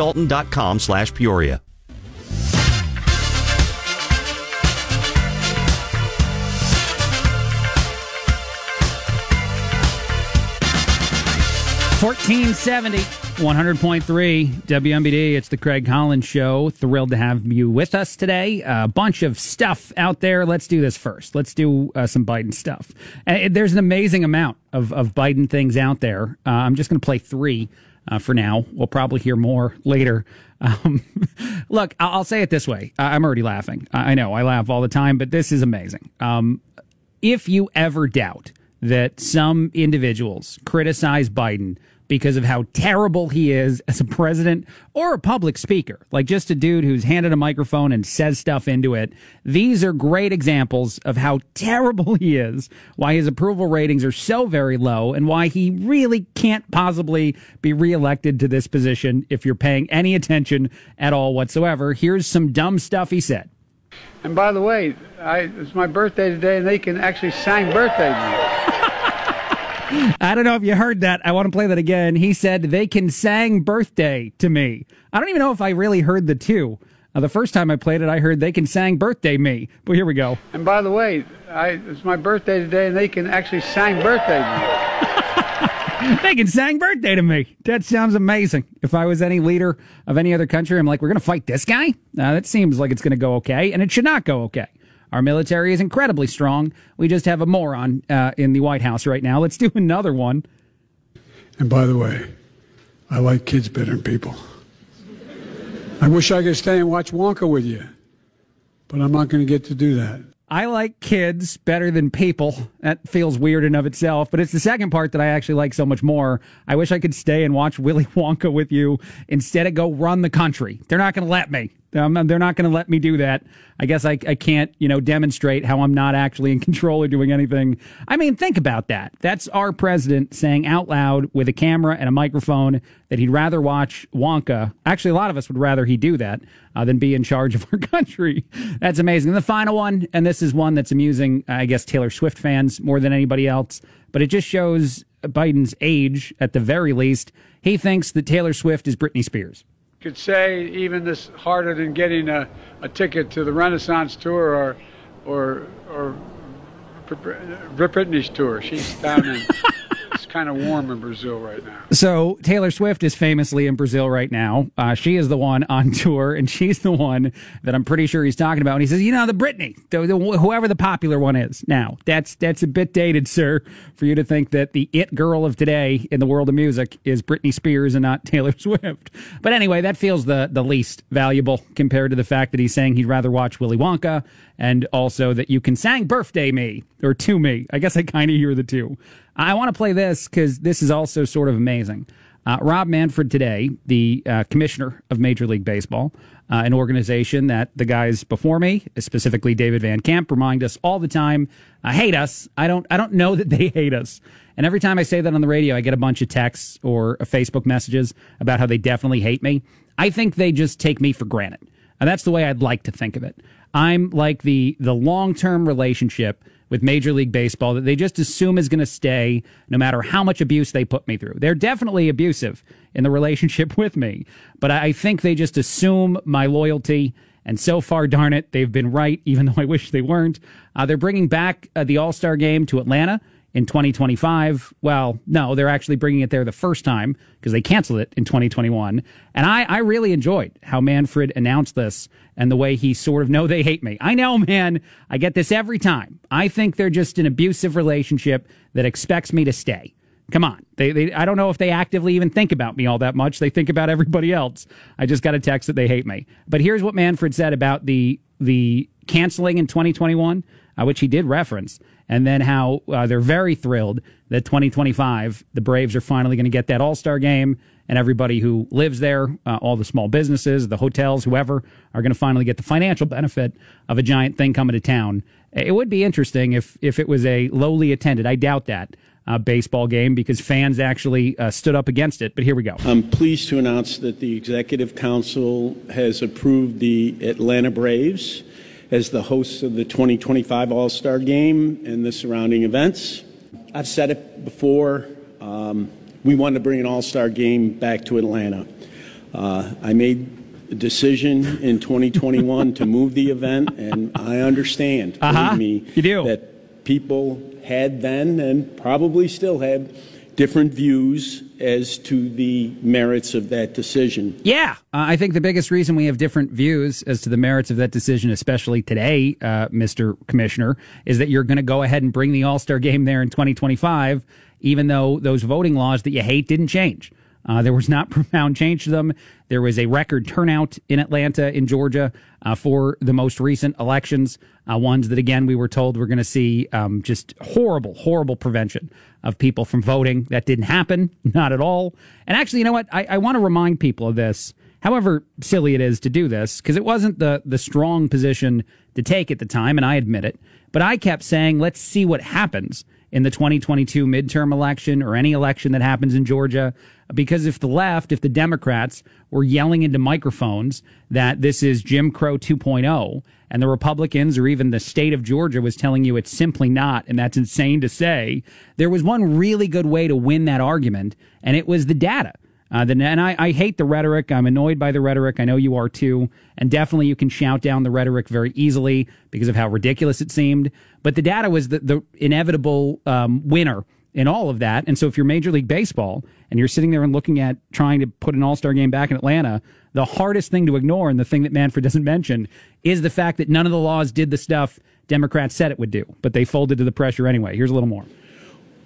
cliffdalton.com slash Peoria. Fourteen seventy. 100.3 WMBD. It's the Craig Collins Show. Thrilled to have you with us today. A bunch of stuff out there. Let's do this first. Let's do uh, some Biden stuff. Uh, there's an amazing amount of, of Biden things out there. Uh, I'm just going to play three uh, for now. We'll probably hear more later. Um, look, I'll say it this way. I'm already laughing. I know I laugh all the time, but this is amazing. Um, if you ever doubt that some individuals criticize Biden because of how terrible he is as a president or a public speaker, like just a dude who's handed a microphone and says stuff into it. These are great examples of how terrible he is, why his approval ratings are so very low, and why he really can't possibly be reelected to this position if you're paying any attention at all whatsoever. Here's some dumb stuff he said. And by the way, I, it's my birthday today, and they can actually sing birthday. I don't know if you heard that. I want to play that again. He said they can sang birthday to me. I don't even know if I really heard the two. Uh, the first time I played it, I heard they can sang birthday me. But here we go. And by the way, I, it's my birthday today, and they can actually sang birthday me. they can sang birthday to me. That sounds amazing. If I was any leader of any other country, I'm like, we're going to fight this guy? Uh, that seems like it's going to go okay, and it should not go okay. Our military is incredibly strong. We just have a moron uh, in the White House right now. Let's do another one. And by the way, I like kids better than people. I wish I could stay and watch Wonka with you, but I'm not going to get to do that. I like kids better than people. That feels weird in of itself, but it's the second part that I actually like so much more. I wish I could stay and watch Willy Wonka with you instead of go run the country. They're not going to let me. Um, they're not going to let me do that. I guess I, I can't, you know, demonstrate how I'm not actually in control or doing anything. I mean, think about that. That's our president saying out loud with a camera and a microphone that he'd rather watch Wonka. Actually, a lot of us would rather he do that uh, than be in charge of our country. That's amazing. And the final one, and this is one that's amusing, I guess, Taylor Swift fans more than anybody else, but it just shows Biden's age at the very least. He thinks that Taylor Swift is Britney Spears could say even this harder than getting a, a ticket to the Renaissance tour or or or Britney's tour. She's down in kind of warm in Brazil right now. So Taylor Swift is famously in Brazil right now. Uh, she is the one on tour, and she's the one that I'm pretty sure he's talking about. And he says, you know, the Britney, the, the, whoever the popular one is now. That's that's a bit dated, sir, for you to think that the it girl of today in the world of music is Britney Spears and not Taylor Swift. But anyway, that feels the the least valuable compared to the fact that he's saying he'd rather watch Willy Wonka and also that you can sang birthday me or to me. I guess I kind of hear the two. I want to play this because this is also sort of amazing. Uh, Rob Manfred today, the uh, commissioner of Major League Baseball, uh, an organization that the guys before me, specifically David Van Camp, remind us all the time, uh, hate us. I don't, I don't know that they hate us. And every time I say that on the radio, I get a bunch of texts or Facebook messages about how they definitely hate me. I think they just take me for granted. And that's the way I'd like to think of it. I'm like the the long term relationship with Major League Baseball that they just assume is going to stay no matter how much abuse they put me through. They're definitely abusive in the relationship with me, but I think they just assume my loyalty. And so far, darn it, they've been right, even though I wish they weren't. Uh, they're bringing back uh, the All Star game to Atlanta in 2025. Well, no, they're actually bringing it there the first time because they canceled it in 2021. And I, I really enjoyed how Manfred announced this and the way he sort of know they hate me. I know, man, I get this every time. I think they're just an abusive relationship that expects me to stay. Come on. They, they, I don't know if they actively even think about me all that much. They think about everybody else. I just got a text that they hate me. But here's what Manfred said about the, the canceling in 2021, uh, which he did reference and then how uh, they're very thrilled that 2025 the Braves are finally going to get that All Star game, and everybody who lives there, uh, all the small businesses, the hotels, whoever, are going to finally get the financial benefit of a giant thing coming to town. It would be interesting if if it was a lowly attended. I doubt that. Uh, baseball game because fans actually uh, stood up against it. But here we go. I'm pleased to announce that the Executive Council has approved the Atlanta Braves as the hosts of the 2025 All Star Game and the surrounding events. I've said it before. Um, we wanted to bring an All Star Game back to Atlanta. Uh, I made a decision in 2021 to move the event, and I understand, believe Uh-huh. me, You do. that people had then and probably still have different views as to the merits of that decision. Yeah, uh, I think the biggest reason we have different views as to the merits of that decision, especially today, uh, Mr. Commissioner, is that you're going to go ahead and bring the All Star game there in 2025, even though those voting laws that you hate didn't change. Uh, there was not profound change to them. There was a record turnout in Atlanta, in Georgia, uh, for the most recent elections. Uh, ones that, again, we were told we're going to see um, just horrible, horrible prevention of people from voting. That didn't happen, not at all. And actually, you know what? I, I want to remind people of this. However silly it is to do this, because it wasn't the the strong position to take at the time, and I admit it. But I kept saying, let's see what happens in the 2022 midterm election or any election that happens in Georgia. Because if the left, if the Democrats were yelling into microphones that this is Jim Crow 2.0, and the Republicans or even the state of Georgia was telling you it's simply not, and that's insane to say, there was one really good way to win that argument, and it was the data. Uh, the, and I, I hate the rhetoric. I'm annoyed by the rhetoric. I know you are too. And definitely you can shout down the rhetoric very easily because of how ridiculous it seemed. But the data was the, the inevitable um, winner in all of that. And so if you're Major League Baseball and you're sitting there and looking at trying to put an All Star game back in Atlanta, the hardest thing to ignore and the thing that Manfred doesn't mention is the fact that none of the laws did the stuff Democrats said it would do, but they folded to the pressure anyway. Here's a little more.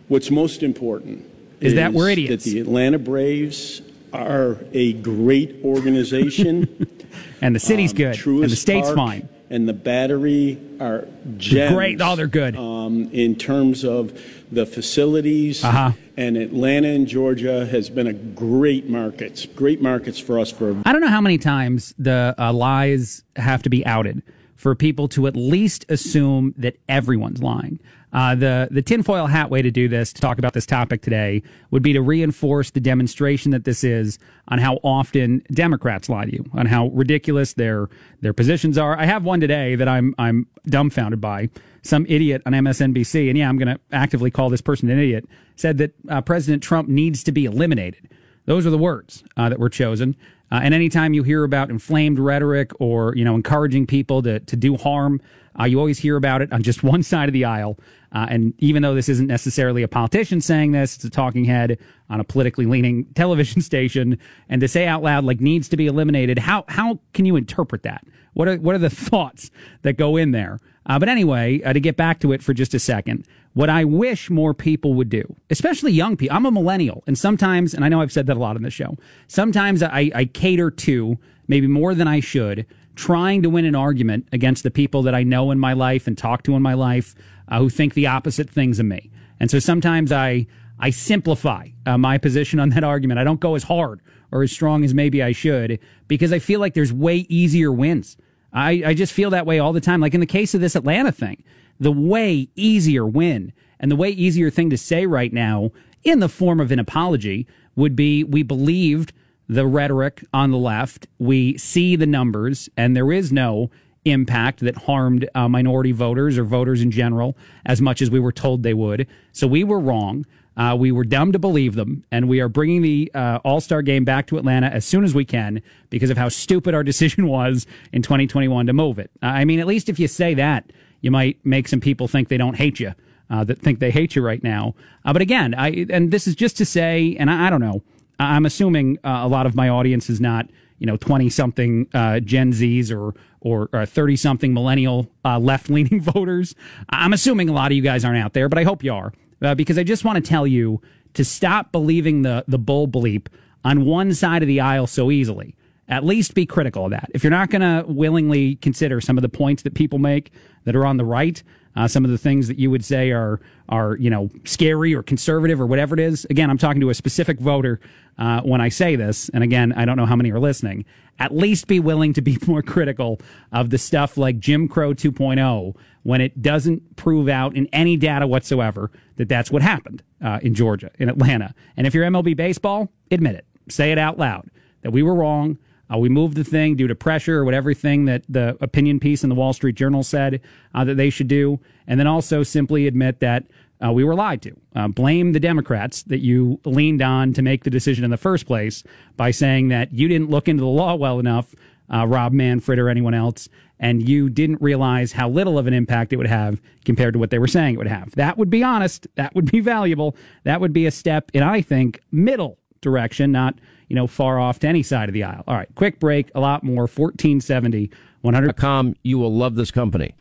What's most important Is that we're idiots. That the Atlanta Braves are a great organization. And the city's Um, good, and the state's Park fine. And the Battery are gems. Great. Oh, they're good. Um, in terms of the facilities. Uh-huh. And Atlanta and Georgia has been a great markets, great markets for us for I don't know how many times the uh, lies have to be outed for people to at least assume that everyone's lying. Uh, the the tinfoil hat way to do this, to talk about this topic today, would be to reinforce the demonstration that this is on how often Democrats lie to you, on how ridiculous their their positions are. I have one today that I'm I'm dumbfounded by. Some idiot on MSNBC, and yeah, I'm going to actively call this person an idiot, said that uh, President Trump needs to be eliminated. Those are the words uh, that were chosen. Uh, and anytime you hear about inflamed rhetoric or you know encouraging people to to do harm, uh, you always hear about it on just one side of the aisle. Uh, and even though this isn't necessarily a politician saying this, it's a talking head on a politically leaning television station. And to say out loud like needs to be eliminated, how how can you interpret that? What are what are the thoughts that go in there? Uh, but anyway, uh, to get back to it for just a second, what I wish more people would do, especially young people. I'm a millennial, and sometimes, and I know I've said that a lot on this show, sometimes I, I cater to, maybe more than I should, trying to win an argument against the people that I know in my life and talk to in my life uh, who think the opposite things of me. And so sometimes I, I simplify uh, my position on that argument. I don't go as hard or as strong as maybe I should because I feel like there's way easier wins. I, I just feel that way all the time. Like in the case of this Atlanta thing, the way easier win and the way easier thing to say right now in the form of an apology would be we believed the rhetoric on the left. We see the numbers and there is no impact that harmed uh, minority voters or voters in general as much as we were told they would. So we were wrong. Uh, we were dumb to believe them, and we are bringing the uh, All Star game back to Atlanta as soon as we can because of how stupid our decision was in 2021 to move it. Uh, I mean, at least if you say that, you might make some people think they don't hate you, uh, that think they hate you right now. Uh, but again, I and this is just to say, and I, I don't know. I'm assuming uh, a lot of my audience is not, you know, 20 something uh, Gen Zs or or 30 something millennial uh, left leaning voters. I'm assuming a lot of you guys aren't out there, but I hope you are uh, because I just want to tell you to stop believing the the bull bleep on one side of the aisle so easily. At least be critical of that. If you're not going to willingly consider some of the points that people make that are on the right, uh, some of the things that you would say are are you know scary or conservative or whatever it is. Again, I'm talking to a specific voter uh, when I say this, and again, I don't know how many are listening. At least be willing to be more critical of the stuff like Jim Crow 2.0 when it doesn't prove out in any data whatsoever that that's what happened uh, in Georgia, in Atlanta. And if you're MLB baseball, admit it, say it out loud that we were wrong. Uh, we moved the thing due to pressure or whatever thing that the opinion piece in the Wall Street Journal said uh, that they should do. And then also simply admit that uh, we were lied to. Uh, blame the Democrats that you leaned on to make the decision in the first place by saying that you didn't look into the law well enough, uh, Rob Manfred or anyone else, and you didn't realize how little of an impact it would have compared to what they were saying it would have. That would be honest. That would be valuable. That would be a step in, I think, middle direction, not you know far off to any side of the aisle. All right, quick break. A lot more. Fourteen seventy. 100. Com, you will love this company.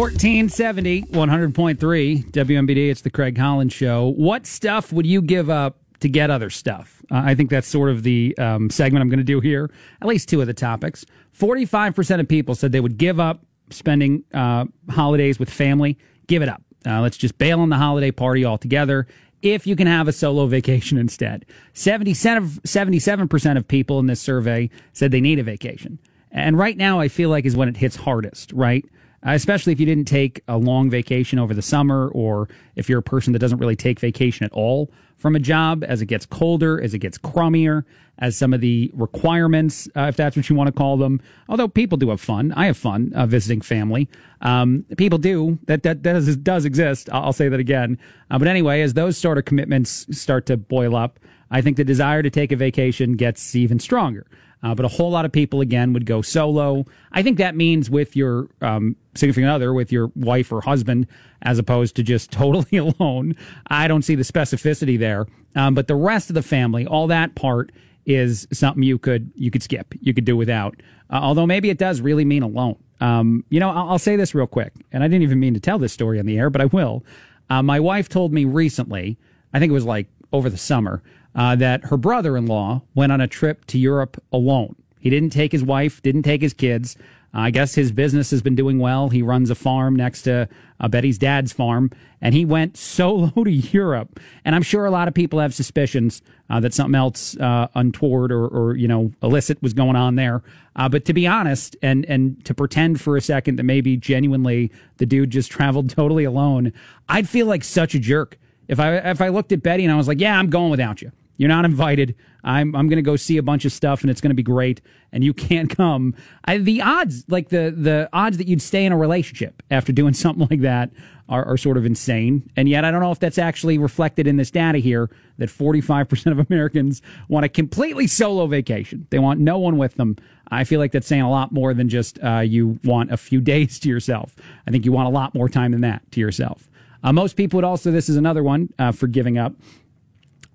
1470, 100.3 WMBD. It's the Craig Collins Show. What stuff would you give up to get other stuff? Uh, I think that's sort of the um, segment I'm going to do here. At least two of the topics. 45% of people said they would give up spending uh, holidays with family. Give it up. Uh, let's just bail on the holiday party altogether if you can have a solo vacation instead. 77% of people in this survey said they need a vacation. And right now, I feel like is when it hits hardest, right? Uh, especially if you didn't take a long vacation over the summer or if you're a person that doesn't really take vacation at all from a job as it gets colder, as it gets crummier, as some of the requirements, uh, if that's what you want to call them. Although people do have fun. I have fun uh, visiting family. Um, people do. That, that, that does, does exist. I'll, say that again. Uh, but anyway, as those sort of commitments start to boil up, I think the desire to take a vacation gets even stronger. Uh, but a whole lot of people again would go solo. I think that means with your um, significant other, with your wife or husband, as opposed to just totally alone. I don't see the specificity there. Um, but the rest of the family, all that part is something you could you could skip, you could do without. Uh, although maybe it does really mean alone. Um, you know, I'll, I'll, say this real quick, and I didn't even mean to tell this story on the air, but I will. Uh, my wife told me recently, I think it was like over the summer uh, that her brother in law went on a trip to Europe alone. He didn't take his wife, didn't take his kids. Uh, I guess his business has been doing well. He runs a farm next to uh, Betty's dad's farm, and he went solo to Europe. And I'm sure a lot of people have suspicions uh, that something else uh, untoward or, or, you know illicit was going on there. Uh, but to be honest, and and to pretend for a second that maybe genuinely the dude just traveled totally alone, I'd feel like such a jerk if I if I looked at Betty and I was like, "Yeah, I'm going without you." You're not invited. I'm I'm going to go see a bunch of stuff and it's going to be great and you can't come. I, the odds, like the the odds that you'd stay in a relationship after doing something like that are, are sort of insane. And yet I don't know if that's actually reflected in this data here that 45% of Americans want a completely solo vacation. They want no one with them. I feel like that's saying a lot more than just uh, you want a few days to yourself. I think you want a lot more time than that to yourself. Uh, most people would also, this is another one uh, for giving up.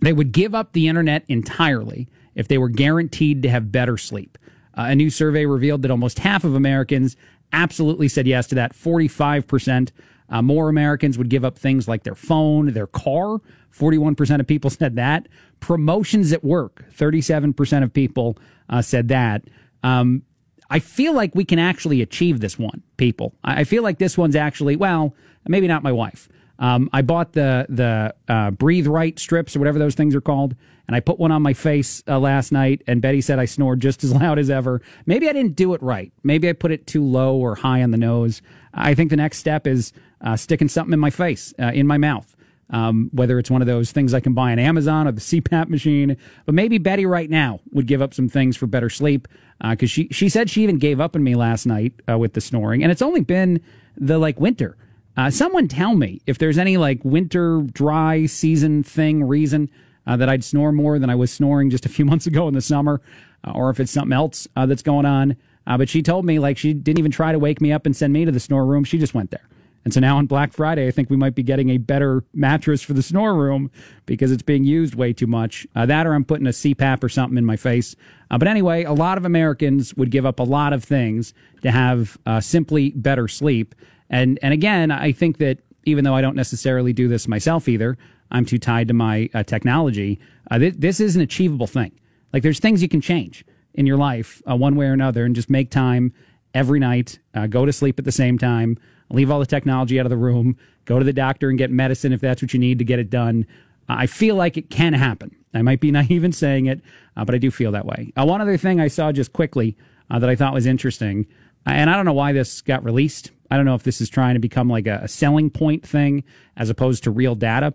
They would give up the internet entirely if they were guaranteed to have better sleep. Uh, a new survey revealed that almost half of Americans absolutely said yes to that. 45% uh, more Americans would give up things like their phone, their car. 41% of people said that. Promotions at work. 37% of people uh, said that. Um, I feel like we can actually achieve this one, people. I feel like this one's actually, well, maybe not my wife. Um, I bought the the uh, breathe right strips or whatever those things are called, and I put one on my face uh, last night. And Betty said I snored just as loud as ever. Maybe I didn't do it right. Maybe I put it too low or high on the nose. I think the next step is uh, sticking something in my face, uh, in my mouth. Um, whether it's one of those things I can buy on Amazon or the CPAP machine, but maybe Betty right now would give up some things for better sleep because uh, she she said she even gave up on me last night uh, with the snoring, and it's only been the like winter. Uh, someone tell me if there's any like winter dry season thing reason uh, that I'd snore more than I was snoring just a few months ago in the summer, uh, or if it's something else uh, that's going on. Uh, but she told me like she didn't even try to wake me up and send me to the snore room. She just went there. And so now on Black Friday, I think we might be getting a better mattress for the snore room because it's being used way too much. Uh, that or I'm putting a CPAP or something in my face. but anyway, a lot of Americans would give up a lot of things to have simply better sleep. And and again, I think that even though I don't necessarily do this myself either, I'm too tied to my uh, technology. Uh, th- this is an achievable thing. Like there's things you can change in your life uh, one way or another, and just make time every night. Uh, go to sleep at the same time. Leave all the technology out of the room. Go to the doctor and get medicine if that's what you need to get it done. I feel like it can happen. I might be naive in saying it, uh, but I do feel that way. Uh, one other thing I saw just quickly that I thought was interesting, and I don't know why this got released I don't know if this is trying to become like a, a selling point thing as opposed to real data.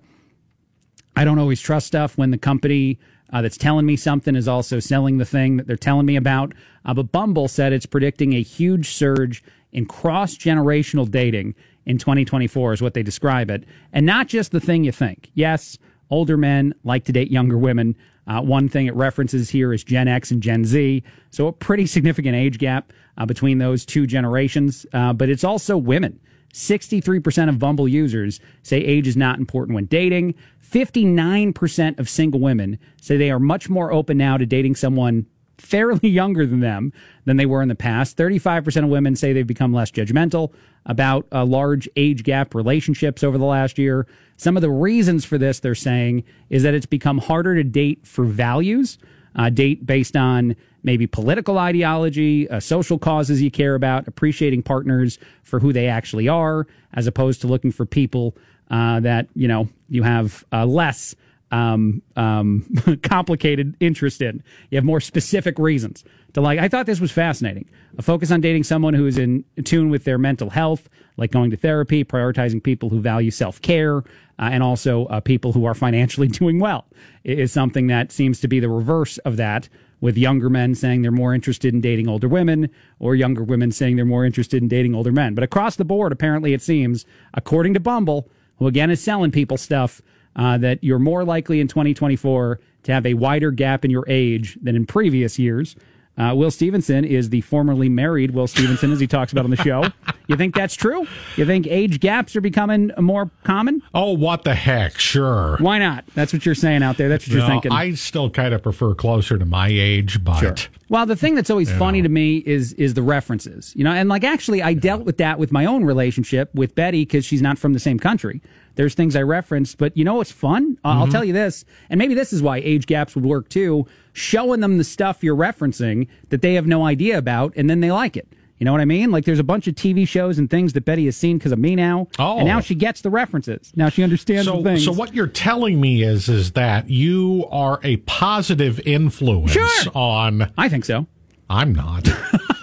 I don't always trust stuff when the company uh, that's telling me something is also selling the thing that they're telling me about. Uh, but Bumble said it's predicting a huge surge in cross generational dating in 2024, is what they describe it. And not just the thing you think. Yes, older men like to date younger women. Uh, one thing it references here is Gen X and Gen Z. So a pretty significant age gap uh, between those two generations. Uh, but it's also women. 63% of Bumble users say age is not important when dating. 59% of single women say they are much more open now to dating someone fairly younger than them than they were in the past. 35% of women say they've become less judgmental about uh, large age gap relationships over the last year. Some of the reasons for this, they're saying, is that it's become harder to date for values, uh, date based on maybe political ideology, uh, social causes you care about, appreciating partners for who they actually are, as opposed to looking for people uh, that, you know, you have uh, less um, um, complicated interest in. You have more specific reasons to like. I thought this was fascinating. A focus on dating someone who is in tune with their mental health, like going to therapy, prioritizing people who value self care, uh, and also uh, people who are financially doing well is something that seems to be the reverse of that. With younger men saying they're more interested in dating older women, or younger women saying they're more interested in dating older men. But across the board, apparently, it seems, according to Bumble, who again is selling people stuff, uh, that you're more likely in 2024 to have a wider gap in your age than in previous years. Uh, Will Stevenson is the formerly married Will Stevenson, as he talks about on the show. You think that's true? You think age gaps are becoming more common? Oh, what the heck? Sure. Why not? That's what you're saying out there. That's what you're thinking. I still kind of prefer closer to my age, but sure. Well, the thing that's always funny know. to me is is the references. You know, and like actually, I dealt with that with my own relationship with Betty because she's not from the same country. There's things I referenced, but you know what's fun? Uh, mm-hmm. I'll tell you this, and maybe this is why age gaps would work too. Showing them the stuff you're referencing that they have no idea about, and then they like it. You know what I mean? Like there's a bunch of TV shows and things that Betty has seen because of me now. Oh. And now she gets the references. Now she understands so, the things. So what you're telling me is is that you are a positive influence sure. on I think so. I'm not.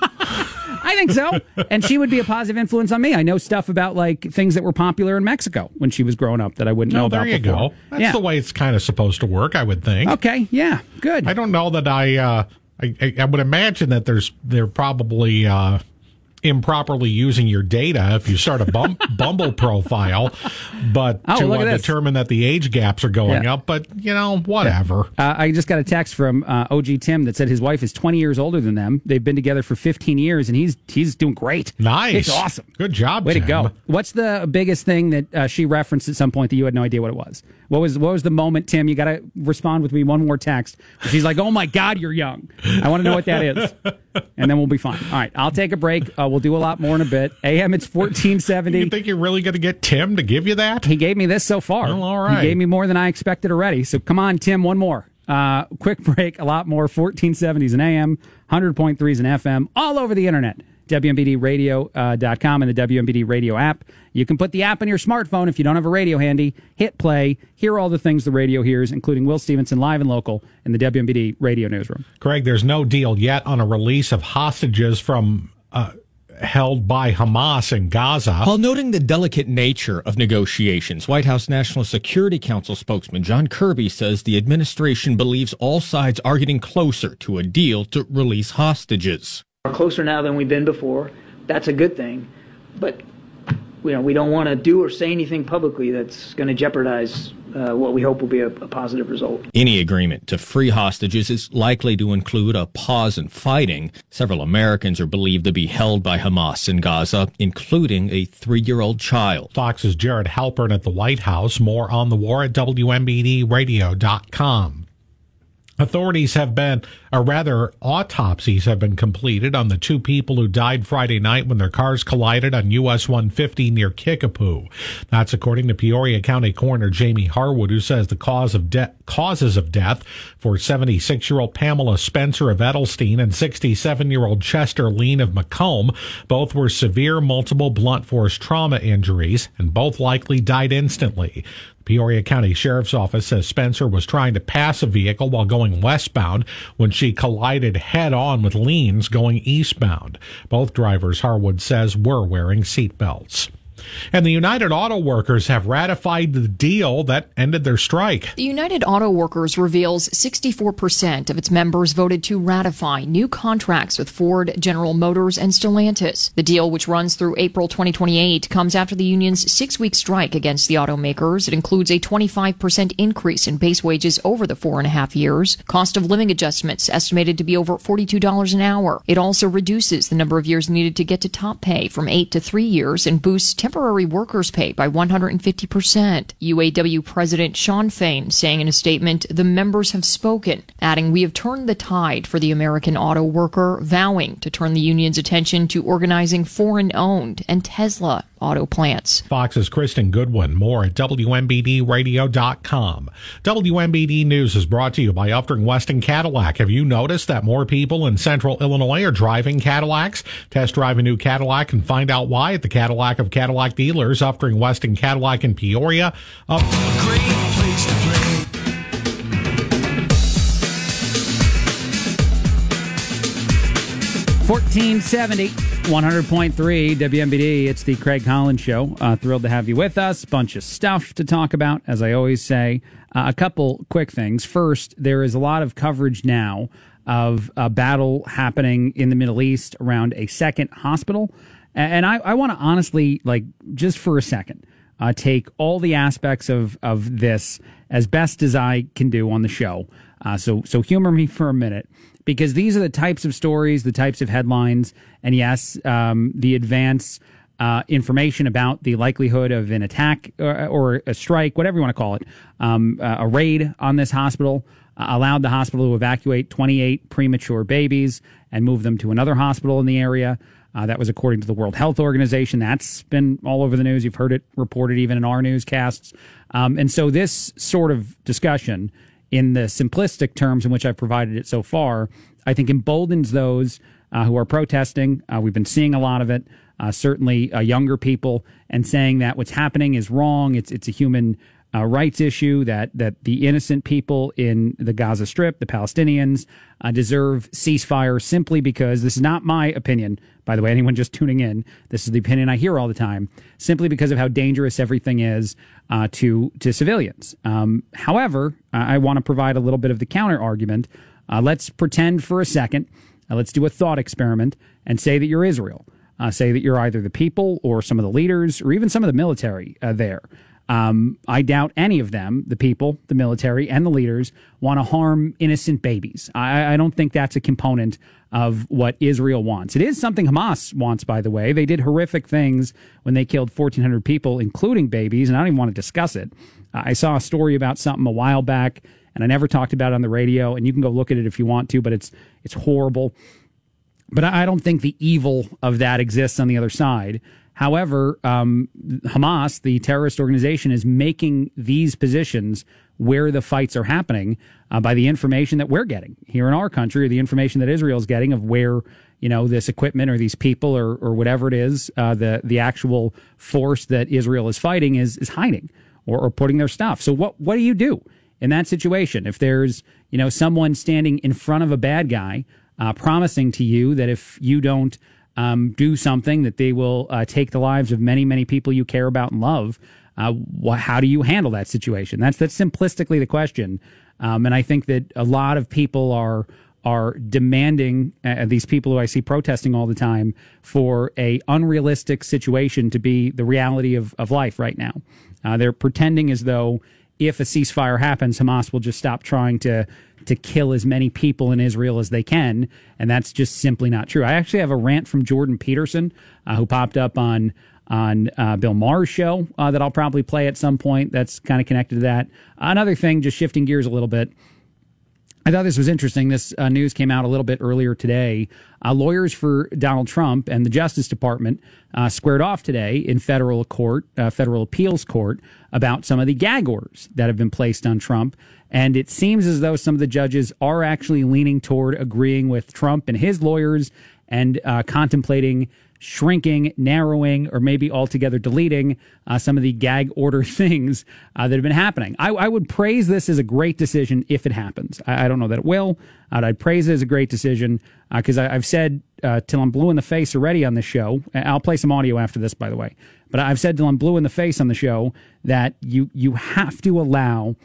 I think so. And she would be a positive influence on me. I know stuff about like things that were popular in Mexico when she was growing up that I wouldn't no, know about. There you before. go. That's yeah. the way it's kind of supposed to work, I would think. Okay, yeah, good. I don't know that I. Uh, I, I, would imagine that there's they're probably uh, improperly using your data if you start a bum, Bumble profile, but oh, to uh, determine that the age gaps are going yeah. up. But you know, whatever. Uh, I just got a text from uh, OG Tim that said his wife is 20 years older than them. They've been together for 15 years, and he's he's doing great. Nice, it's awesome. Good job, way Tim. to go. What's the biggest thing that uh, she referenced at some point that you had no idea what it was? What was what was the moment, Tim? You got to respond with me one more text. She's like, "Oh my God, you're young." I want to know what that is, and then we'll be fine. All right, I'll take a break. Uh, we'll do a lot more in a bit. AM, it's fourteen seventy. You think you're really going to get Tim to give you that? He gave me this so far. Well, all right. He gave me more than I expected already. So come on, Tim, one more. Uh, quick break. A lot more. Fourteen seventies and AM, hundred point threes and FM, all over the internet. WMBDradio.com uh, and the WMBD radio app. You can put the app on your smartphone if you don't have a radio handy, hit play, hear all the things the radio hears, including Will Stevenson live and local in the WMBD radio newsroom. Craig, there's no deal yet on a release of hostages from. Uh, held by Hamas in Gaza. While noting the delicate nature of negotiations, White House National Security Council spokesman John Kirby says the administration believes all sides are getting closer to a deal to release hostages. We're closer now than we've been before. That's a good thing. But you know, we don't want to do or say anything publicly that's going to jeopardize uh, what we hope will be a, a, positive result. Any agreement to free hostages is likely to include a pause in fighting. Several Americans are believed to be held by Hamas in Gaza, including a three year old child. Fox's Jared Halpern at the White House. More on the war at WMBDradio.com. Authorities have been, or rather, autopsies have been completed on the two people who died Friday night when their cars collided on US 150 near Kickapoo. That's according to Peoria County Coroner Jamie Harwood, who says the cause of de- causes of death for 76 year old Pamela Spencer of Edelstein and 67 year old Chester Lean of Macomb both were severe multiple blunt force trauma injuries and both likely died instantly. Peoria County Sheriff's Office says Spencer was trying to pass a vehicle while going westbound when she collided head on with Leans going eastbound. Both drivers, Harwood says, were wearing seatbelts. And the United Auto Workers have ratified the deal that ended their strike. The United Auto Workers reveals 64% of its members voted to ratify new contracts with Ford, General Motors, and Stellantis. The deal, which runs through April 2028, comes after the union's six week strike against the automakers. It includes a 25% increase in base wages over the four and a half years, cost of living adjustments estimated to be over $42 an hour. It also reduces the number of years needed to get to top pay from eight to three years and boosts temporary workers' pay by 150%. UAW President Shawn Fain saying in a statement, the members have spoken, adding, We have turned the tide for the American auto worker, vowing to turn the union's attention to organizing foreign owned and Tesla auto plants. Fox's Kristen Goodwin. More at WMBDradio.com. WMBD News is brought to you by Upton Weston Cadillac. Have you noticed that more people in central Illinois are driving Cadillacs? Test drive a new Cadillac and find out why at the Cadillac of Cadillac dealers, Upton Weston Cadillac in Peoria. Up- 1470, 100.3 WMBD. It's the Craig Collins Show. Uh, thrilled to have you with us. Bunch of stuff to talk about, as I always say. Uh, a couple quick things. First, there is a lot of coverage now of a battle happening in the Middle East around a second hospital. And I, I want to honestly, like, just for a second, uh, take all the aspects of, of this as best as I can do on the show. Uh, so, so humor me for a minute because these are the types of stories, the types of headlines, and yes, um, the advance uh, information about the likelihood of an attack or, or, a strike, whatever you want to call it, um, uh, a raid on this hospital. Uh, allowed the hospital to evacuate 28 premature babies and move them to another hospital in the area. Uh, that was according to the World Health Organization. That's been all over the news. You've heard it reported even in our newscasts. Um, and so this sort of discussion in the simplistic terms in which I've provided it so far, I think emboldens those uh, who are protesting. Uh, we've been seeing a lot of it, uh, certainly uh, younger people, and saying that what's happening is wrong. It's it's a human uh, rights issue that that the innocent people in the Gaza Strip, the Palestinians, uh, deserve ceasefire simply because this is not my opinion. By the way, anyone just tuning in, this is the opinion I hear all the time. Simply because of how dangerous everything is uh, to to civilians. Um, however, I want to provide a little bit of the counter argument. Uh, let's pretend for a second. Uh, let's do a thought experiment and say that you're Israel. Uh, say that you're either the people or some of the leaders or even some of the military there. Um, I doubt any of them, the people, the military, and the leaders, want to harm innocent babies. I, I, don't think that's a component of what Israel wants. It is something Hamas wants, by the way. They did horrific things when they killed 1,400 people, including babies, and I don't even want to discuss it. I saw a story about something a while back, and I never talked about it on the radio, and you can go look at it if you want to, but it's it's horrible. But I don't think the evil of that exists on the other side. However, um, Hamas, the terrorist organization, is making these positions where the fights are happening uh, by the information that we're getting here in our country, or the information that Israel is getting of where you know this equipment or these people or or whatever it is, uh, the the actual force that Israel is fighting is is hiding or, or putting their stuff. So what what do you do in that situation if there's you know someone standing in front of a bad guy uh, promising to you that if you don't um, do something that they will uh, take the lives of many, many people you care about and love. Uh, wh- how do you handle that situation? That's that's simplistically the question, um, and I think that a lot of people are are demanding uh, these people who I see protesting all the time for a unrealistic situation to be the reality of, of life right now. Uh, they're pretending as though if a ceasefire happens, Hamas will just stop trying to to kill as many people in Israel as they can, and that's just simply not true. I actually have a rant from Jordan Peterson, uh, who popped up on on uh, Bill Maher's show uh, that I'll probably play at some point. That's kind of connected to that. Another thing, just shifting gears a little bit. I thought this was interesting. This uh, news came out a little bit earlier today. Uh, lawyers for Donald Trump and the Justice Department uh, squared off today in federal court, uh, federal appeals court, about some of the gag orders that have been placed on Trump. And it seems as though some of the judges are actually leaning toward agreeing with Trump and his lawyers and uh, contemplating shrinking, narrowing, or maybe altogether deleting uh, some of the gag order things uh, that have been happening. I, I, would praise this as a great decision if it happens. I, I don't know that it will. I'd praise it as a great decision because uh, I've said uh, till I'm blue in the face already on the show. I'll play some audio after this, by the way. But I've said till I'm blue in the face on the show that you you have to allow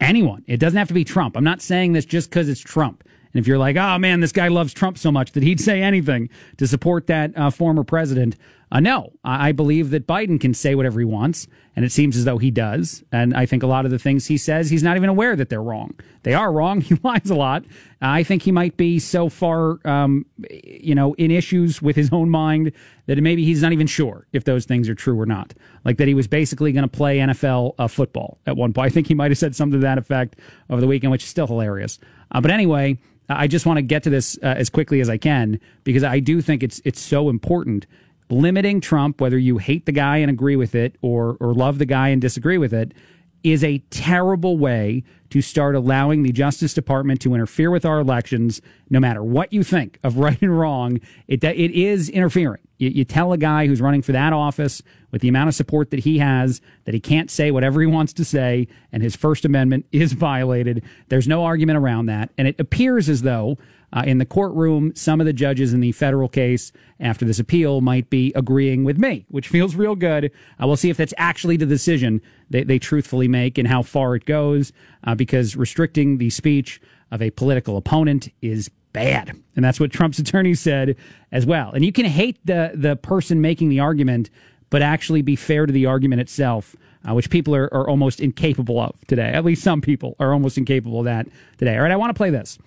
anyone. It doesn't have to be Trump. I'm not saying this just because it's Trump. And if you're like, oh man, this guy loves Trump so much that he'd say anything to support that uh, former president, uh, no, I believe that Biden can say whatever he wants, and it seems as though he does. And I think a lot of the things he says, he's not even aware that they're wrong. They are wrong. He lies a lot. I think he might be so far, um, you know, in issues with his own mind that maybe he's not even sure if those things are true or not. Like that he was basically going to play NFL uh, football at one point. I think he might have said something to that effect over the weekend, which is still hilarious. Uh, but anyway, I just want to get to this uh, as quickly as I can because I do think it's it's so important limiting Trump, whether you hate the guy and agree with it or or love the guy and disagree with it, is a terrible way to start allowing the Justice Department to interfere with our elections, no matter what you think of right and wrong. It, it is interfering. You, you tell a guy who's running for that office with the amount of support that he has that he can't say whatever he wants to say, and his First Amendment is violated. There's no argument around that. And it appears as though uh, in the courtroom, some of the judges in the federal case after this appeal might be agreeing with me, which feels real good. Uh, we'll see if that's actually the decision they, they truthfully make and how far it goes, uh, because restricting the speech of a political opponent is bad. And that's what Trump's attorney said as well. And you can hate the, the person making the argument, but actually be fair to the argument itself. Uh, which people are, are almost incapable of today. At least some people are almost incapable of that today. All right, I want to play this.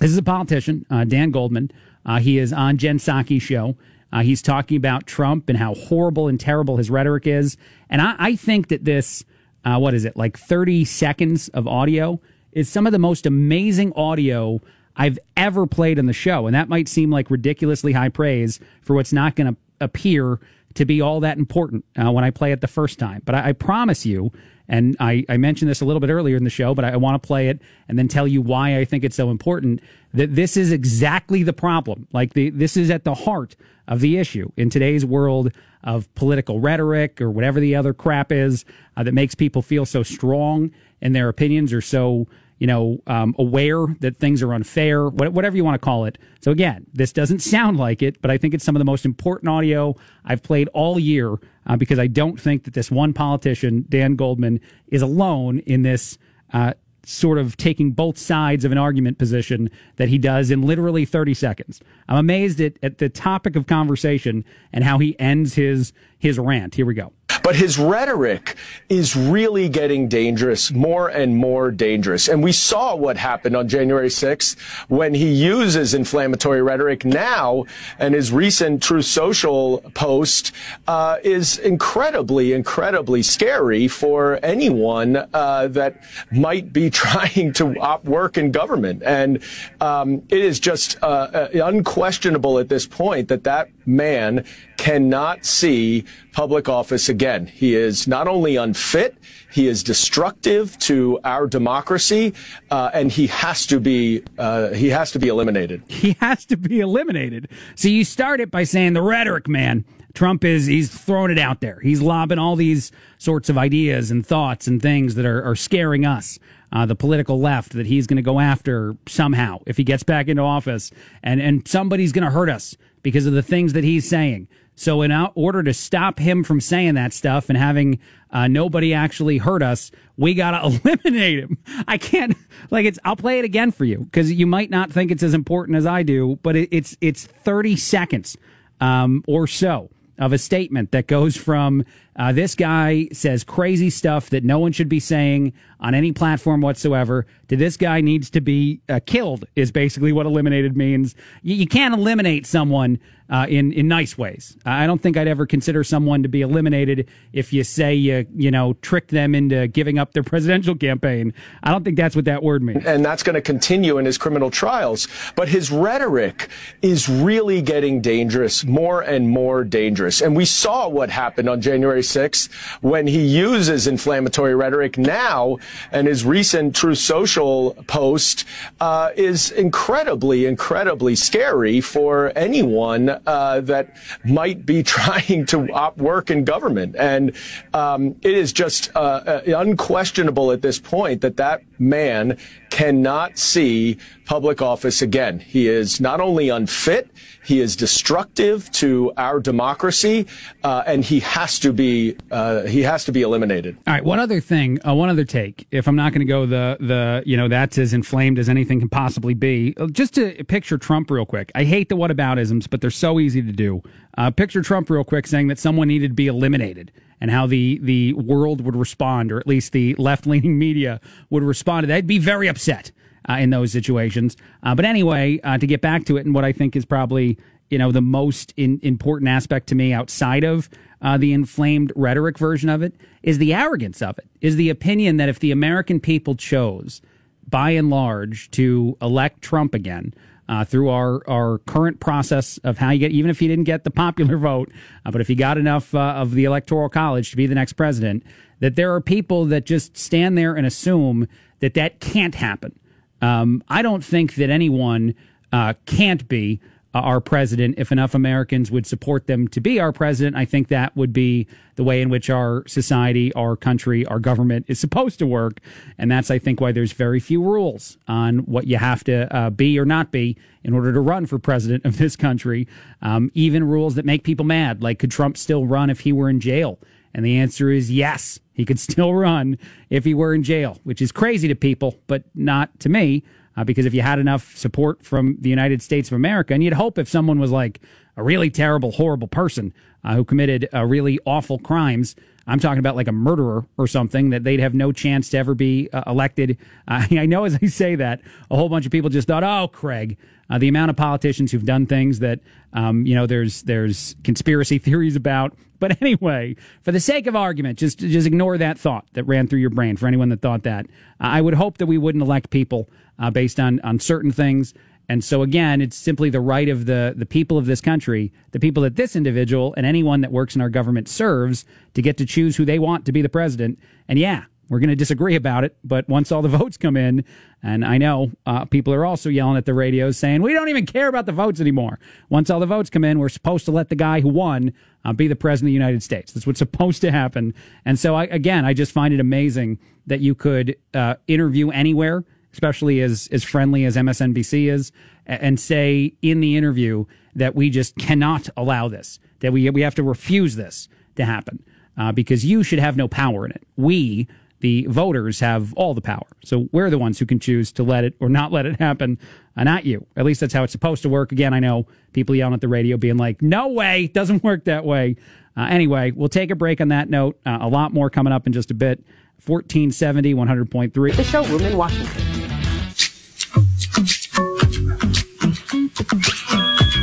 This is a politician, uh, Dan Goldman. Uh, he is on Jen Psaki's show. Uh, he's talking about Trump and how horrible and terrible his rhetoric is. And I, I think that this, uh, what is it, like 30 seconds of audio is some of the most amazing audio I've ever played on the show. And that might seem like ridiculously high praise for what's not going to appear to be all that important uh, when I play it the first time. But I, I promise you, and I, I, mentioned this a little bit earlier in the show, but I, I want to play it and then tell you why I think it's so important that this is exactly the problem. Like the, this is at the heart of the issue in today's world of political rhetoric or whatever the other crap is uh, that makes people feel so strong in their opinions or so you know, um, aware that things are unfair, whatever you want to call it. So again, this doesn't sound like it, but I think it's some of the most important audio I've played all year uh, because I don't think that this one politician, Dan Goldman, is alone in this. Uh, sort of taking both sides of an argument position that he does in literally 30 seconds. I'm amazed at, at the topic of conversation and how he ends his his rant. Here we go. But his rhetoric is really getting dangerous, more and more dangerous. And we saw what happened on January 6th when he uses inflammatory rhetoric now. And his recent Truth Social post uh, is incredibly, incredibly scary for anyone uh, that might be trying to work in government. And um, it is just uh, uh unquestionable at this point that that man cannot see public office again. He is not only unfit, he is destructive to our democracy, uh, and he has to be uh, he has to be eliminated. He has to be eliminated. So you start it by saying the rhetoric, man. Trump is he's throwing it out there. He's lobbing all these sorts of ideas and thoughts and things that are, are scaring us. Uh, the political left that he's going to go after somehow if he gets back into office, and and somebody's going to hurt us because of the things that he's saying. So, in order to stop him from saying that stuff and having uh, nobody actually hurt us, we got to eliminate him. I can't, like, it's, I'll play it again for you because you might not think it's as important as I do, but it, it's, it's 30 seconds um, or so of a statement that goes from uh, this guy says crazy stuff that no one should be saying on any platform whatsoever to this guy needs to be uh, killed is basically what eliminated means. You, you can't eliminate someone uh, in in nice ways. I don't think I'd ever consider someone to be eliminated if you say you you know trick them into giving up their presidential campaign. I don't think that's what that word means. And that's going to continue in his criminal trials. But his rhetoric is really getting dangerous, more and more dangerous. And we saw what happened on January 6th when he uses inflammatory rhetoric now and his recent Truth Social post uh, is incredibly, incredibly scary for anyone uh, that might be trying to op- work in government. And um, it is just uh, uh, unquestionable at this point that that man cannot see public office again. He is not only unfit, he is destructive to our democracy, uh, and he has to be uh, he has to be eliminated. All right. One other thing, uh, one other take. If I'm not going to go the the you know that's as inflamed as anything can possibly be, uh, just to picture Trump real quick. I hate the whataboutisms, but they're so easy to do. Uh, picture Trump real quick saying that someone needed to be eliminated and how the the world would respond, or at least the left leaning media would respond to that. I'd be very upset uh, in those situations. Uh, but anyway, uh, to get back to it, and what I think is probably you know the most in, important aspect to me outside of uh, the inflamed rhetoric version of it is the arrogance of it. Is the opinion that if the American people chose, by and large, to elect Trump again. Uh, through our, our current process of how you get, even if you didn't get the popular vote, uh, but if you got enough uh, of the electoral college to be the next president, that there are people that just stand there and assume that that can't happen. Um, I don't think that anyone uh, can't be uh, our president if enough Americans would support them to be our president. I think that would be the way in which our society, our country, our government is supposed to work. And that's, I think, why there's very few rules on what you have to uh, be or not be in order to run for president of this country. Um, even rules that make people mad, like could Trump still run if he were in jail? And the answer is yes, he could still run if he were in jail, which is crazy to people, but not to me. Uh, because if you had enough support from the United States of America, and you'd hope if someone was like a really terrible, horrible person uh, who committed uh, really awful crimes, I'm talking about like a murderer or something, that they'd have no chance to ever be uh, elected. I know as I say that, a whole bunch of people just thought, oh, Craig, uh, the amount of politicians who've done things that, um, you know, there's there's conspiracy theories about. But anyway, for the sake of argument, just just ignore that thought that ran through your brain. For anyone that thought that, I would hope that we wouldn't elect people uh, based on on certain things. And so again, it's simply the right of the the people of this country, the people that this individual and anyone that works in our government serves, to get to choose who they want to be the president. And yeah, we're going to disagree about it, but once all the votes come in, and I know uh, people are also yelling at the radios saying we don't even care about the votes anymore. Once all the votes come in, we're supposed to let the guy who won uh, be the president of the United States. That's what's supposed to happen. And so, I, again, I just find it amazing that you could uh, interview anywhere especially as as friendly as MSNBC is, and say in the interview that we just cannot allow this, that we we have to refuse this to happen, uh, because you should have no power in it. We, the voters, have all the power. So we're the ones who can choose to let it or not let it happen, uh, not you. At least that's how it's supposed to work. Again, I know people yelling at the radio, being like, "No way, doesn't work that way." Uh, anyway, we'll take a break on that note. Uh, a lot more coming up in just a bit. 1470, 100.3. The showroom in Washington.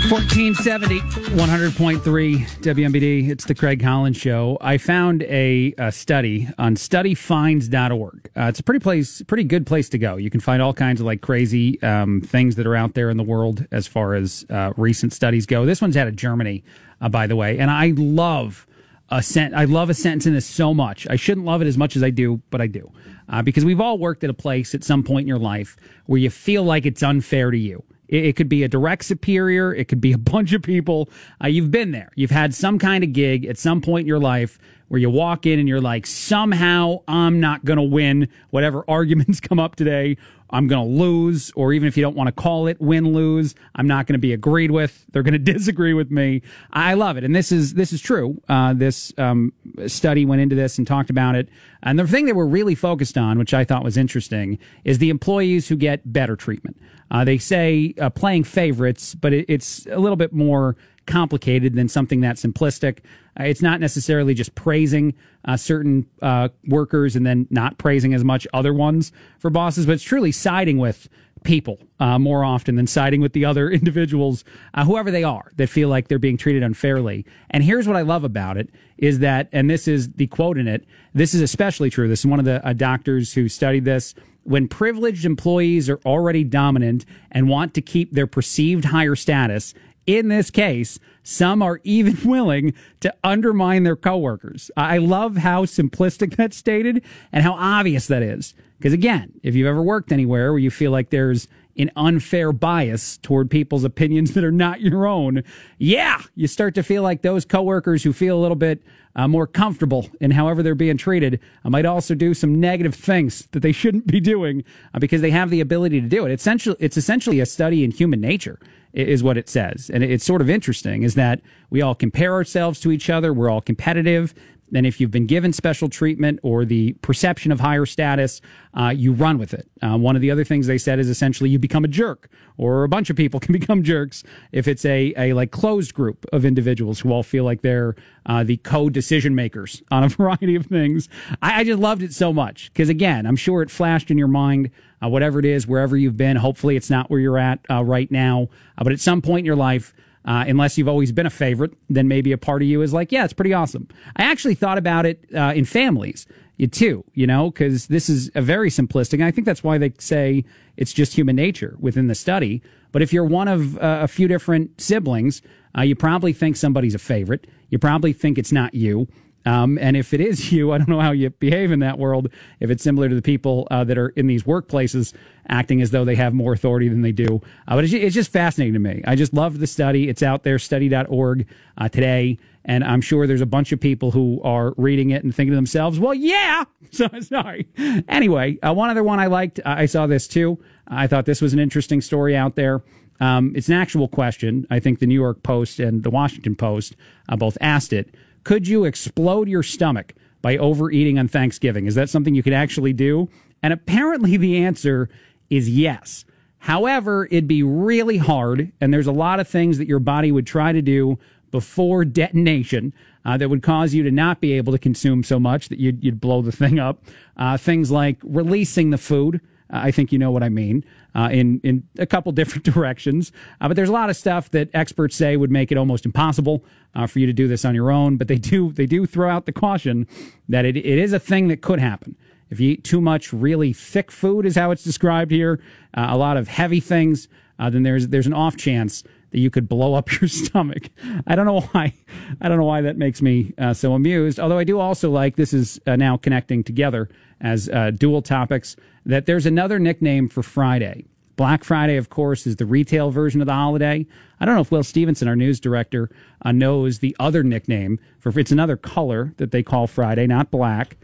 1470, 100.3 WMBD. It's the Craig Collins Show. I found a, a study on studyfinds.org. Uh, it's a pretty place, pretty good place to go. You can find all kinds of like crazy um, things that are out there in the world as far as uh, recent studies go. This one's out of Germany, uh, by the way, and I love a sent. I love a sentence in this so much. I shouldn't love it as much as I do, but I do uh, because we've all worked at a place at some point in your life where you feel like it's unfair to you it, it could be a direct superior. It could be a bunch of people. Uh, you've been there. You've had some kind of gig at some point in your life where you walk in and you're like, somehow I'm not going to win whatever arguments come up today. I'm going to lose, or even if you don't want to call it win lose, I'm not going to be agreed with. They're going to disagree with me. I love it, and this is this is true. Uh, this um, study went into this and talked about it, and the thing that we're really focused on, which I thought was interesting, is the employees who get better treatment. Uh, they say uh, playing favorites, but it, it's a little bit more complicated than something that simplistic. Uh, it's not necessarily just praising uh, certain uh, workers and then not praising as much other ones for bosses, but it's truly siding with people uh, more often than siding with the other individuals, uh, whoever they are, that feel like they're being treated unfairly. And here's what I love about it is that, and this is the quote in it, this is especially true. This is one of the uh, doctors who studied this when privileged employees are already dominant and want to keep their perceived higher status, in this case, some are even willing to undermine their coworkers. I love how simplistic that's stated and how obvious that is. Because again, if you've ever worked anywhere where you feel like there's an unfair bias toward people's opinions that are not your own, yeah, you start to feel like those coworkers who feel a little bit uh, more comfortable in however they're being treated uh, might also do some negative things that they shouldn't be doing uh, because they have the ability to do it. It's essentially, it's essentially a study in human nature is what it says. And it's sort of interesting is that we all compare ourselves to each other. We're all competitive. And if you've been given special treatment or the perception of higher status, uh, you run with it. Uh, one of the other things they said is essentially you become a jerk, or a bunch of people can become jerks if it's a, a like closed group of individuals who all feel like they're uh, the co-decision makers on a variety of things. I, I just loved it so much because again, I'm sure it flashed in your mind. Uh, whatever it is, wherever you've been, hopefully it's not where you're at uh, right now, uh, but at some point in your life, uh, unless you've always been a favorite, then maybe a part of you is like, yeah, it's pretty awesome. I actually thought about it uh, in families too, you know, because this is a very simplistic. I think that's why they say it's just human nature within the study. But if you're one of uh, a few different siblings, uh, you probably think somebody's a favorite. You probably think it's not you. Um, and if it is you, I don't know how you behave in that world. If it's similar to the people uh, that are in these workplaces acting as though they have more authority than they do. Uh, but it's, it's, just fascinating to me. I just love the study. It's out there, study.org uh, today. And I'm sure there's a bunch of people who are reading it and thinking to themselves, well, yeah. So sorry. Anyway, uh, one other one I liked, I saw this too. I thought this was an interesting story out there. Um, it's an actual question. I think the New York Post and the Washington Post uh, both asked it. Could you explode your stomach by overeating on Thanksgiving? Is that something you could actually do? And apparently the answer is yes. However, it'd be really hard, and there's a lot of things that your body would try to do before detonation uh, that would cause you to not be able to consume so much that you'd, you'd blow the thing up. Uh, things like releasing the food. Uh, I think you know what I mean. Uh, in in a couple different directions, uh, but there's a lot of stuff that experts say would make it almost impossible uh, for you to do this on your own. But they do they do throw out the caution that it, it is a thing that could happen. If you eat too much really thick food, is how it's described here, uh, a lot of heavy things, uh, then there's there's an off chance that you could blow up your stomach. I don't know why. I don't know why that makes me so amused. Although I do also like this is now connecting together as uh, dual topics. That there's another nickname for Friday. Black Friday, of course, is the retail version of the holiday. I don't know if Will Stevenson, our news director, uh, knows the other nickname for it's another color that they call Friday, not black.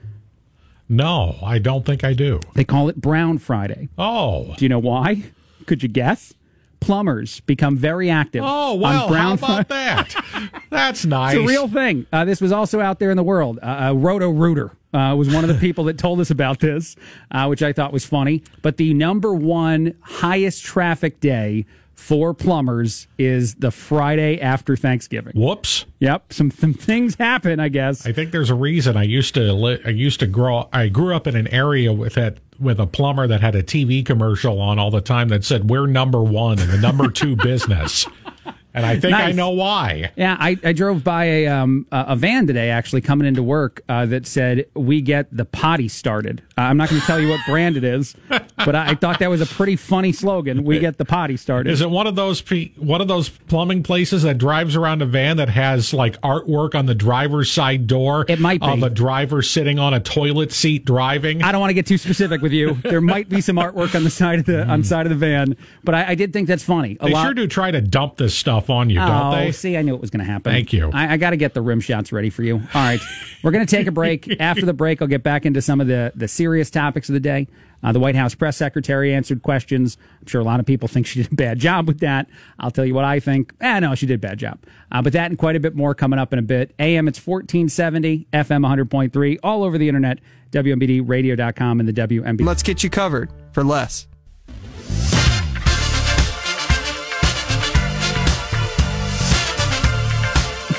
No, I don't think I do. They call it Brown Friday. Oh. Do you know why? Could you guess? Plumbers become very active. Oh, well, on Brown how about that? That's nice. It's a real thing. Uh, this was also out there in the world. Uh, uh, Roto Rooter uh, was one of the people that told us about this, uh, which I thought was funny. But the number one highest traffic day for plumbers is the Friday after Thanksgiving. Whoops. Yep, some some things happen. I guess. I think there's a reason. I used to li- I used to grow. I grew up in an area with that with a plumber that had a TV commercial on all the time that said we're number one in the number two business. And I think nice. I know why. Yeah, I, I drove by a um, a van today actually coming into work uh, that said we get the potty started. Uh, I'm not going to tell you what brand it is, but I, I, thought that was a pretty funny slogan. We get the potty started. Is it one of those one of those plumbing places that drives around a van that has like artwork on the driver's side door? It might be of a driver sitting on a toilet seat driving. I don't want to get too specific with you. There might be some artwork on the side of the on side of the van, but I, I did think that's funny. A they lot, sure do try to dump this stuff stuff on you, oh, don't they? See, I knew it was going to happen. Thank you. I, I got to get the rim shots ready for you. All right, we're going to take a break. After the break, I'll get back into some of the the serious topics of the day. Uh, the White House press secretary answered questions. I'm sure a lot of people think she did a bad job with that. I'll tell you what I think. Eh, no, she did a bad job. Uh, but that and quite a bit more coming up in a bit. AM, it's 1470, FM 100.3, all over the internet, WMBDradio.com and the WMBD. Let's get you covered for less.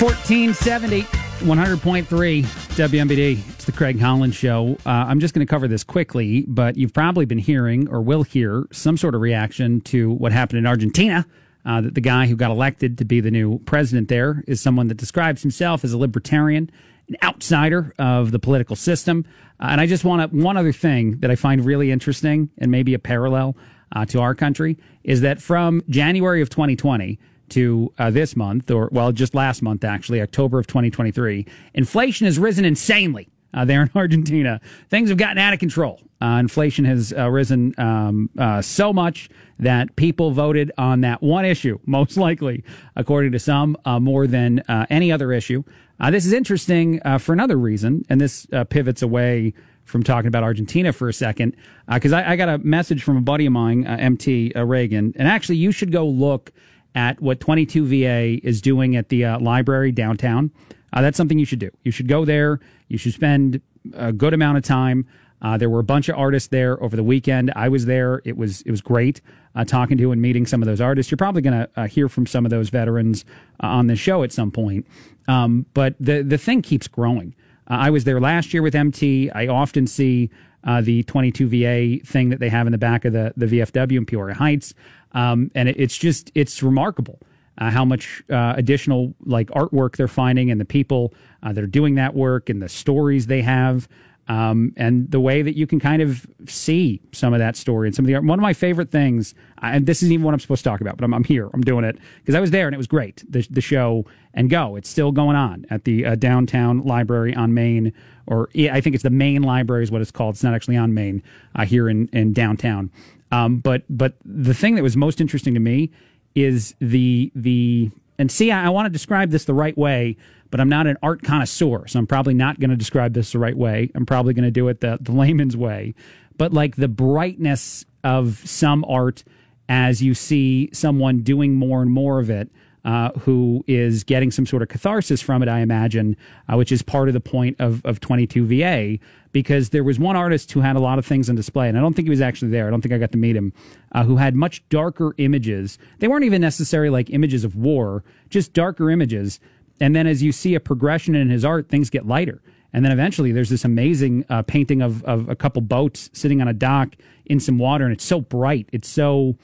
1470, 100.3 WMBD. It's the Craig Collins Show. Uh, I'm just going to cover this quickly, but you've probably been hearing or will hear some sort of reaction to what happened in Argentina. Uh, that the guy who got elected to be the new president there is someone that describes himself as a libertarian, an outsider of the political system. Uh, and I just want to, one other thing that I find really interesting and maybe a parallel uh, to our country is that from January of 2020 to uh, this month, or well, just last month actually, October of 2023, inflation has risen insanely uh, there in Argentina. Things have gotten out of control. Uh, inflation has uh, risen um, uh, so much that people voted on that one issue, most likely, according to some, uh, more than uh, any other issue. this is interesting for another reason, and this pivots away from talking about Argentina for a second, because I, I, got a message from a buddy of mine, MT Reagan, and actually, you should go look at what 22 VA is doing at the library downtown. that's something you should do. You should go there. You should spend a good amount of time. Uh, there were a bunch of artists there over the weekend. I was there. It was it was great uh, talking to and meeting some of those artists. You're probably going to uh, hear from some of those veterans uh, on the show at some point. Um, but the the thing keeps growing. Uh, I was there last year with MT. I often see uh, the 22 VA thing that they have in the back of the the VFW in Peoria Heights, um, and it, it's just it's remarkable. how much additional like artwork they're finding and the people that are doing that work and the stories they have um, and the way that you can kind of see some of that story and some of the art. One of my favorite things, and this isn't even what I'm supposed to talk about, but I'm, I'm here, I'm doing it because I was there and it was great. The, the show and go, it's still going on at the uh, downtown library on Main, or I think it's the Main Library is what it's called. It's not actually on Main uh, here in in downtown. Um, but but the thing that was most interesting to me is the the and see I, I want to describe this the right way but I'm not an art connoisseur, so I'm probably not going to describe this the right way. I'm probably going to do it the, the layman's way. But like the brightness of some art as you see someone doing more and more of it. Uh, who is getting some sort of catharsis from it, I imagine, uh, which is part of the point of, of 22 VA, because there was one artist who had a lot of things on display, and I don't think he was actually there. I don't think I got to meet him, uh, who had much darker images. They weren't even necessarily like images of war, just darker images and then as you see a progression in his art, things get lighter. And then eventually there's this amazing uh, painting of, of a couple boats sitting on a dock in some water. And it's so bright. It's so,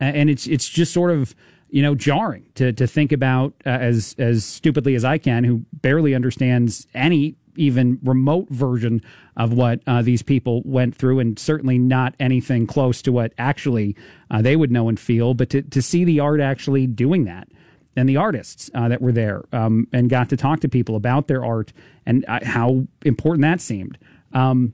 and it's, it's just sort of, you know, jarring to, to think about uh, as, as stupidly as I can, who barely understands any even remote version of what uh, these people went through, and certainly not anything close to what actually uh, they would know and feel. But to, to see the art actually doing that and the artists uh, that were there um, and got to talk to people about their art and uh, how important that seemed. Um,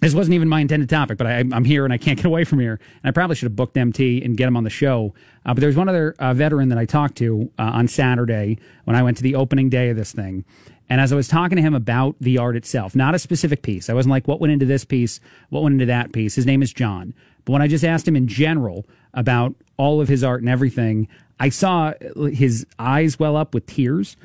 this wasn't even my intended topic, but I, am here and I can't get away from here. And I probably should have booked MT and get him on the show. Uh, but there's one other uh, veteran that I talked to uh, on Saturday when I went to the opening day of this thing. And as I was talking to him about the art itself, not a specific piece, I wasn't like, what went into this piece? What went into that piece? His name is John. But when I just asked him in general about all of his art and everything, I saw his eyes well up with tears.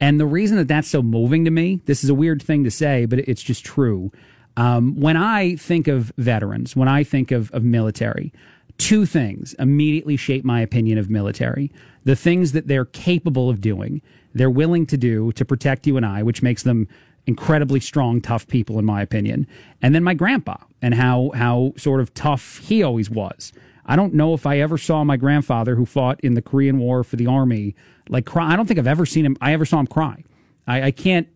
And the reason that that's so moving to me, this is a weird thing to say, but it's just true. Um, when I think of veterans, when I think of, of military, two things immediately shape my opinion of military. The things that they're capable of doing, they're willing to do to protect you and I, which makes them incredibly strong, tough people, in my opinion. And then my grandpa and how, how sort of tough he always was. I don't know if I ever saw my grandfather who fought in the Korean War for the army like cry. I don't think I've ever seen him. I ever saw him cry. I, I can't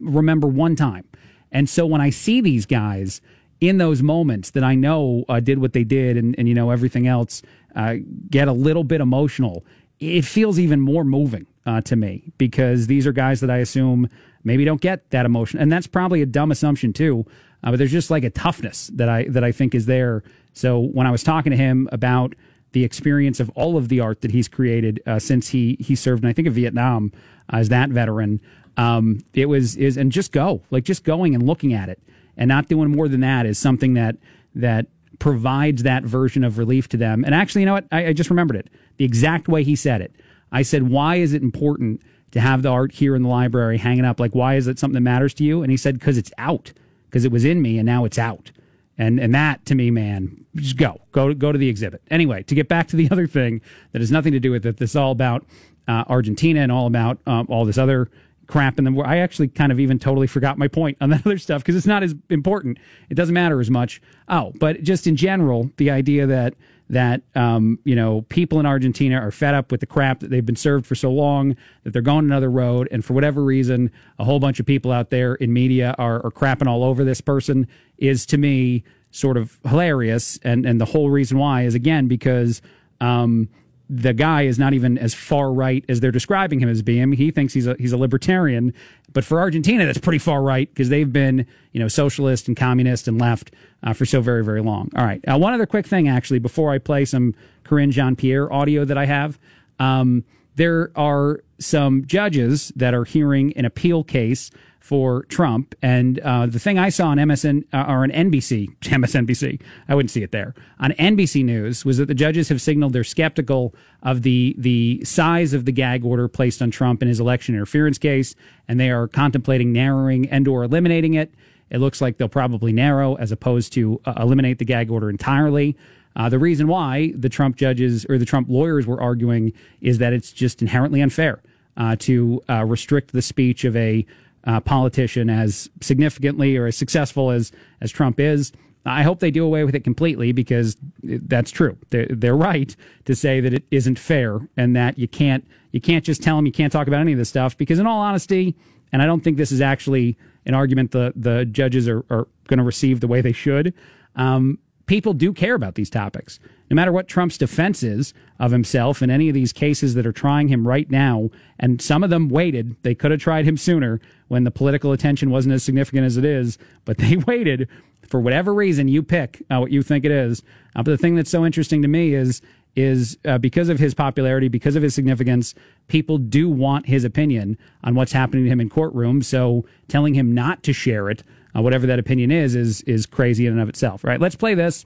remember one time. And so when I see these guys in those moments that I know uh, did what they did and, and you know everything else uh, get a little bit emotional, it feels even more moving uh, to me because these are guys that I assume maybe don't get that emotion, and that's probably a dumb assumption too. Uh, but there's just like a toughness that I that I think is there so when I was talking to him about the experience of all of the art that he's created uh, since he he served, and I think of Vietnam as that veteran, um, it was is and just go like just going and looking at it and not doing more than that is something that that provides that version of relief to them. And actually, you know what? I, I just remembered it the exact way he said it. I said, "Why is it important to have the art here in the library hanging up? Like, why is it something that matters to you?" And he said, "Because it's out. Because it was in me, and now it's out." And and that to me, man, just go go go to the exhibit. Anyway, to get back to the other thing that has nothing to do with it. This is all about uh, Argentina and all about um, all this other crap. And then I actually kind of even totally forgot my point on that other stuff because it's not as important. It doesn't matter as much. Oh, but just in general, the idea that that um, you know people in Argentina are fed up with the crap that they've been served for so long that they're going another road, and for whatever reason, a whole bunch of people out there in media are, are crapping all over this person is to me sort of hilarious, and and the whole reason why is again because um, the guy is not even as far right as they're describing him as being. He thinks he's a he's a libertarian, but for Argentina, that's pretty far right because they've been you know socialist and communist and left uh, for so very very long. All right, uh, one other quick thing actually before I play some Karine Jean Pierre audio that I have. Um, there are some judges that are hearing an appeal case for Trump. And uh, the thing I saw on MSN uh, or on NBC, MSNBC, I wouldn't see it there on NBC News was that the judges have signaled they're skeptical of the the size of the gag order placed on Trump in his election interference case, and they are contemplating narrowing and or eliminating it. It looks like they'll probably narrow as opposed to uh, eliminate the gag order entirely. Uh, the reason why the Trump judges or the Trump lawyers were arguing is that it's just inherently unfair uh, to uh, restrict the speech of a uh, politician as significantly or as successful as as Trump is. I hope they do away with it completely because that's true. They're, they're right to say that it isn't fair and that you can't you can't just tell them you can't talk about any of this stuff because, in all honesty, and I don't think this is actually an argument the the judges are, are going to receive the way they should. Um, people do care about these topics. No matter what Trump's defense is of himself in any of these cases that are trying him right now, and some of them waited, they could have tried him sooner when the political attention wasn't as significant as it is, but they waited for whatever reason you pick uh, what you think it is. Uh, but the thing that's so interesting to me is is uh, because of his popularity, because of his significance, people do want his opinion on what's happening to him in courtrooms. So telling him not to share it uh, whatever that opinion is, is is crazy in and of itself. Right? Let's play this.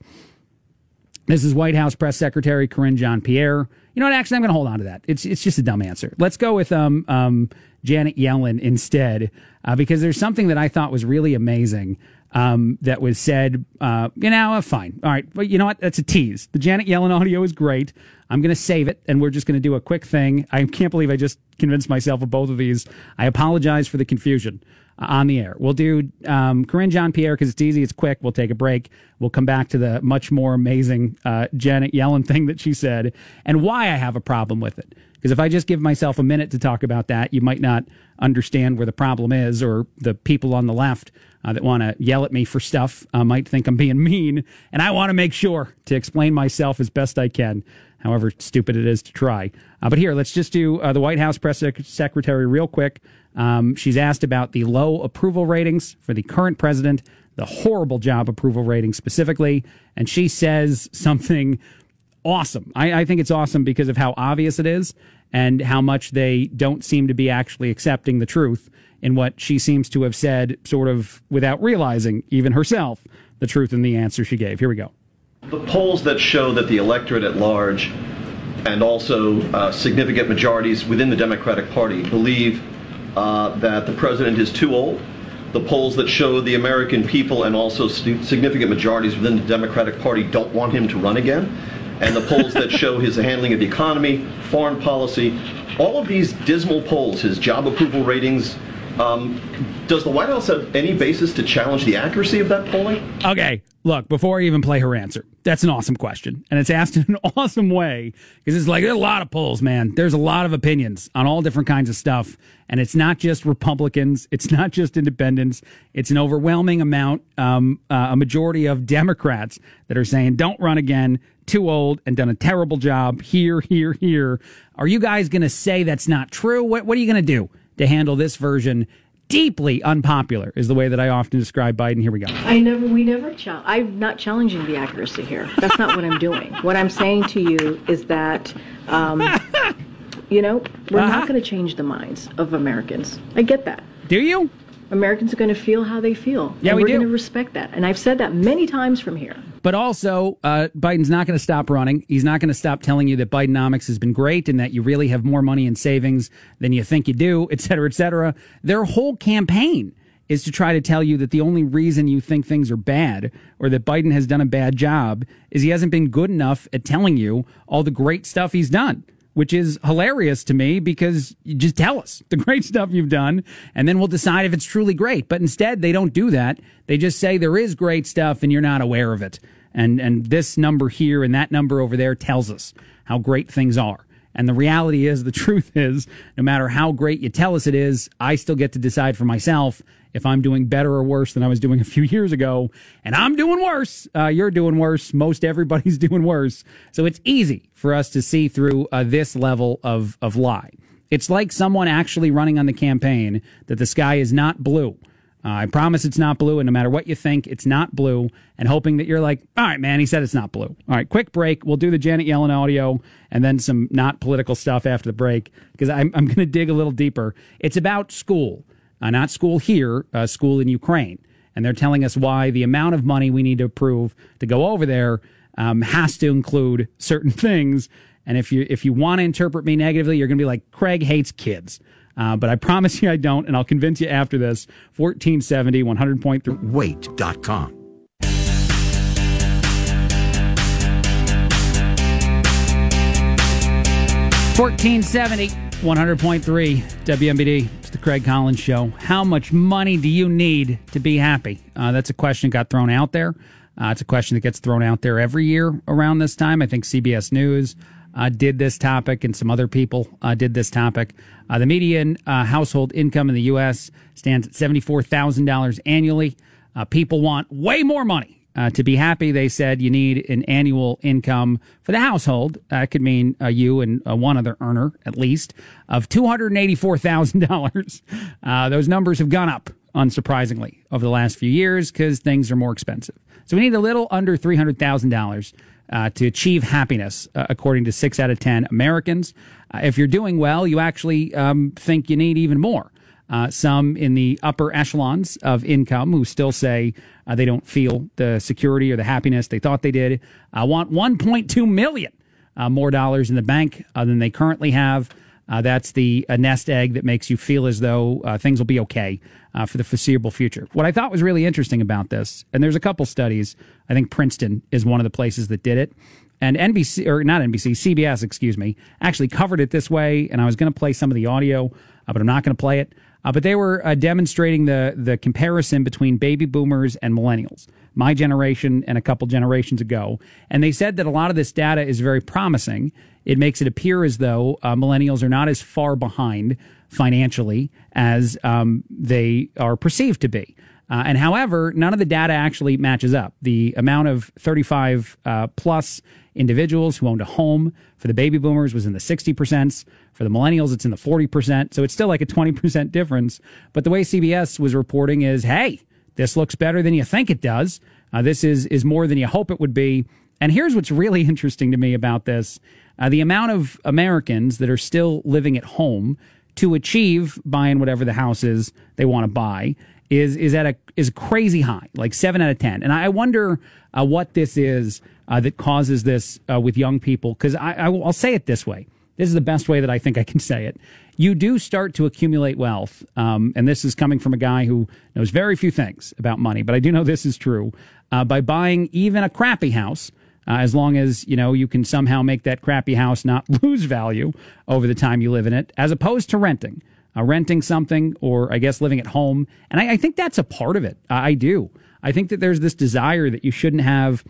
This is White House Press Secretary Karine Jean Pierre. You know what? Actually, I'm going to hold on to that. It's it's just a dumb answer. Let's go with um, um, Janet Yellen instead, uh, because there's something that I thought was really amazing um, that was said. Uh, you know, uh, fine, all right, but you know what? That's a tease. The Janet Yellen audio is great. I'm going to save it, and we're just going to do a quick thing. I can't believe I just convinced myself of both of these. I apologize for the confusion on the air. We'll do um, Karine Jean Pierre because it's easy, it's quick. We'll take a break. We'll come back to the much more amazing uh, Janet Yellen thing that she said and why I have a problem with it. Because if I just give myself a minute to talk about that, you might not understand where the problem is, or the people on the left uh, that want to yell at me for stuff uh, might think I'm being mean. And I want to make sure to explain myself as best I can, however stupid it is to try. Uh, but here, let's just do uh, the White House press sec- secretary real quick. Um, she's asked about the low approval ratings for the current president, the horrible job approval rating specifically, and she says something awesome. I, I think it's awesome because of how obvious it is and how much they don't seem to be actually accepting the truth in what she seems to have said, sort of without realizing, even herself, the truth in the answer she gave. Here we go. The polls that show that the electorate at large and also uh, significant majorities within the Democratic Party believe uh, that the president is too old. The polls that show the American people and also significant majorities within the Democratic Party don't want him to run again. And the polls that show his handling of the economy, foreign policy, all of these dismal polls, his job approval ratings, um, does the White House have any basis to challenge the accuracy of that polling? Okay, look, before I even play her answer, that's an awesome question. And it's asked in an awesome way because it's like there's a lot of polls, man. There's a lot of opinions on all different kinds of stuff. And it's not just Republicans, it's not just independents. It's an overwhelming amount, um, uh, a majority of Democrats that are saying, don't run again, too old, and done a terrible job here, here, here. Are you guys going to say that's not true? What, what are you going to do to handle this version? Deeply unpopular is the way that I often describe Biden. Here we go. I never, we never. I'm not challenging the accuracy here. That's not what I'm doing. What I'm saying to you is that, um, you know, we're Uh-huh. not going to change the minds of Americans. I get that. Do you? Americans are going to feel how they feel. Yeah, and we we're do. going to respect that. And I've said that many times from here. But also, uh, Biden's not going to stop running. He's not going to stop telling you that Bidenomics has been great and that you really have more money in savings than you think you do, et cetera, et cetera. Their whole campaign is to try to tell you that the only reason you think things are bad or that Biden has done a bad job is he hasn't been good enough at telling you all the great stuff he's done which is hilarious to me because you just tell us the great stuff you've done and then we'll decide if it's truly great. But instead, they don't do that. They just say there is great stuff and you're not aware of it. And, and this number here and that number over there tells us how great things are. And the reality is, the truth is, no matter how great you tell us it is, I still get to decide for myself if I'm doing better or worse than I was doing a few years ago. And I'm doing worse. Uh, you're doing worse. Most everybody's doing worse. So it's easy for us to see through uh, this level of, of lie. It's like someone actually running on the campaign that the sky is not blue. Uh, I promise it's not blue, and no matter what you think, it's not blue, and hoping that you're like, all right, man, he said it's not blue. All right, quick break. We'll do the Janet Yellen audio and then some not political stuff after the break because I'm, I'm going to dig a little deeper. It's about school, uh, not school here, uh, school in Ukraine. And they're telling us why the amount of money we need to approve to go over there um, has to include certain things. And if you if you want to interpret me negatively, you're going to be like Craig hates kids. Uh, but I promise you I don't, and I'll convince you after this. 1470, 100.3. Wait.com. Fourteen seventy, one hundred point three, WMBD. It's the Craig Collins Show. How much money do you need to be happy? Uh, that's a question that got thrown out there. Uh, it's a question that gets thrown out there every year around this time. I think CBS News uh, did this topic, and some other people uh, did this topic. Uh, the median uh, household income in the U.S. stands at seventy-four thousand dollars annually. Uh, people want way more money. Uh, to be happy, they said you need an annual income for the household. That could mean you and one other earner, at least, of two hundred eighty-four thousand dollars. Those numbers have gone up, unsurprisingly, over the last few years because things are more expensive. So we need a little under three hundred thousand dollars uh, to achieve happiness, uh, according to six out of 10 Americans. Uh, if you're doing well, you actually um, think you need even more. Uh, some in the upper echelons of income who still say uh, they don't feel the security or the happiness they thought they did uh, want 1.2 million more dollars in the bank than they currently have. Uh, that's the nest egg that makes you feel as though uh, things will be okay uh, for the foreseeable future. What I thought was really interesting about this, and there's a couple studies. I think Princeton is one of the places that did it, and NBC or not NBC, CBS, excuse me, actually covered it this way. And I was going to play some of the audio, uh, but I'm not going to play it. Uh, but they were uh, demonstrating the the comparison between baby boomers and millennials my generation and a couple generations ago. And they said that a lot of this data is very promising. It makes it appear as though uh, millennials are not as far behind financially as um, they are perceived to be. Uh, and however, none of the data actually matches up. The amount of 35 uh, plus individuals who owned a home for the baby boomers was in the 60%. For the millennials, it's in the 40%. So it's still like a 20% difference. But the way CBS was reporting is, hey, this looks better than you think it does. Uh, this is is more than you hope it would be. And here's what's really interesting to me about this: uh, the amount of Americans that are still living at home to achieve buying whatever the house is they want to buy is is at a is crazy high, like seven out of ten. And I wonder uh, what this is uh, that causes this uh, with young people. Because I, I I'll say it this way: this is the best way that I think I can say it you do start to accumulate wealth. Um, and this is coming from a guy who knows very few things about money, but I do know this is true. Uh, by buying even a crappy house, uh, as long as you know you can somehow make that crappy house not lose value over the time you live in it, as opposed to renting, uh, renting something, or I guess living at home. And I, I think that's a part of it. I do. I think that there's this desire that you shouldn't have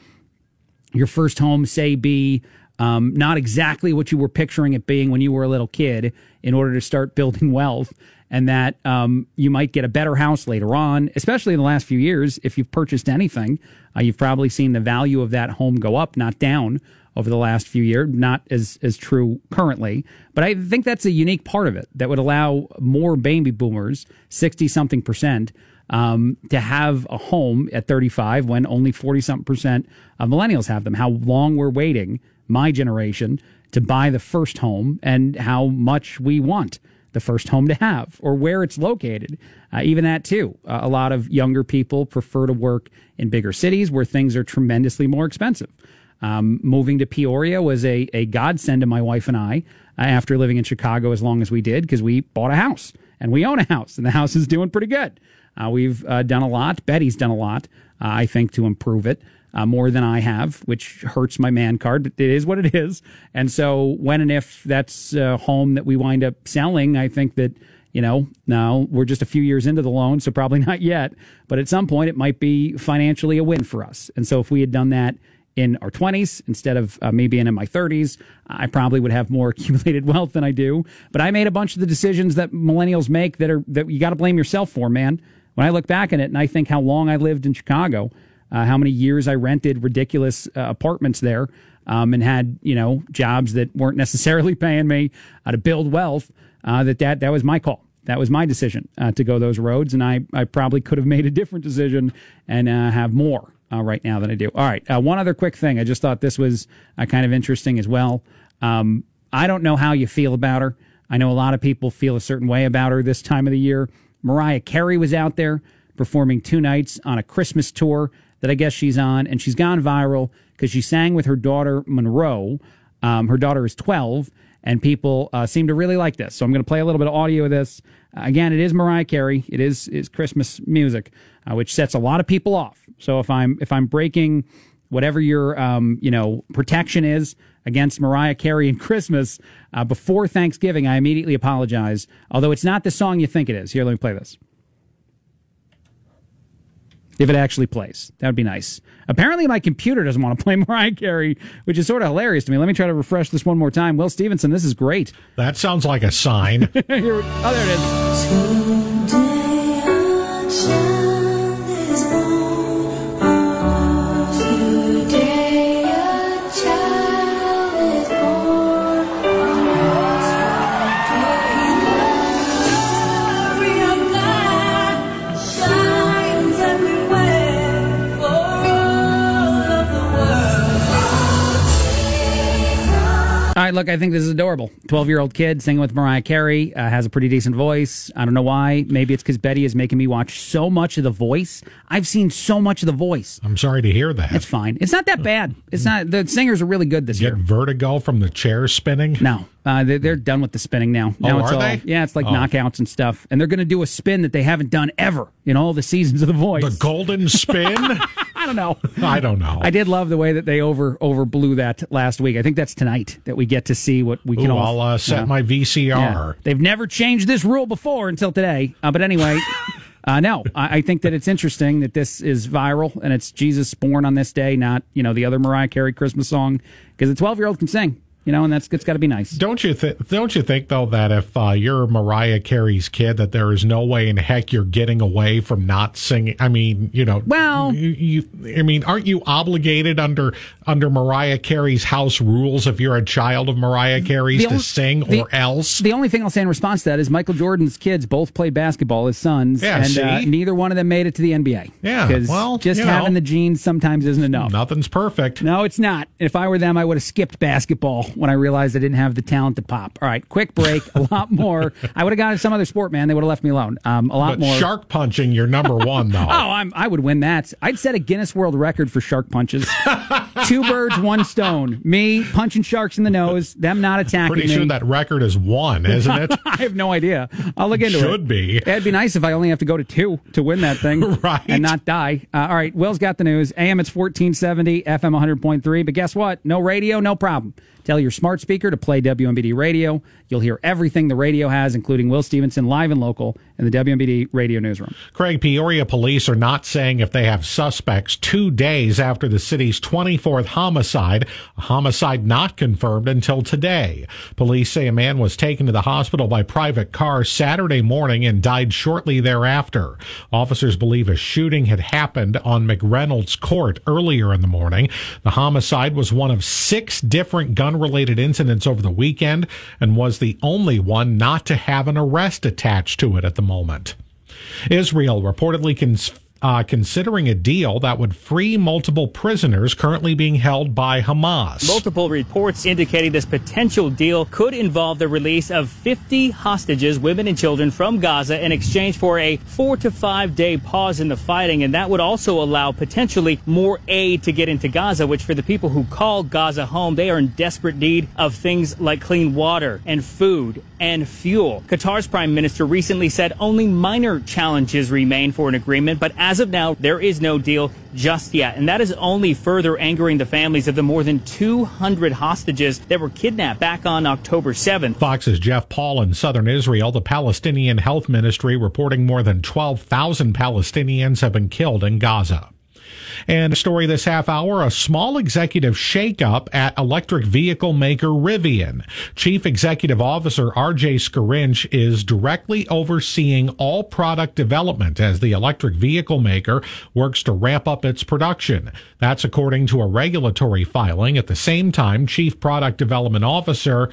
your first home say be um, not exactly what you were picturing it being when you were a little kid in order to start building wealth and that um, you might get a better house later on, especially in the last few years. If you've purchased anything, uh, you've probably seen the value of that home go up, not down over the last few years. Not as, as true currently, but I think that's a unique part of it that would allow more baby boomers, 60 something percent, um, to have a home at 35 when only 40 something percent of millennials have them. How long we're waiting my generation to buy the first home and how much we want the first home to have or where it's located. Uh, even that, too. Uh, a lot of younger people prefer to work in bigger cities where things are tremendously more expensive. Um, moving to Peoria was a, a godsend to my wife and I uh, after living in Chicago as long as we did because we bought a house and we own a house and the house is doing pretty good. Uh, we've uh, done a lot. Betty's done a lot, I think, to improve it uh, more than I have, which hurts my man card, but it is what it is. And so when and if that's a home that we wind up selling, I think that, you know, now we're just a few years into the loan, so probably not yet, but at some point it might be financially a win for us. And so if we had done that in our 20s instead of uh, me being in my 30s, I probably would have more accumulated wealth than I do. But I made a bunch of the decisions that millennials make that are that you got to blame yourself for, man. When I look back at it and I think how long I lived in Chicago, uh, how many years I rented ridiculous uh, apartments there, um, and had you know jobs that weren't necessarily paying me uh, to build wealth, uh, that that that was my call. That was my decision uh, to go those roads, and I, I probably could have made a different decision and uh, have more right now than I do. All right, one other quick thing. I just thought this was kind of interesting as well. Um, I don't know how you feel about her. I know a lot of people feel a certain way about her this time of the year. Mariah Carey was out there performing two nights on a Christmas tour that I guess she's on, and she's gone viral because she sang with her daughter Monroe. Um, her daughter is 12, and people uh, seem to really like this. So I'm going to play a little bit of audio of this. Uh, again, it is Mariah Carey. It is is Christmas music, uh, which sets a lot of people off. So if I'm if I'm breaking whatever your um, you know protection is against Mariah Carey and Christmas uh, before Thanksgiving, I immediately apologize. Although it's not the song you think it is. Here, let me play this. If it actually plays, that would be nice. Apparently, my computer doesn't want to play Mariah Carey, which is sort of hilarious to me. Let me try to refresh this one more time. Will Stevenson, this is great. That sounds like a sign. Oh, there it is. Right, look, I think this is adorable. 12 year old kid singing with Mariah Carey, uh, has a pretty decent voice. I don't know why. Maybe it's because Betty is making me watch so much of The Voice. I've seen so much of The Voice. I'm sorry to hear that. It's fine. It's not that bad. It's not, the singers are really good this year. Get year. vertigo from the chair spinning? No, uh, they're, they're done with the spinning now. Now Oh, it's are all, they? Yeah, it's like Oh. knockouts and stuff. And they're going to do a spin that they haven't done ever in all the seasons of The Voice. The golden spin? I don't know. I don't know. I did love the way that they over over blew that last week. I think that's tonight that we get to see what we can Ooh, all. I'll uh, set yeah. my VCR. Yeah. They've never changed this rule before until today. Uh, but anyway, uh, no, I, I think that it's interesting that this is viral and it's Jesus born on this day, not you know the other Mariah Carey Christmas song because a twelve year old can sing. You know, and that's it's got to be nice. Don't you think? Don't you think though that if uh, you're Mariah Carey's kid, that there is no way in heck you're getting away from not singing? I mean, you know, well, you, you I mean, aren't you obligated under under Mariah Carey's house rules if you're a child of Mariah Carey's to only- sing the- or else? The only thing I'll say in response to that is Michael Jordan's kids both played basketball, his sons, Yeah, and see? Uh, neither one of them made it to the NBA. Yeah, because well, just you know. having the genes sometimes isn't enough. Nothing's perfect. No, it's not. If I were them, I would have skipped basketball when I realized I didn't have the talent to pop. All right, quick break. A lot more. I would have gone to some other sport, man. They would have left me alone. Um, a lot But more. shark punching, you're number one though. Oh, I'm, I would win that. I'd set a Guinness World Record for shark punches. Two birds, one stone. Me punching sharks in the nose, them not attacking Pretty me. sure that record is one, isn't it? I have no idea. I'll look into it. Should be. It'd be nice if I only have to go to two to win that thing Right. and not die. Uh, all right, Will's got the news. AM it's 1470, FM 100.3. But guess what? No radio, no problem. Tell your smart speaker to play WMBD radio. You'll hear everything the radio has, including Will Stevenson live and local in the WMBD radio newsroom. Craig, Peoria police are not saying if they have suspects two days after the city's 24th homicide, a homicide not confirmed until today. Police say a man was taken to the hospital by private car Saturday morning and died shortly thereafter. Officers believe a shooting had happened on McReynolds Court earlier in the morning. The homicide was one of six different gun related incidents over the weekend and was the only one not to have an arrest attached to it at the moment. Israel reportedly cons- uh, considering a deal that would free multiple prisoners currently being held by Hamas. Multiple reports indicating this potential deal could involve the release of 50 hostages, women and children, from Gaza in exchange for a four to five day pause in the fighting. And that would also allow potentially more aid to get into Gaza, which for the people who call Gaza home, they are in desperate need of things like clean water and food and fuel. Qatar's prime minister recently said only minor challenges remain for an agreement, but as of now, there is no deal just yet. And that is only further angering the families of the more than 200 hostages that were kidnapped back on October 7th. Fox's Jeff Paul in southern Israel, the Palestinian Health Ministry reporting more than 12,000 Palestinians have been killed in Gaza. And a story this half hour, a small executive shakeup at electric vehicle maker Rivian. Chief Executive Officer RJ Scaringe is directly overseeing all product development as the electric vehicle maker works to ramp up its production. That's according to a regulatory filing. At the same time, Chief Product Development Officer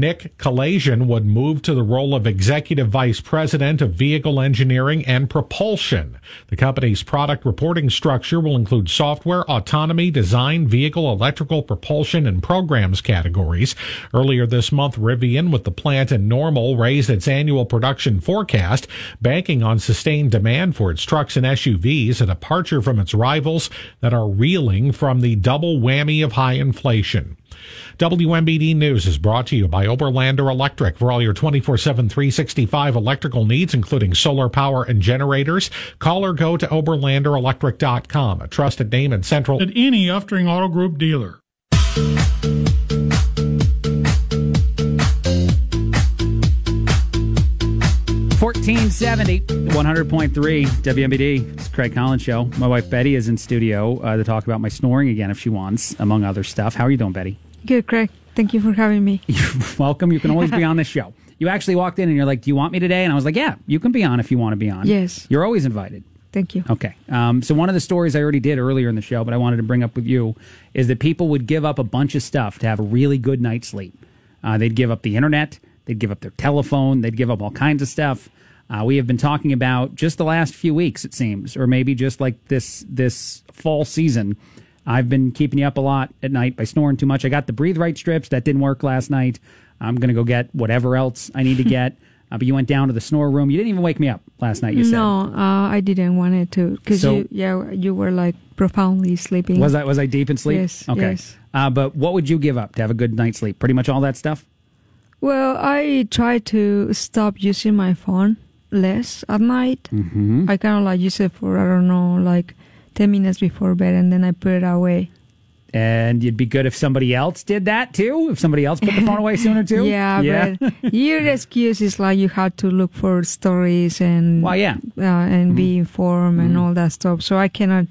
Nick Kalayjian would move to the role of Executive Vice President of Vehicle Engineering and Propulsion. The company's product reporting structure will include software, autonomy, design, vehicle, electrical, propulsion, and programs categories. Earlier this month, Rivian, with the plant in Normal, raised its annual production forecast, banking on sustained demand for its trucks and SUVs, a departure from its rivals that are reeling from the double whammy of high inflation. WMBD News is brought to you by Oberlander Electric. For all your 24 7, 365 electrical needs, including solar power and generators, call or go to OberlanderElectric.com, a trusted name in Central. At any Uftring Auto Group dealer. Fourteen seventy, one hundred point three WMBD. It's Craig Collins show. My wife Betty is in studio uh, to talk about my snoring again if she wants, among other stuff. How are you doing, Betty? Good, Craig. Thank you for having me. You're welcome. You can always be on this show. You actually walked in and you're like, "Do you want me today?" And I was like, "Yeah, you can be on if you want to be on." Yes. You're always invited. Thank you. Okay. Um, so one of the stories I already did earlier in the show, but I wanted to bring up with you, is that people would give up a bunch of stuff to have a really good night's sleep. Uh, they'd give up the internet, they'd give up their telephone, they'd give up all kinds of stuff. Uh, we have been talking about just the last few weeks, it seems, or maybe just like this this fall season. I've been keeping you up a lot at night by snoring too much. I got the breathe right strips that didn't work last night. I'm gonna go get whatever else I need to get. Uh, but you went down to the snore room. You didn't even wake me up last night. You said no, uh, I didn't want it to because So- you, yeah, you were like profoundly sleeping. Was I was I deep in sleep? Yes, Okay. yes. Uh, but what would you give up to have a good night's sleep? Pretty much all that stuff. Well, I try to stop using my phone less at night. Mm-hmm. I kind of like use it for I don't know, like ten minutes before bed, and then I put it away. And you'd be good if somebody else did that too. If somebody else put the phone away sooner too. Yeah, but your excuse is like you had to look for stories and Well, yeah. uh, and be informed and Mhm. all that stuff. So I cannot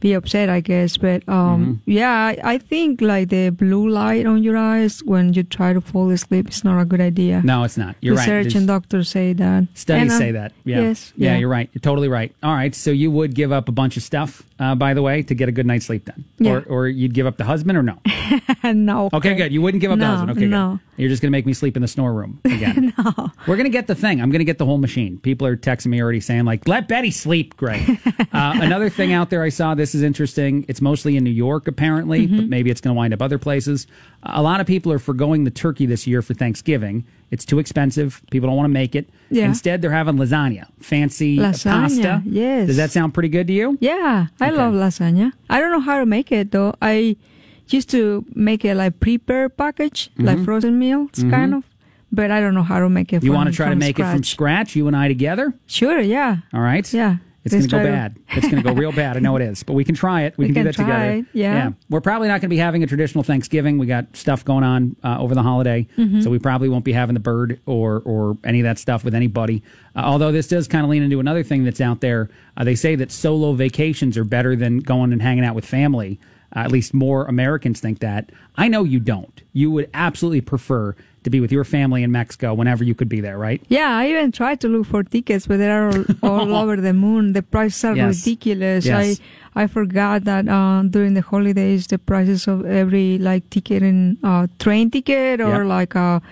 be upset, I guess. But um, Mm-hmm. yeah, I, I think like the blue light on your eyes when you try to fall asleep is not a good idea. No, it's not. You're right. Research and doctors say that. Studies And, uh, say that. Yeah. Yes. yeah. You're right. You're totally right. All right. So you would give up a bunch of stuff, uh, by the way, to get a good night's sleep then, Yeah. or or you'd give up the husband or no? no. Okay, good. You wouldn't give up the husband. Okay, no. good. You're just going to make me sleep in the snore room again. no. We're going to get the thing. I'm going to get the whole machine. People are texting me already saying, like, let Betty sleep. Great. uh, another thing out there I saw, this is interesting. It's mostly in New York, apparently, Mm-hmm. but maybe it's going to wind up other places. A lot of people are foregoing the turkey this year for Thanksgiving. It's too expensive. People don't want to make it. Yeah. Instead, they're having lasagna, fancy Lasagna, pasta. yes. Does that sound pretty good to you? Yeah, I Okay. love lasagna. I don't know how to make it though. I used to make it like prepare package, like Mhm. frozen meals, Mhm. kind of. But I don't know how to make it. You from, want to try to make it from scratch. scratch, you and I together? Sure. Yeah. All right. Yeah. It's going to go bad. It's going to go real bad. I know it is, but we can try it. We, We can, do that together. try it, yeah. We're probably not going to be having a traditional Thanksgiving. We got stuff going on uh, over the holiday, Mhm. so we probably won't be having the bird or or any of that stuff with anybody. Uh, although this does kind of lean into another thing that's out there. Uh, they say that solo vacations are better than going and hanging out with family. Uh, at least more Americans think that. I know you don't. You would absolutely prefer to be with your family in Mexico whenever you could be there, right? Yeah, I even tried to look for tickets, but they're all, all over the moon. The prices are Yes. ridiculous. Yes. I I forgot that uh, during the holidays, the prices of every like ticket in uh, train ticket or Yep. like a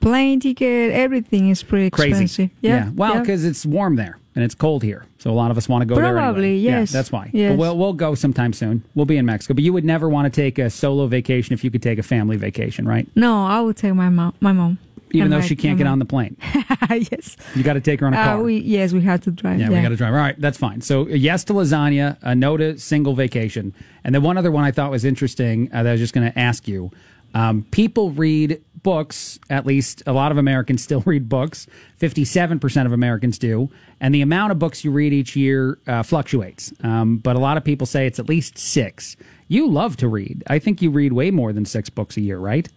plane ticket, everything is pretty crazy. expensive. Yeah. Well, yeah. because it's warm there and it's cold here, so a lot of us want to go there. Probably, anyway. yes. Yeah, that's why. Yes. But we'll we'll go sometime soon. We'll be in Mexico, but you would never want to take a solo vacation if you could take a family vacation, right? No, I would take my mom. My mom. Even though my- she can't get mom. on the plane, yes. you got to take her on a Uh, car. we yes, we had to drive. yeah, we got to drive. All right, that's fine. So yes to lasagna, a no to single vacation, and then one other one I thought was interesting uh, that I was just going to ask you. Um, people read books. At least a lot of Americans still read books. Fifty-seven percent of Americans do, and the amount of books you read each year uh, fluctuates. Um, but a lot of people say it's at least six. You love to read. I think you read way more than six books a year, right?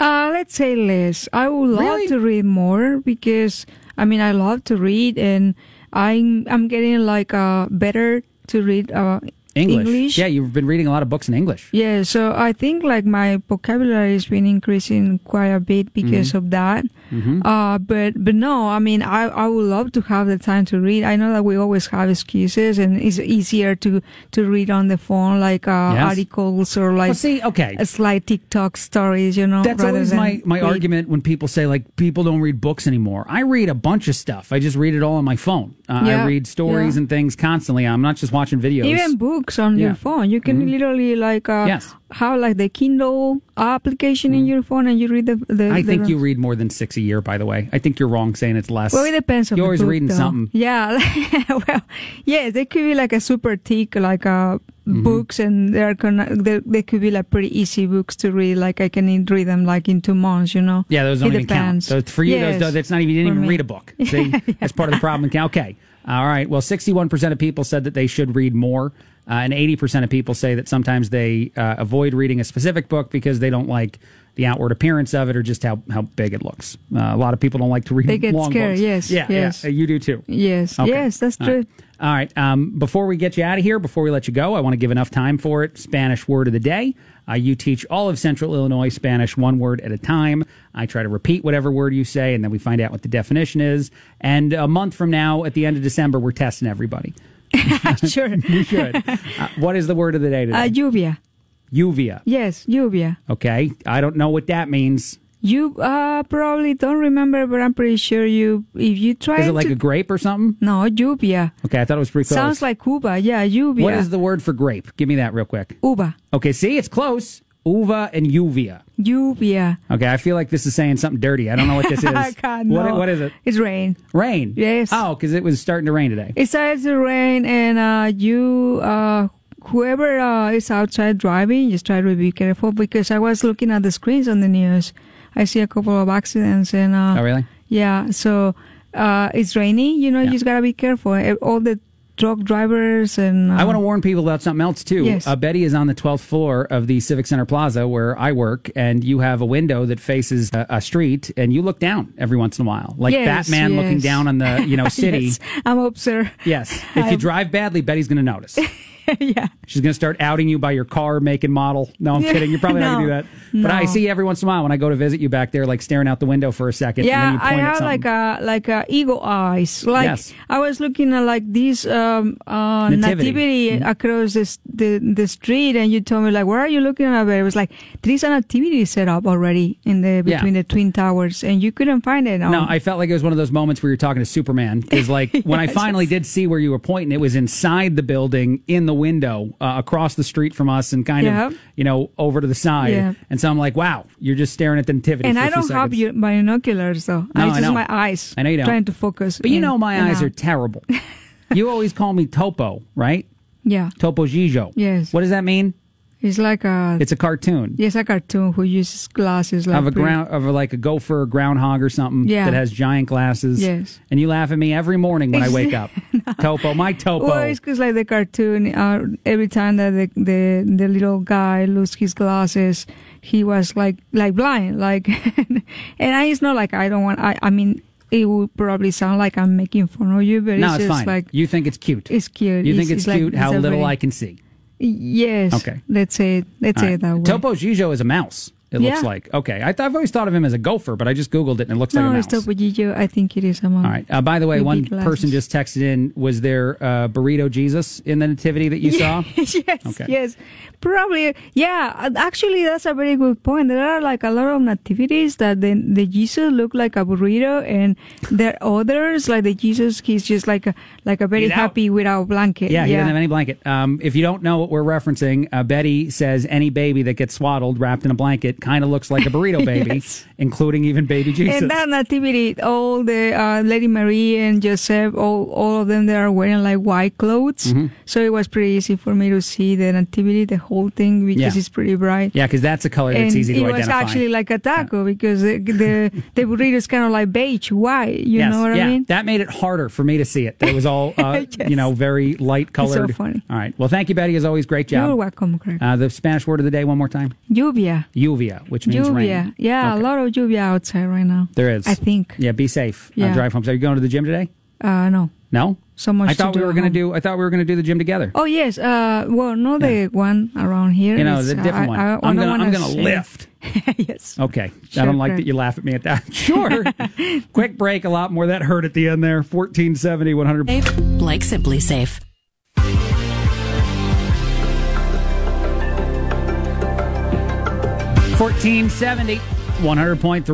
Uh, let's say less. I would love Really? to read more because I mean I love to read and I'm I'm getting like uh better to read uh English. Yeah, you've been reading a lot of books in English. Yeah, so I think like my vocabulary has been increasing quite a bit because Mhm. of that. Mhm. Uh, but but no, I mean, I I would love to have the time to read. I know that we always have excuses, and it's easier to to read on the phone, like uh, Yes. articles or like see, okay, a slight TikTok stories. You know, That's always my, my read. argument when people say like people don't read books anymore. I read a bunch of stuff. I just read it all on my phone. Uh, I read stories yeah. and things constantly. I'm not just watching videos. Even books on Yeah. your phone, you can Mhm. literally like uh, Yes. have like the Kindle application in your phone, and you read the. the I the think you read more than six a year. By the way, I think you're wrong saying it's less. Well, it depends on You're always book, reading though. something. Yeah, well, yeah, they could be like a super thick, like uh, Mm-hmm. books, and they're gonna they, they could be like pretty easy books to read. Like I can read them like in two months, you know. Yeah, those don't It even count. depends. So for you, Yes. those, that's not even you didn't For even me. read a book. See, that's part of the problem. Okay, all right. Well, sixty-one percent of people said that they should read more, uh, and eighty percent of people say that sometimes they uh, avoid reading a specific book because they don't like the outward appearance of it or just how, how big it looks. Uh, a lot of people don't like to read They get long scared, books. yes, Yeah, yes. yeah. You do too. Yes, Okay. yes, that's All true. right. All right. Um, before we get you out of here, before we let you go, I want to give enough time for it. Spanish word of the day. Uh, you teach all of Central Illinois Spanish one word at a time. I try to repeat whatever word you say, and then we find out what the definition is. And a month from now, at the end of December, we're testing everybody. sure. you should. Uh, what is the word of the day today? Uh, lluvia. Lluvia. Yes, lluvia. Okay. I don't know what that means. You uh probably don't remember, but I'm pretty sure you if you try. Is it like to, a grape or something? No, lluvia. Okay, I thought it was pretty close. Sounds like Cuba. Yeah, lluvia. What is the word for grape? Give me that real quick. uva? Okay, see, it's close. Uva and uvia. Lluvia. Okay, I feel like this is saying something dirty. I don't know what this is. God, What- no. what is it? It's rain. Rain. Yes. Oh, because it was starting to rain today. It started to rain, and uh, you, uh, whoever uh, is outside driving, just try to be careful because I was looking at the screens on the news. I see a couple of accidents, and uh, Oh, really? yeah, so uh, it's rainy. You know, Yeah. you just gotta be careful. All the truck drivers and uh, I want to warn people about something else too. Yes. Uh, Betty is on the 12th floor of the Civic Center Plaza where I work, and you have a window that faces a, a street, and you look down every once in a while, like Yes, Batman looking down on the you know city. yes, I'm up, sir. Yes. If you drive badly, Betty's going to notice. yeah. She's going to start outing you by your car, make, and model. No, I'm Yeah, kidding. You're probably not going to do that. But I no. see every once in a while when I go to visit you back there, like staring out the window for a second. Yeah, and then you I have like a like a eagle eyes. Like Yes. I was looking at like this um uh Nativity. nativity, Mhm. across this, the the street, and you told me like, where are you looking at? It was like there is a nativity set up already in the Yeah. between the twin towers, and you couldn't find it. No, I felt like it was one of those moments where you're talking to Superman. Because, like, when I finally did see where you were pointing, it was inside the building, in the window, uh, across the street from us, and kind Yeah. of, you know, over to the side. Yeah. And so I'm like, wow, you're just staring at the nativity. and I don't have seconds. your binoculars though. No, I just know. my eyes. I know you don't. Trying to focus. But you know, my eyes are terrible. you always call me Topo, right? Yeah. Topo Gigio. Yes. What does that mean? It's like a. It's a cartoon. Yes, a cartoon who uses glasses like of a ground of a, like a gopher groundhog or something Yeah. that has giant glasses. Yes. And you laugh at me every morning when I wake up. Topo, my Topo. Well, it's because like the cartoon, uh, every time that the, the the little guy lose his glasses, he was like like blind, like, and I, it's not like I don't want. I I mean, it would probably sound like I'm making fun of you, but no, it's it's just fine. like you think it's cute. it's cute. You think It's- it's, it's like- cute how it's little very- I can see. yes. Okay. let's say it. Let's say right. that way. Topo Gigio is a mouse. It looks Yeah. like okay. I th- I've always thought of him as a gopher, but I just googled it and it looks no, like a it's mouse. Topo Gigio. I think it is a mom. All right. Uh, by the way, With one glasses. person just texted in. Was there uh, burrito Jesus in the nativity that you saw? yes, Okay. yes, probably. Yeah, uh, actually, that's a very good point. There are like a lot of nativities that the, the Jesus look like a burrito, and there are others like the Jesus. He's just like a like a very He's out. happy without blanket. Yeah, he doesn't have any blanket. Um, if you don't know what we're referencing, uh, Betty says any baby that gets swaddled, wrapped in a blanket, kind of looks like a burrito baby, Yes. including even baby Jesus. And that nativity, all the uh, Lady Marie and Joseph, all all of them, they are wearing like white clothes. Mhm. So it was pretty easy for me to see the nativity, the whole thing, because Yeah. it's pretty bright. yeah, because that's a color that's and easy to identify. it was actually like a taco because the the, the burrito is kind of like beige, white. You yes, know what yeah, I mean? that made it harder for me to see it. That it was all, uh, Yes. you know, very light colored. So funny. All right. Well, thank you, Betty. As always, great job. You're welcome, Craig. Uh, the Spanish word of the day, one more time. Lluvia. Lluvia, which means Lluvia. rain. Yeah, a lot of lluvia outside right now. There is. I think. Yeah, be safe. Uh, Yeah. drive home. So are you going to the gym today? Uh, no. No, so much. I thought to we do were going to home. do. I thought we were going to do the gym together. Oh yes. Uh, well, not the one around here. You know, It's, the uh, different I- one. I, I I'm don't gonna, I'm gonna say- lift. yes. Okay. I don't like that you laugh at me at that. Sure. Quick break. A lot more that hurt at the end there. 1470, 100. Like SimpliSafe. 1470, 100.3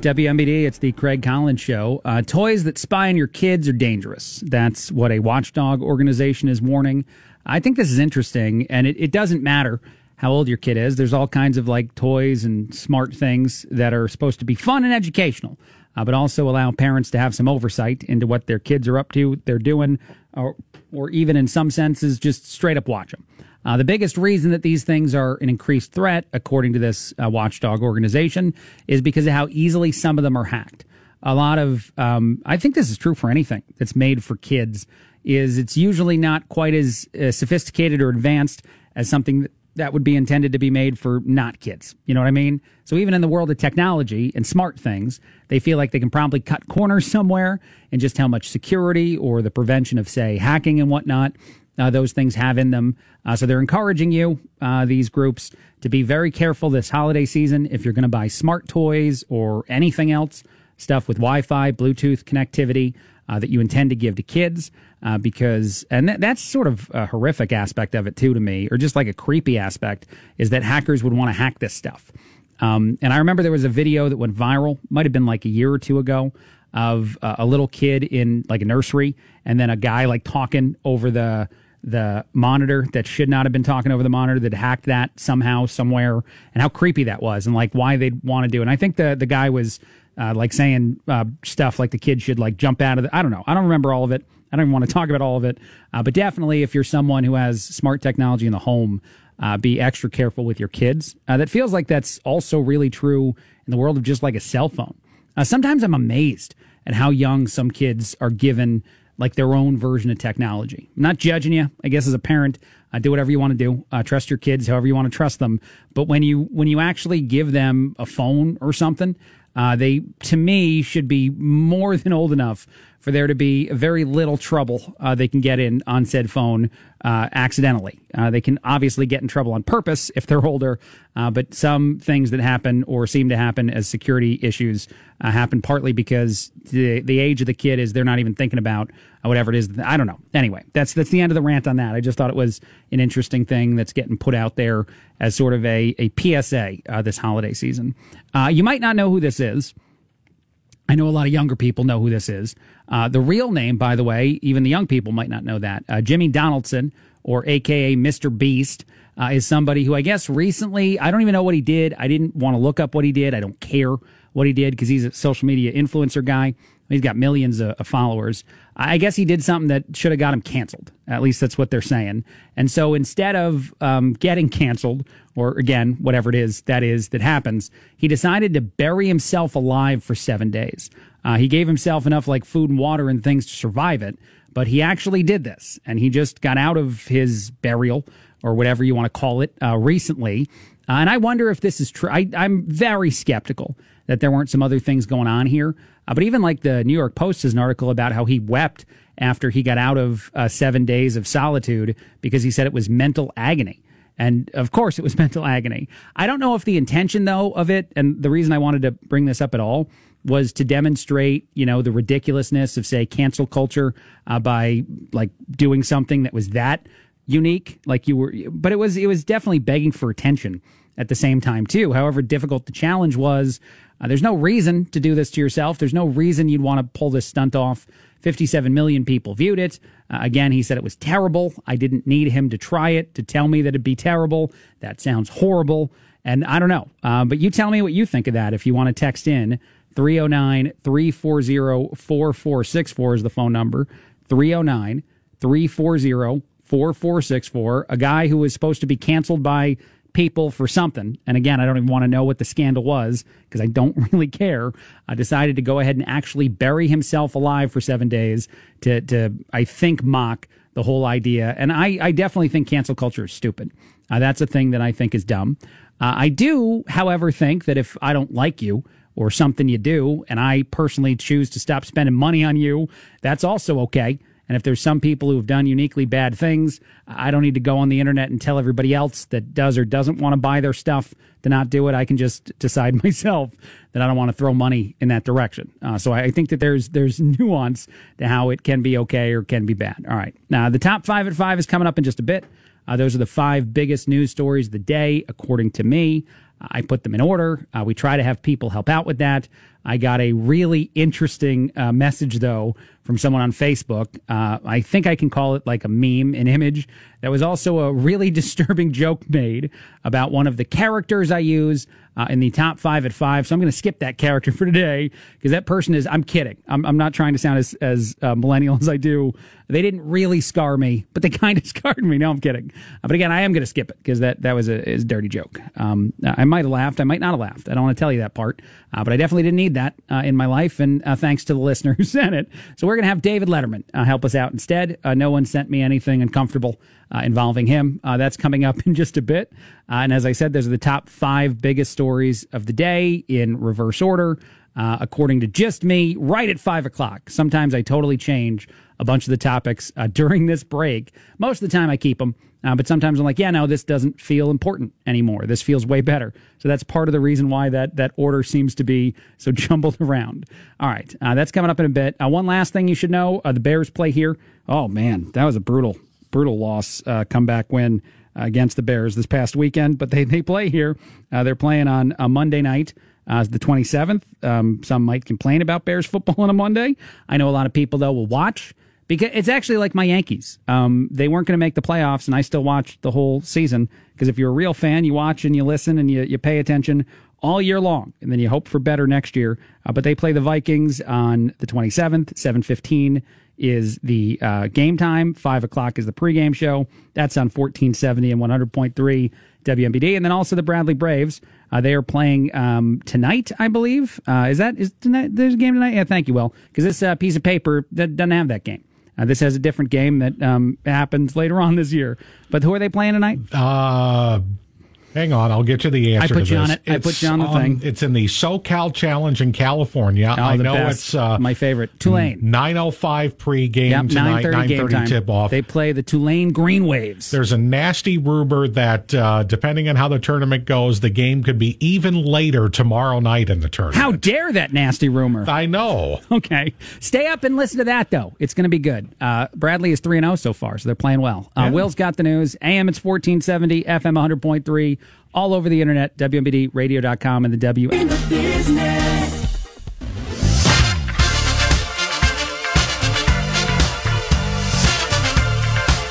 WMBD. It's the Craig Collins Show. Uh, toys that spy on your kids are dangerous. That's what a watchdog organization is warning. I think this is interesting, and it, it doesn't matter how old your kid is. There's all kinds of like toys and smart things that are supposed to be fun and educational, uh, but also allow parents to have some oversight into what their kids are up to, they're doing, or, or even in some senses, just straight up watch them. Uh, the biggest reason that these things are an increased threat, according to this uh, watchdog organization, is because of how easily some of them are hacked. A lot of, um, I think this is true for anything that's made for kids, is it's usually not quite as uh, sophisticated or advanced as something that, that would be intended to be made for not kids. You know what I mean? So even in the world of technology and smart things, they feel like they can probably cut corners somewhere and just how much security or the prevention of, say, hacking and whatnot uh, those things have in them. Uh, so they're encouraging you, uh, these groups, to be very careful this holiday season if you're going to buy smart toys or anything else, stuff with Wi Fi, Bluetooth connectivity uh, that you intend to give to kids. Uh, because, and that, that's sort of a horrific aspect of it too to me, or just like a creepy aspect, is that hackers would want to hack this stuff. Um, and I remember there was a video that went viral, might have been like a year or two ago, of uh, a little kid in like a nursery, and then a guy like talking over the the monitor that should not have been talking over the monitor that hacked that somehow somewhere, and how creepy that was, and like why they'd want to do. it. And I think the the guy was uh, like saying uh, stuff like the kid should like jump out of the. I don't know. I don't remember all of it. I don't even want to talk about all of it. Uh, but definitely, if you're someone who has smart technology in the home, uh, be extra careful with your kids. Uh, that feels like that's also really true in the world of just like a cell phone. Uh, sometimes I'm amazed at how young some kids are given like their own version of technology. I'm not judging you. I guess as a parent, uh, do whatever you want to do. Uh, trust your kids however you want to trust them. But when you when you actually give them a phone or something, uh, they to me should be more than old enough for there to be very little trouble uh, they can get in on said phone uh, accidentally. Uh, they can obviously get in trouble on purpose if they're older, uh, but some things that happen or seem to happen as security issues uh, happen partly because the the age of the kid is they're not even thinking about uh, whatever it is. I don't know. Anyway, that's that's the end of the rant on that. I just thought it was an interesting thing that's getting put out there as sort of a a PSA uh, this holiday season. Uh, you might not know who this is. I know a lot of younger people know who this is. Uh, the real name, by the way, even the young people might not know that. Uh, Jimmy Donaldson, or AKA Mr. Beast, uh, is somebody who I guess recently, I don't even know what he did. I didn't want to look up what he did. I don't care what he did because he's a social media influencer guy. He's got millions of, of followers. I guess he did something that should have got him canceled. At least that's what they're saying. And so instead of um, getting canceled, or again, whatever it is that is that happens, he decided to bury himself alive for seven days. Uh, he gave himself enough like food and water and things to survive it, but he actually did this, and he just got out of his burial or whatever you want to call it uh, recently. Uh, and I wonder if this is true. I'm very skeptical that there weren't some other things going on here. Uh, but even like the New York Post has an article about how he wept after he got out of uh, seven days of solitude because he said it was mental agony. And of course, it was mental agony. I don't know if the intention, though, of it, and the reason I wanted to bring this up at all, was to demonstrate, you know, the ridiculousness of, say, cancel culture uh, by like doing something that was that unique. Like you were, but it was it was definitely begging for attention at the same time too. However difficult the challenge was, uh, there's no reason to do this to yourself. There's no reason you'd want to pull this stunt off. 57 million people viewed it. Uh, again, he said it was terrible. I didn't need him to try it to tell me that it'd be terrible. That sounds horrible. And I don't know. Um, but you tell me what you think of that if you want to text in. 309 340 4464 is the phone number. 309 340 4464. A guy who was supposed to be canceled by people for something. And again, I don't even want to know what the scandal was because I don't really care. I decided to go ahead and actually bury himself alive for seven days to, to I think, mock the whole idea. And I, I definitely think cancel culture is stupid. Uh, that's a thing that I think is dumb. Uh, I do, however, think that if I don't like you or something you do, and I personally choose to stop spending money on you, that's also okay. And if there's some people who have done uniquely bad things, I don't need to go on the internet and tell everybody else that does or doesn't want to buy their stuff to not do it. I can just decide myself that I don't want to throw money in that direction. Uh, so I think that there's there's nuance to how it can be okay or can be bad. All right. Now the top five at five is coming up in just a bit. Uh, those are the five biggest news stories of the day, according to me. I put them in order. Uh, we try to have people help out with that. I got a really interesting uh, message, though, from someone on Facebook. Uh, I think I can call it like a meme, an image. That was also a really disturbing joke made about one of the characters I use uh, in the top five at five. So I'm going to skip that character for today because that person is, I'm kidding. I'm, I'm not trying to sound as, as uh, millennial as I do. They didn't really scar me, but they kind of scarred me. No, I'm kidding. Uh, but again, I am going to skip it because that, that was a, is a dirty joke. Um, I might have laughed. I might not have laughed. I don't want to tell you that part, uh, but I definitely didn't need that uh, in my life. And uh, thanks to the listener who sent it. So we're going to have David Letterman help us out instead. no one sent me anything uncomfortable uh, involving him. Uh, that's coming up in just a bit. Uh, and as I said, those are the top five biggest stories of the day in reverse order, uh, according to just me, right at five o'clock. Sometimes I totally change a bunch of the topics uh, during this break. Most of the time I keep them. Uh, but sometimes I'm like, yeah, no, this doesn't feel important anymore. This feels way better. So that's part of the reason why that that order seems to be so jumbled around. All right, that's coming up in a bit. one last thing you should know: the Bears play here. Oh man, that was a brutal brutal loss, uh, comeback win uh, against the Bears this past weekend. But they, they play here. Uh, they're playing on a Monday night. Uh, the 27th. Um, some might complain about Bears football on a Monday. I know a lot of people, though, will watch because it's actually like my Yankees. Um, they weren't going to make the playoffs, and I still watched the whole season because if you're a real fan, you watch and you listen and you, you pay attention all year long, and then you hope for better next year. Uh, but they play the Vikings on the 27th, 7:15 is the uh, game time. Five o'clock is the pregame show. That's on 1470 and 100.3 WMBD. And then also the Bradley Braves. Uh, they are playing um, tonight, I believe. Uh, is that is tonight? There's a game tonight. Yeah, thank you, Will, because this uh, piece of paper that doesn't have that game. Uh, this has a different game that um, happens later on this year. But who are they playing tonight? Uh, Hang on, I'll get you the answer. I put you on it. It's I put you on the on, thing. It's in the SoCal Challenge in California. Oh, I know best. it's uh, my favorite. Tulane. Nine oh five pregame Yep, tonight. 9:30 game tip off. They play the Tulane Green Waves. There's a nasty rumor that uh, depending on how the tournament goes, the game could be even later tomorrow night in the tournament. How dare that nasty rumor? I know. Okay, stay up and listen to that though. It's going to be good. Uh, Bradley is three and zero so far, so they're playing well. Uh, Yeah. Will's got the news. AM it's fourteen seventy, FM one hundred point three, all over the internet. WMBDRadio.com and the W.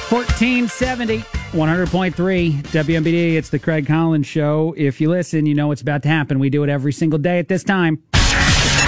Fourteen seventy. 100.3 WMBD. It's the Craig Collins Show. If you listen, you know what's about to happen. We do it every single day at this time.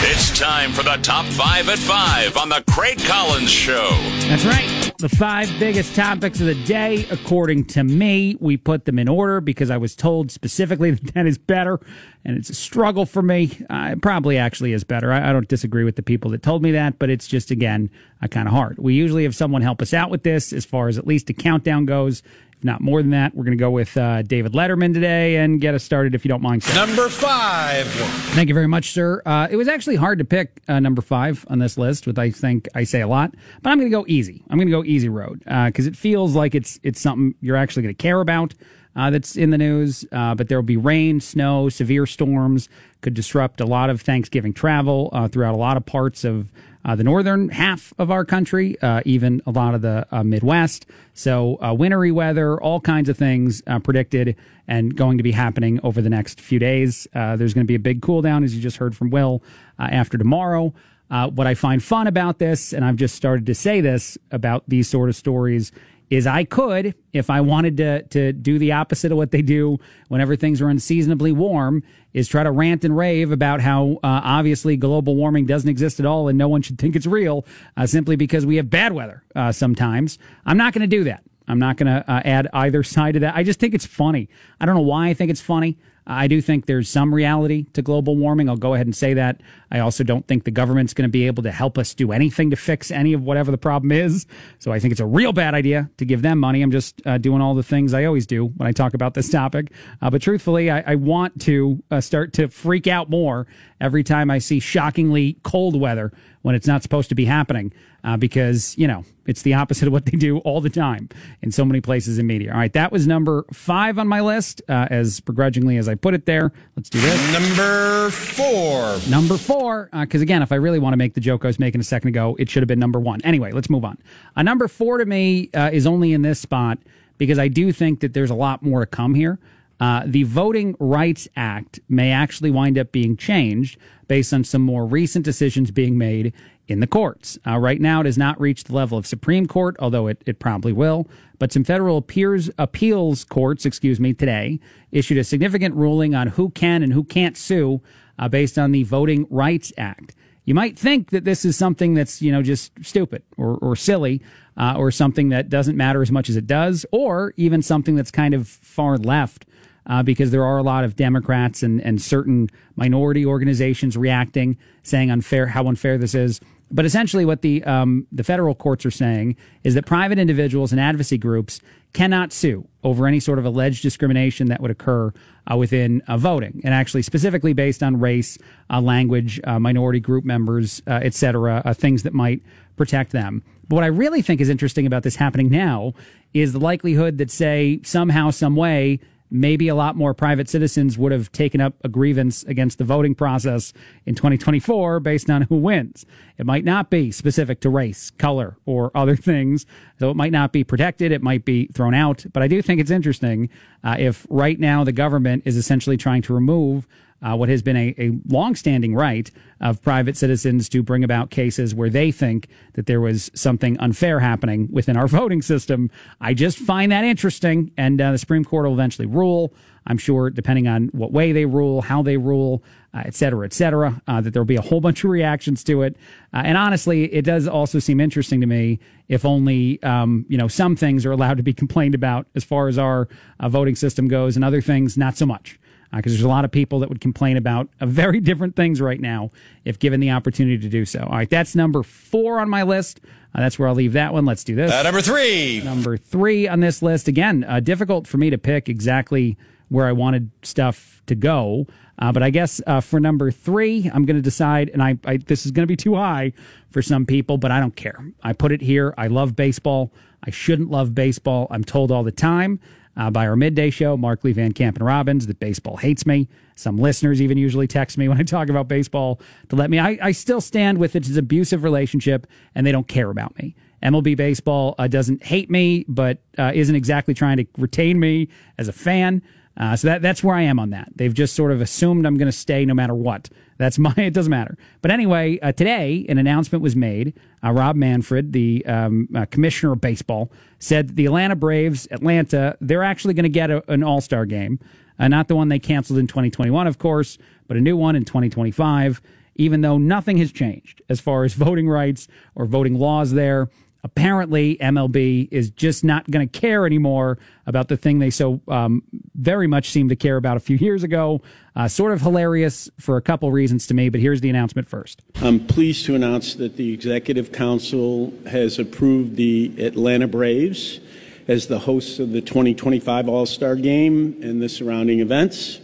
It's time for the top five at five on the Craig Collins Show. That's right. The five biggest topics of the day, according to me. We put them in order because I was told specifically that that is better, and it's a struggle for me. Uh, it probably actually is better. I, I don't disagree with the people that told me that, but it's just, again, kind of hard. We usually have someone help us out with this as far as at least a countdown goes. If not more than that, we're going to go with uh, David Letterman today and get us started if you don't mind. Sir. Number five. Thank you very much, sir. Uh, it was actually hard to pick uh, number five on this list, which I think I say a lot, but I'm going to go easy. I'm going to go easy road because it feels like it's it's something you're actually going to care about. Uh, that's in the news, uh, but there will be rain, snow, severe storms could disrupt a lot of Thanksgiving travel uh, throughout a lot of parts of uh, the northern half of our country, uh, even a lot of the uh, Midwest. So, uh, wintry weather, all kinds of things uh, predicted and going to be happening over the next few days. Uh, there's going to be a big cool down, as you just heard from Will, after tomorrow. What I find fun about this, and I've just started to say this about these sort of stories, is I could, if I wanted to to do the opposite of what they do whenever things are unseasonably warm, is try to rant and rave about how uh, obviously global warming doesn't exist at all and no one should think it's real uh, simply because we have bad weather uh, sometimes. I'm not going to do that. I'm not going to uh, add either side to that. I just think it's funny. I don't know why I think it's funny. I do think there's some reality to global warming. I'll go ahead and say that. I also don't think the government's going to be able to help us do anything to fix any of whatever the problem is. So I think it's a real bad idea to give them money. I'm just uh, doing all the things I always do when I talk about this topic. Uh, but truthfully, I, I want to uh, start to freak out more every time I see shockingly cold weather when it's not supposed to be happening uh, because, you know, it's the opposite of what they do all the time in so many places in media. All right, that was number five on my list, uh, as begrudgingly as I put it there. Let's do this. Number four. Number four, because again, if I really want to make the joke I was making a second ago, it should have been number one. Anyway, let's move on. Uh, number four to me uh, is only in this spot because I do think that there's a lot more to come here. Uh, the Voting Rights Act may actually wind up being changed based on some more recent decisions being made in the courts. Uh, right now, it has not reached the level of Supreme Court, although it, it probably will. But some federal appears, appeals courts, excuse me, today issued a significant ruling on who can and who can't sue uh, based on the Voting Rights Act. You might think that this is something that's you know just stupid or, or silly, uh, or something that doesn't matter as much as it does, or even something that's kind of far left uh, because there are a lot of Democrats and, and certain minority organizations reacting, saying unfair how unfair this is. But essentially, what the um, the federal courts are saying is that private individuals and advocacy groups cannot sue over any sort of alleged discrimination that would occur uh, within uh, voting, and actually specifically based on race, uh, language, uh, minority group members, uh, et cetera, uh, things that might protect them. But what I really think is interesting about this happening now is the likelihood that, say, somehow, some way, maybe a lot more private citizens would have taken up a grievance against the voting process in 2024 based on who wins. It might not be specific to race, color, or other things. So it might not be protected. It might be thrown out. But I do think it's interesting uh, if right now the government is essentially trying to remove uh, what has been a, a longstanding right of private citizens to bring about cases where they think that there was something unfair happening within our voting system. I just find that interesting, and uh, the Supreme Court will eventually rule. I'm sure, depending on what way they rule, how they rule, uh, et cetera, et cetera, uh, that there'll be a whole bunch of reactions to it. Uh, and honestly, it does also seem interesting to me if only, um, you know, some things are allowed to be complained about as far as our uh, voting system goes, and other things not so much because uh, there's a lot of people that would complain about uh, very different things right now if given the opportunity to do so. All right, that's number four on my list. Uh, that's where I'll leave that one. Let's do this. Uh, number three. Number three on this list. Again, uh, difficult for me to pick exactly where I wanted stuff to go. Uh, but I guess for number three, I'm going to decide, and I, I this is going to be too high for some people, but I don't care. I put it here. I love baseball. I shouldn't love baseball. I'm told all the time uh, by our midday show, Markley Van Camp and Robbins, that baseball hates me. Some listeners even usually text me when I talk about baseball to let me. I, I still stand with it's an abusive relationship, and they don't care about me. MLB baseball uh, doesn't hate me, but uh, isn't exactly trying to retain me as a fan. Uh, so that that's where I am on that. They've just sort of assumed I'm going to stay no matter what. That's my. It doesn't matter. But anyway, uh, today an announcement was made. Uh, Rob Manfred, the um, uh, commissioner of baseball, said the Atlanta Braves, Atlanta, they're actually going to get a, an All Star game, uh, not the one they canceled in 2021, of course, but a new one in 2025. Even though nothing has changed as far as voting rights or voting laws there, apparently MLB is just not going to care anymore about the thing they so um, very much seemed to care about a few years ago. Uh, sort of hilarious for a couple reasons to me, but here's the announcement first. I'm pleased to announce that the Executive Council has approved the Atlanta Braves as the hosts of the 2025 All Star Game and the surrounding events.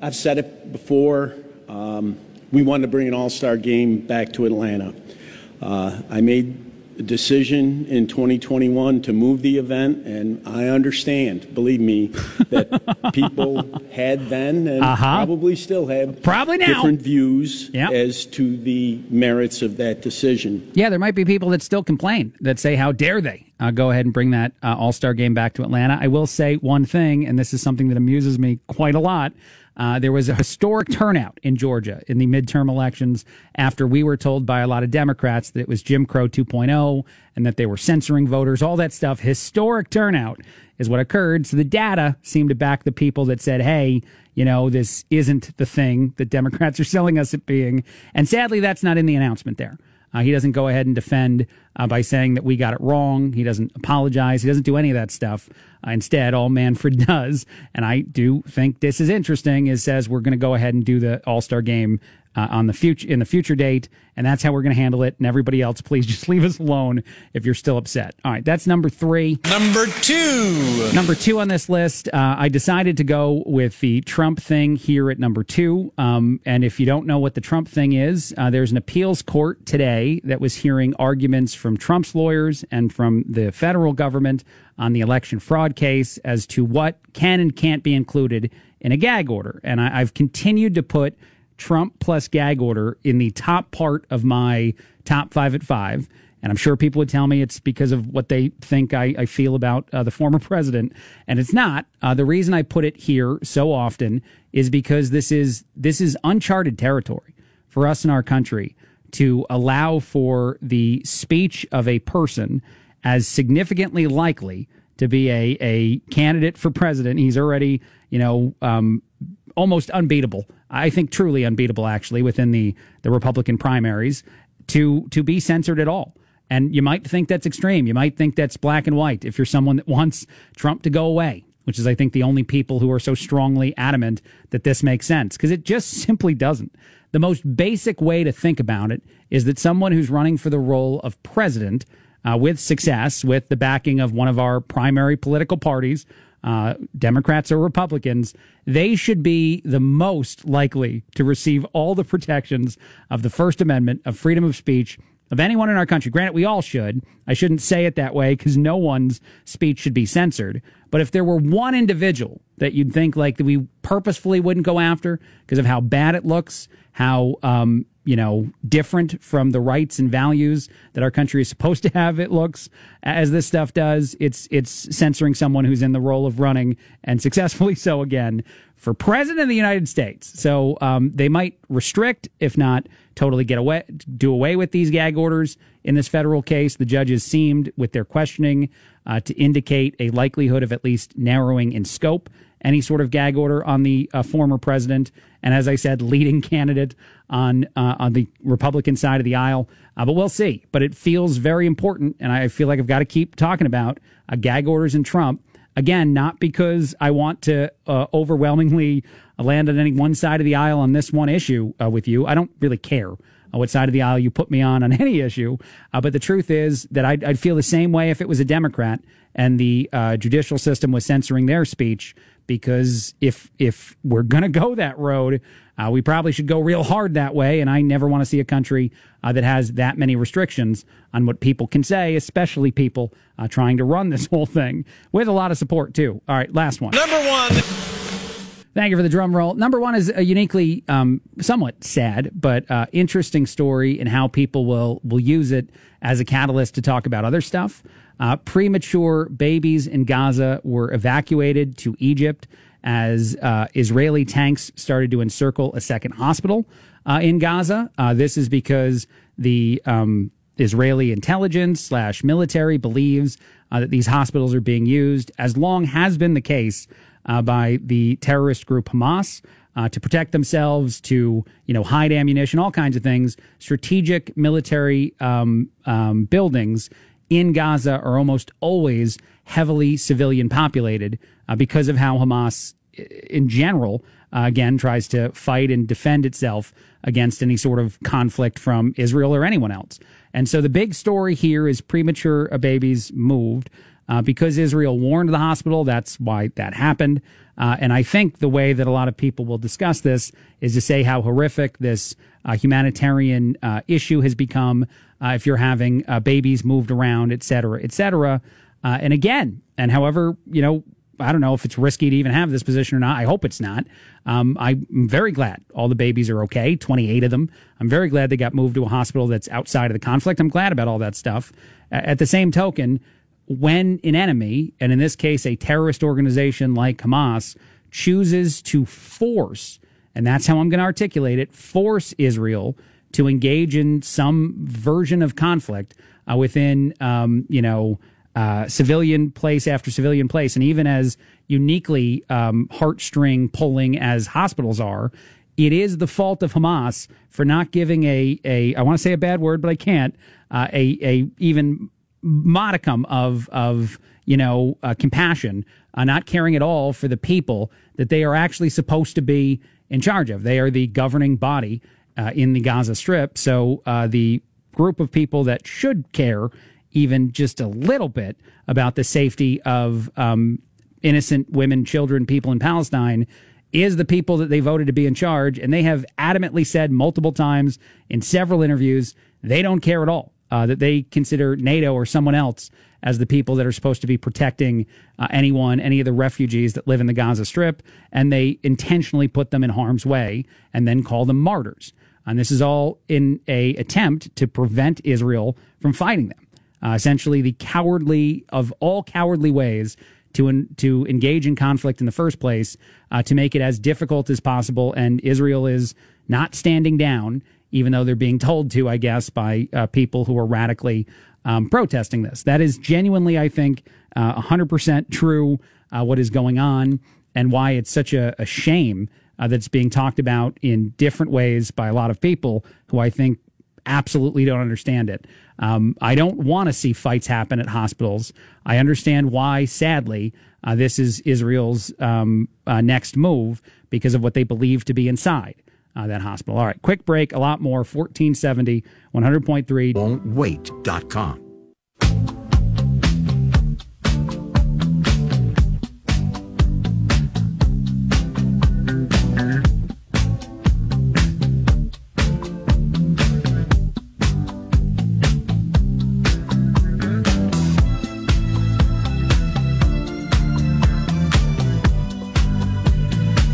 I've said it before. Um, we wanted to bring an All Star Game back to Atlanta. Uh, I made decision in 2021 to move the event, and I understand, believe me, that people had then and uh-huh. probably still have probably now. different views yep. as to the merits of that decision. Yeah, there might be people that still complain that say, "How dare they?" Uh, go ahead and bring that uh, All Star game back to Atlanta. I will say one thing, and this is something that amuses me quite a lot. Uh, there was a historic turnout in Georgia in the midterm elections after we were told by a lot of Democrats that it was Jim Crow 2.0 and that they were censoring voters, all that stuff. Historic turnout is what occurred. So the data seemed to back the people that said, hey, you know, this isn't the thing that Democrats are selling us it being. And sadly, that's not in the announcement there. Uh, he doesn't go ahead and defend uh, by saying that we got it wrong. He doesn't apologize. He doesn't do any of that stuff. Uh, instead, all Manfred does, and I do think this is interesting, is says we're going to go ahead and do the All Star game uh, on the future in the future date, and that's how we're going to handle it. And everybody else, please just leave us alone if you're still upset. All right, that's number three. Number two. Number two on this list, uh, I decided to go with the Trump thing here at number two. Um, and if you don't know what the Trump thing is, uh, there's an appeals court today that was hearing arguments from Trump's lawyers and from the federal government on the election fraud case as to what can and can't be included in a gag order. And I, I've continued to put Trump plus gag order in the top part of my top five at five. And I'm sure people would tell me it's because of what they think I, I feel about uh, the former president, and it's not. Uh, the reason I put it here so often is because this is this is uncharted territory for us in our country to allow for the speech of a person as significantly likely to be a, a candidate for president. He's already, you know, um, almost unbeatable. I think truly unbeatable, actually, within the, the Republican primaries to to be censored at all. And you might think that's extreme. You might think that's black and white if you're someone that wants Trump to go away, which is, I think, the only people who are so strongly adamant that this makes sense, because it just simply doesn't. The most basic way to think about it is that someone who's running for the role of president uh, with success, with the backing of one of our primary political parties, uh, Democrats or Republicans, they should be the most likely to receive all the protections of the First Amendment, of freedom of speech, of anyone in our country. Granted, we all should. I shouldn't say it that way because no one's speech should be censored. But if there were one individual that you'd think like that we purposefully wouldn't go after because of how bad it looks, how um, you know different from the rights and values that our country is supposed to have, it looks as this stuff does. It's it's censoring someone who's in the role of running and successfully so again for president of the United States. So um, they might restrict, if not totally get away, do away with these gag orders in this federal case. The judges seemed, with their questioning, uh, to indicate a likelihood of at least narrowing in scope any sort of gag order on the uh, former president. And as I said, leading candidate on uh, on the Republican side of the aisle. Uh, but we'll see. But it feels very important, and I feel like I've got to keep talking about uh, gag orders and Trump Again, not because I want to uh, overwhelmingly land on any one side of the aisle on this one issue uh, with you. I don't really care what side of the aisle you put me on on any issue. But the truth is that I'd, I'd, feel the same way if it was a Democrat and the judicial system was censoring their speech. Because if if we're going to go that road, uh, we probably should go real hard that way. And I never want to see a country uh, that has that many restrictions on what people can say, especially people uh, trying to run this whole thing with a lot of support, too. All right, last one. Number one. Thank you for the drum roll. Number one is a uniquely, um, somewhat sad, but uh, interesting story in how people will will use it as a catalyst to talk about other stuff. Uh, premature babies in Gaza were evacuated to Egypt as uh, Israeli tanks started to encircle a second hospital uh, in Gaza. Uh, this is because the um, Israeli intelligence slash military believes uh, that these hospitals are being used, as long has been the case uh, by the terrorist group Hamas. Uh, to protect themselves, to you know, hide ammunition, all kinds of things. Strategic military um, um, buildings in Gaza are almost always heavily civilian populated uh, because of how Hamas, in general, uh, again, tries to fight and defend itself against any sort of conflict from Israel or anyone else. And so the big story here is premature babies moved. Uh, because Israel warned the hospital, that's why that happened. Uh, and I think the way that a lot of people will discuss this is to say how horrific this uh, humanitarian uh, issue has become uh, if you're having uh, babies moved around, et cetera, et cetera. and again, and however, you know, I don't know if it's risky to even have this position or not. I hope it's not. Um, I'm very glad all the babies are okay, 28 of them. I'm very glad they got moved to a hospital that's outside of the conflict. I'm glad about all that stuff. At the same token, when an enemy, and in this case, a terrorist organization like Hamas, chooses to force, and that's how I'm going to articulate it, force Israel to engage in some version of conflict uh, within, um, you know, uh, civilian place after civilian place, and even as uniquely um, heartstring pulling as hospitals are, it is the fault of Hamas for not giving a a I want to say a bad word, but I can't uh, a a even modicum of of you know uh, compassion, uh, not caring at all for the people that they are actually supposed to be in charge of. They are the governing body, uh, in the Gaza Strip. So uh, the group of people that should care even just a little bit about the safety of um, innocent women, children, people in Palestine is the people that they voted to be in charge. And they have adamantly said multiple times in several interviews they don't care at all, uh, that they consider NATO or someone else as the people that are supposed to be protecting uh, anyone, any of the refugees that live in the Gaza Strip. And they intentionally put them in harm's way and then call them martyrs. And this is all in a attempt to prevent Israel from fighting them. Uh, essentially, the cowardly of all cowardly ways to to engage in conflict in the first place, uh, to make it as difficult as possible. And Israel is not standing down, even though they're being told to, I guess, by uh, people who are radically um, protesting this. That is genuinely, I think, uh, 100% true. Uh, what is going on and why it's such a, a shame uh, that's being talked about in different ways by a lot of people who I think absolutely don't understand it. Um, I don't want to see fights happen at hospitals. I understand why, sadly, uh, this is Israel's um, uh, next move because of what they believe to be inside uh, that hospital. All right, quick break, a lot more. 1470, 100.3. Won'twait.com.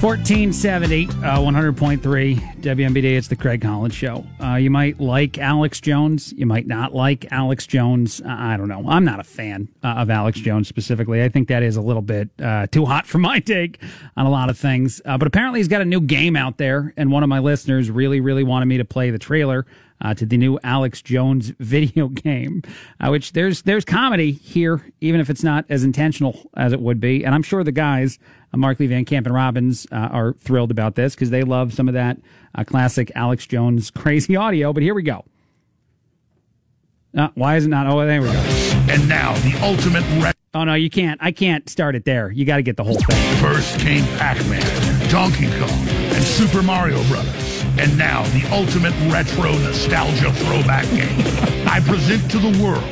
1470, uh, 100.3 WMBD. It's the Craig Collins Show. Uh, you might like Alex Jones. You might not like Alex Jones. Uh, I don't know. I'm not a fan uh, of Alex Jones specifically. I think that is a little bit uh, too hot for my take on a lot of things. Uh, but apparently, he's got a new game out there, and one of my listeners really, really wanted me to play the trailer. Uh, to the new Alex Jones video game, uh, which there's there's comedy here, even if it's not as intentional as it would be. And I'm sure the guys, uh, Markley Van Camp and Robbins, uh, are thrilled about this because they love some of that uh, classic Alex Jones crazy audio. But here we go. Uh, why is it not? Oh, there we go. And now the ultimate re- Oh no, you can't. I can't start it there. You got to get the whole thing. First came Pac-Man, Donkey Kong, and Super Mario Brothers. And now the ultimate retro nostalgia throwback game. I present to the world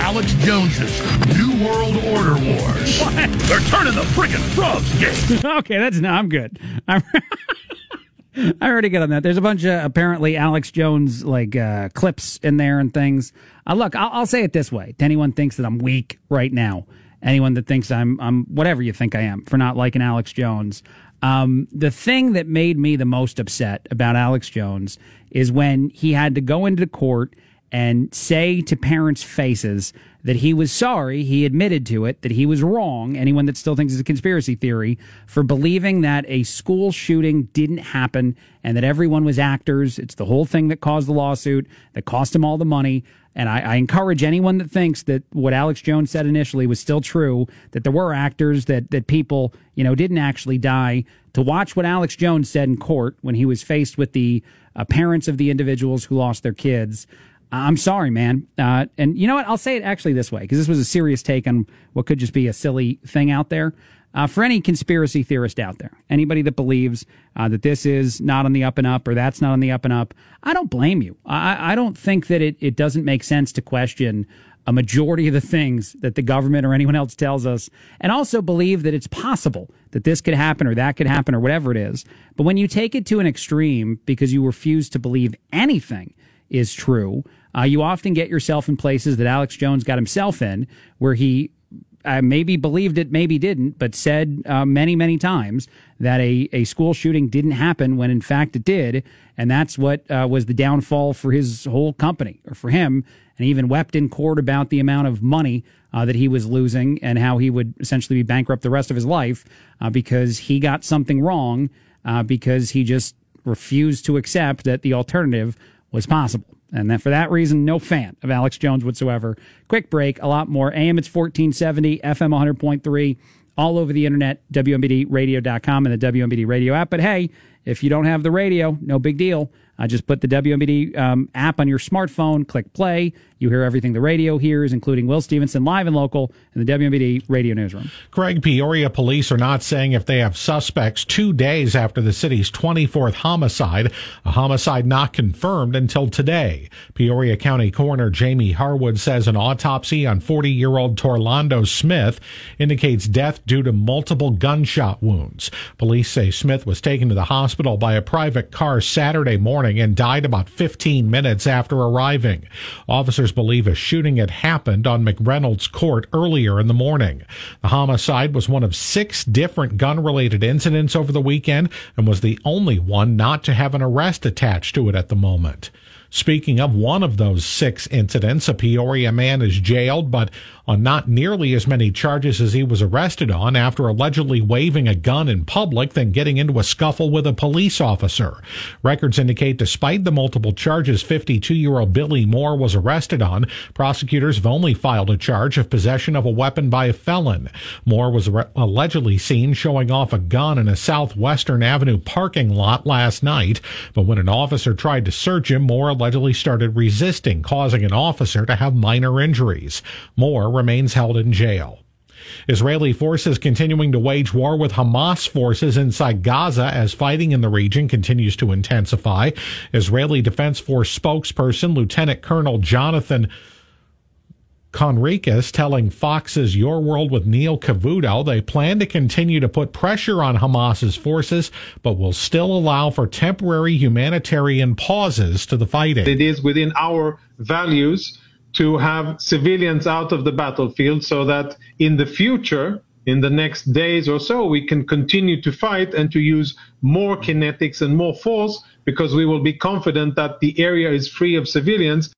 Alex Jones's New World Order Wars. What? They're turning the friggin' frogs game. okay, that's no. I'm good. I'm. I already get on that. There's a bunch of apparently Alex Jones like uh, clips in there and things. Uh, look, I'll, I'll say it this way: to anyone thinks that I'm weak right now, anyone that thinks I'm I'm whatever you think I am for not liking Alex Jones. Um, the thing that made me the most upset about Alex Jones is when he had to go into court and say to parents' faces that he was sorry, he admitted to it, that he was wrong, anyone that still thinks it's a conspiracy theory, for believing that a school shooting didn't happen and that everyone was actors. It's the whole thing that caused the lawsuit, that cost him all the money. And I, I encourage anyone that thinks that what Alex Jones said initially was still true, that there were actors, that, that people, you know, didn't actually die, to watch what Alex Jones said in court when he was faced with the uh, parents of the individuals who lost their kids. I'm sorry, man. Uh, and you know what? I'll say it actually this way because this was a serious take on what could just be a silly thing out there. Uh, for any conspiracy theorist out there, anybody that believes uh, that this is not on the up and up or that's not on the up and up, I don't blame you. I, I don't think that it, it doesn't make sense to question a majority of the things that the government or anyone else tells us, and also believe that it's possible that this could happen or that could happen or whatever it is. But when you take it to an extreme because you refuse to believe anything is true, uh, you often get yourself in places that Alex Jones got himself in, where he uh, maybe believed it, maybe didn't, but said uh, many, many times that a, a school shooting didn't happen when in fact it did. And that's what uh, was the downfall for his whole company or for him. And he even wept in court about the amount of money uh, that he was losing and how he would essentially be bankrupt the rest of his life uh, because he got something wrong because he just refused to accept that the alternative was possible. And then for that reason, no fan of Alex Jones whatsoever. Quick break, a lot more. AM it's 1470, FM 100.3, all over the internet, WMBDradio.com and the WMBD radio app. But hey, if you don't have the radio, no big deal. Uh, just put the WMBD um, app on your smartphone, click play. You hear everything the radio hears, including Will Stevenson live and local in the WMBD radio newsroom. Craig, Peoria police are not saying if they have suspects two days after the city's 24th homicide, a homicide not confirmed until today. Peoria County Coroner Jamie Harwood says an autopsy on 40 year old Torlando Smith indicates death due to multiple gunshot wounds. Police say Smith was taken to the hospital by a private car Saturday morning and died about 15 minutes after arriving. Officers believe a shooting had happened on McReynolds Court earlier in the morning. The homicide was one of six different gun related incidents over the weekend and was the only one not to have an arrest attached to it at the moment. Speaking of one of those six incidents, a Peoria man is jailed, but on not nearly as many charges as he was arrested on after allegedly waving a gun in public, then getting into a scuffle with a police officer. Records indicate despite the multiple charges 52 year old Billy Moore was arrested on, prosecutors have only filed a charge of possession of a weapon by a felon. Moore was re- allegedly seen showing off a gun in a Southwestern Avenue parking lot last night, but when an officer tried to search him, Moore allegedly started resisting, causing an officer to have minor injuries. Moore remains held in jail. Israeli forces continuing to wage war with Hamas forces inside Gaza as fighting in the region continues to intensify. Israeli Defense Force spokesperson Lieutenant Colonel Jonathan Conricus telling Fox's Your World with Neil Cavuto they plan to continue to put pressure on Hamas's forces, but will still allow for temporary humanitarian pauses to the fighting. It is within our values to have civilians out of the battlefield so that in the future, in the next days or so, we can continue to fight and to use more kinetics and more force because we will be confident that the area is free of civilians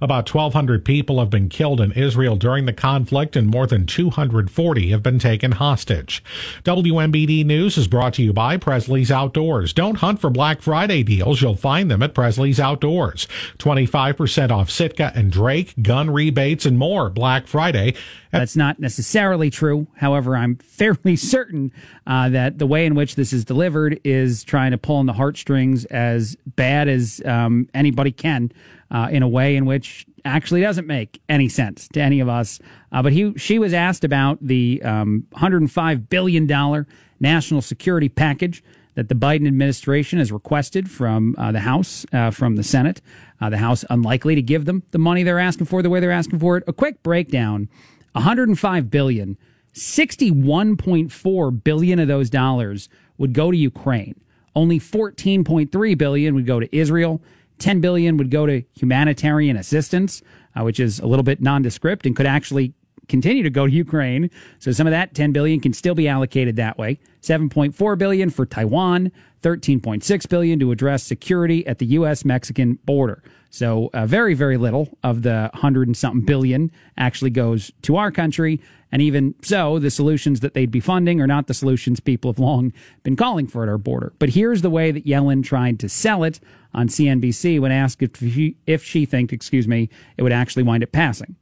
about 1,200 people have been killed in Israel during the conflict and more than 240 have been taken hostage. WMBD News is brought to you by Presley's Outdoors. Don't hunt for Black Friday deals. You'll find them at Presley's Outdoors. 25% off Sitka and Drake, gun rebates, and more Black Friday. That's not necessarily true. However, I'm fairly certain uh, that the way in which this is delivered is trying to pull on the heartstrings as bad as um, anybody can uh, in a way in which actually doesn't make any sense to any of us. Uh, but he, she was asked about the um, 105 billion dollar national security package that the Biden administration has requested from uh, the House, uh, from the Senate. Uh, the House unlikely to give them the money they're asking for the way they're asking for it. A quick breakdown: 105 billion, 61.4 billion of those dollars would go to Ukraine. Only 14.3 billion would go to Israel. 10 billion would go to humanitarian assistance, uh, which is a little bit nondescript and could actually continue to go to Ukraine. So some of that 10 billion can still be allocated that way. 7.4 billion for Taiwan, 13.6 billion to address security at the US Mexican border. So uh, very very little of the 100 and something billion actually goes to our country. And even so, the solutions that they'd be funding are not the solutions people have long been calling for at our border. But here's the way that Yellen tried to sell it on CNBC when asked if she, if she think, excuse me, it would actually wind up passing.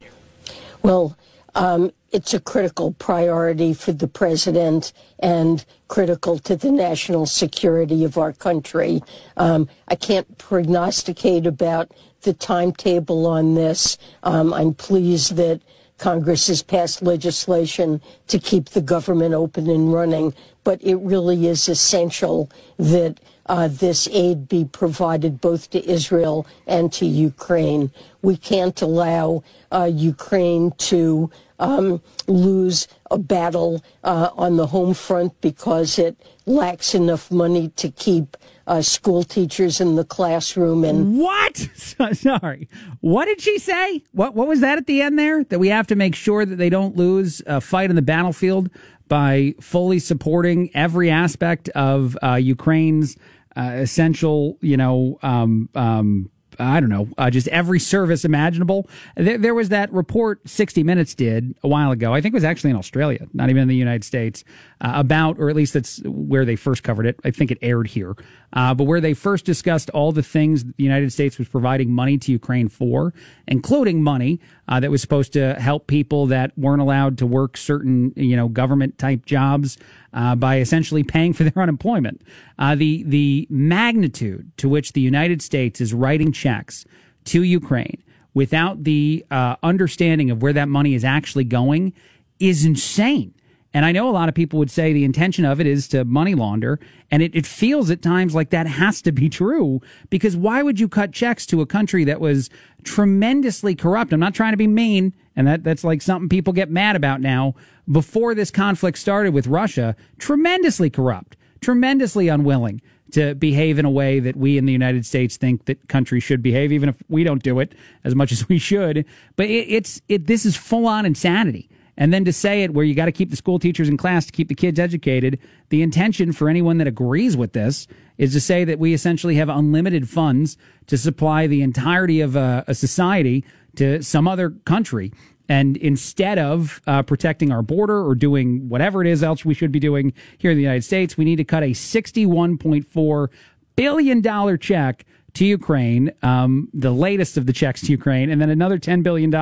Well, um, it's a critical priority for the president and critical to the national security of our country. Um, I can't prognosticate about the timetable on this. Um, I'm pleased that Congress has passed legislation to keep the government open and running, but it really is essential that uh, this aid be provided both to Israel and to Ukraine. We can't allow uh, Ukraine to um, lose a battle uh, on the home front because it lacks enough money to keep uh, school teachers in the classroom and what? Sorry. What did she say? What what was that at the end there? That we have to make sure that they don't lose a fight on the battlefield by fully supporting every aspect of uh, Ukraine's uh, essential you know um, um, I don't know, uh, just every service imaginable. There, there, was that report 60 Minutes did a while ago. I think it was actually in Australia, not even in the United States, uh, about, or at least that's where they first covered it. I think it aired here, uh, but where they first discussed all the things the United States was providing money to Ukraine for, including money uh, that was supposed to help people that weren't allowed to work certain, you know, government type jobs uh, by essentially paying for their unemployment. Uh, the the magnitude to which the United States is writing checks to Ukraine without the uh, understanding of where that money is actually going is insane. And I know a lot of people would say the intention of it is to money launder. And it, it, feels at times like that has to be true because why would you cut checks to a country that was tremendously corrupt? I'm not trying to be mean. And that, that's like something people get mad about now. Before this conflict started with Russia, tremendously corrupt, tremendously unwilling to behave in a way that we in the United States think that countries should behave, even if we don't do it as much as we should. But it, it's, it, this is full on insanity. And then to say it where you got to keep the school teachers in class to keep the kids educated, the intention for anyone that agrees with this is to say that we essentially have unlimited funds to supply the entirety of a, a society to some other country. And instead of uh, protecting our border or doing whatever it is else we should be doing here in the United States, we need to cut a $61.4 billion check to Ukraine, um, the latest of the checks to Ukraine, and then another $10 billion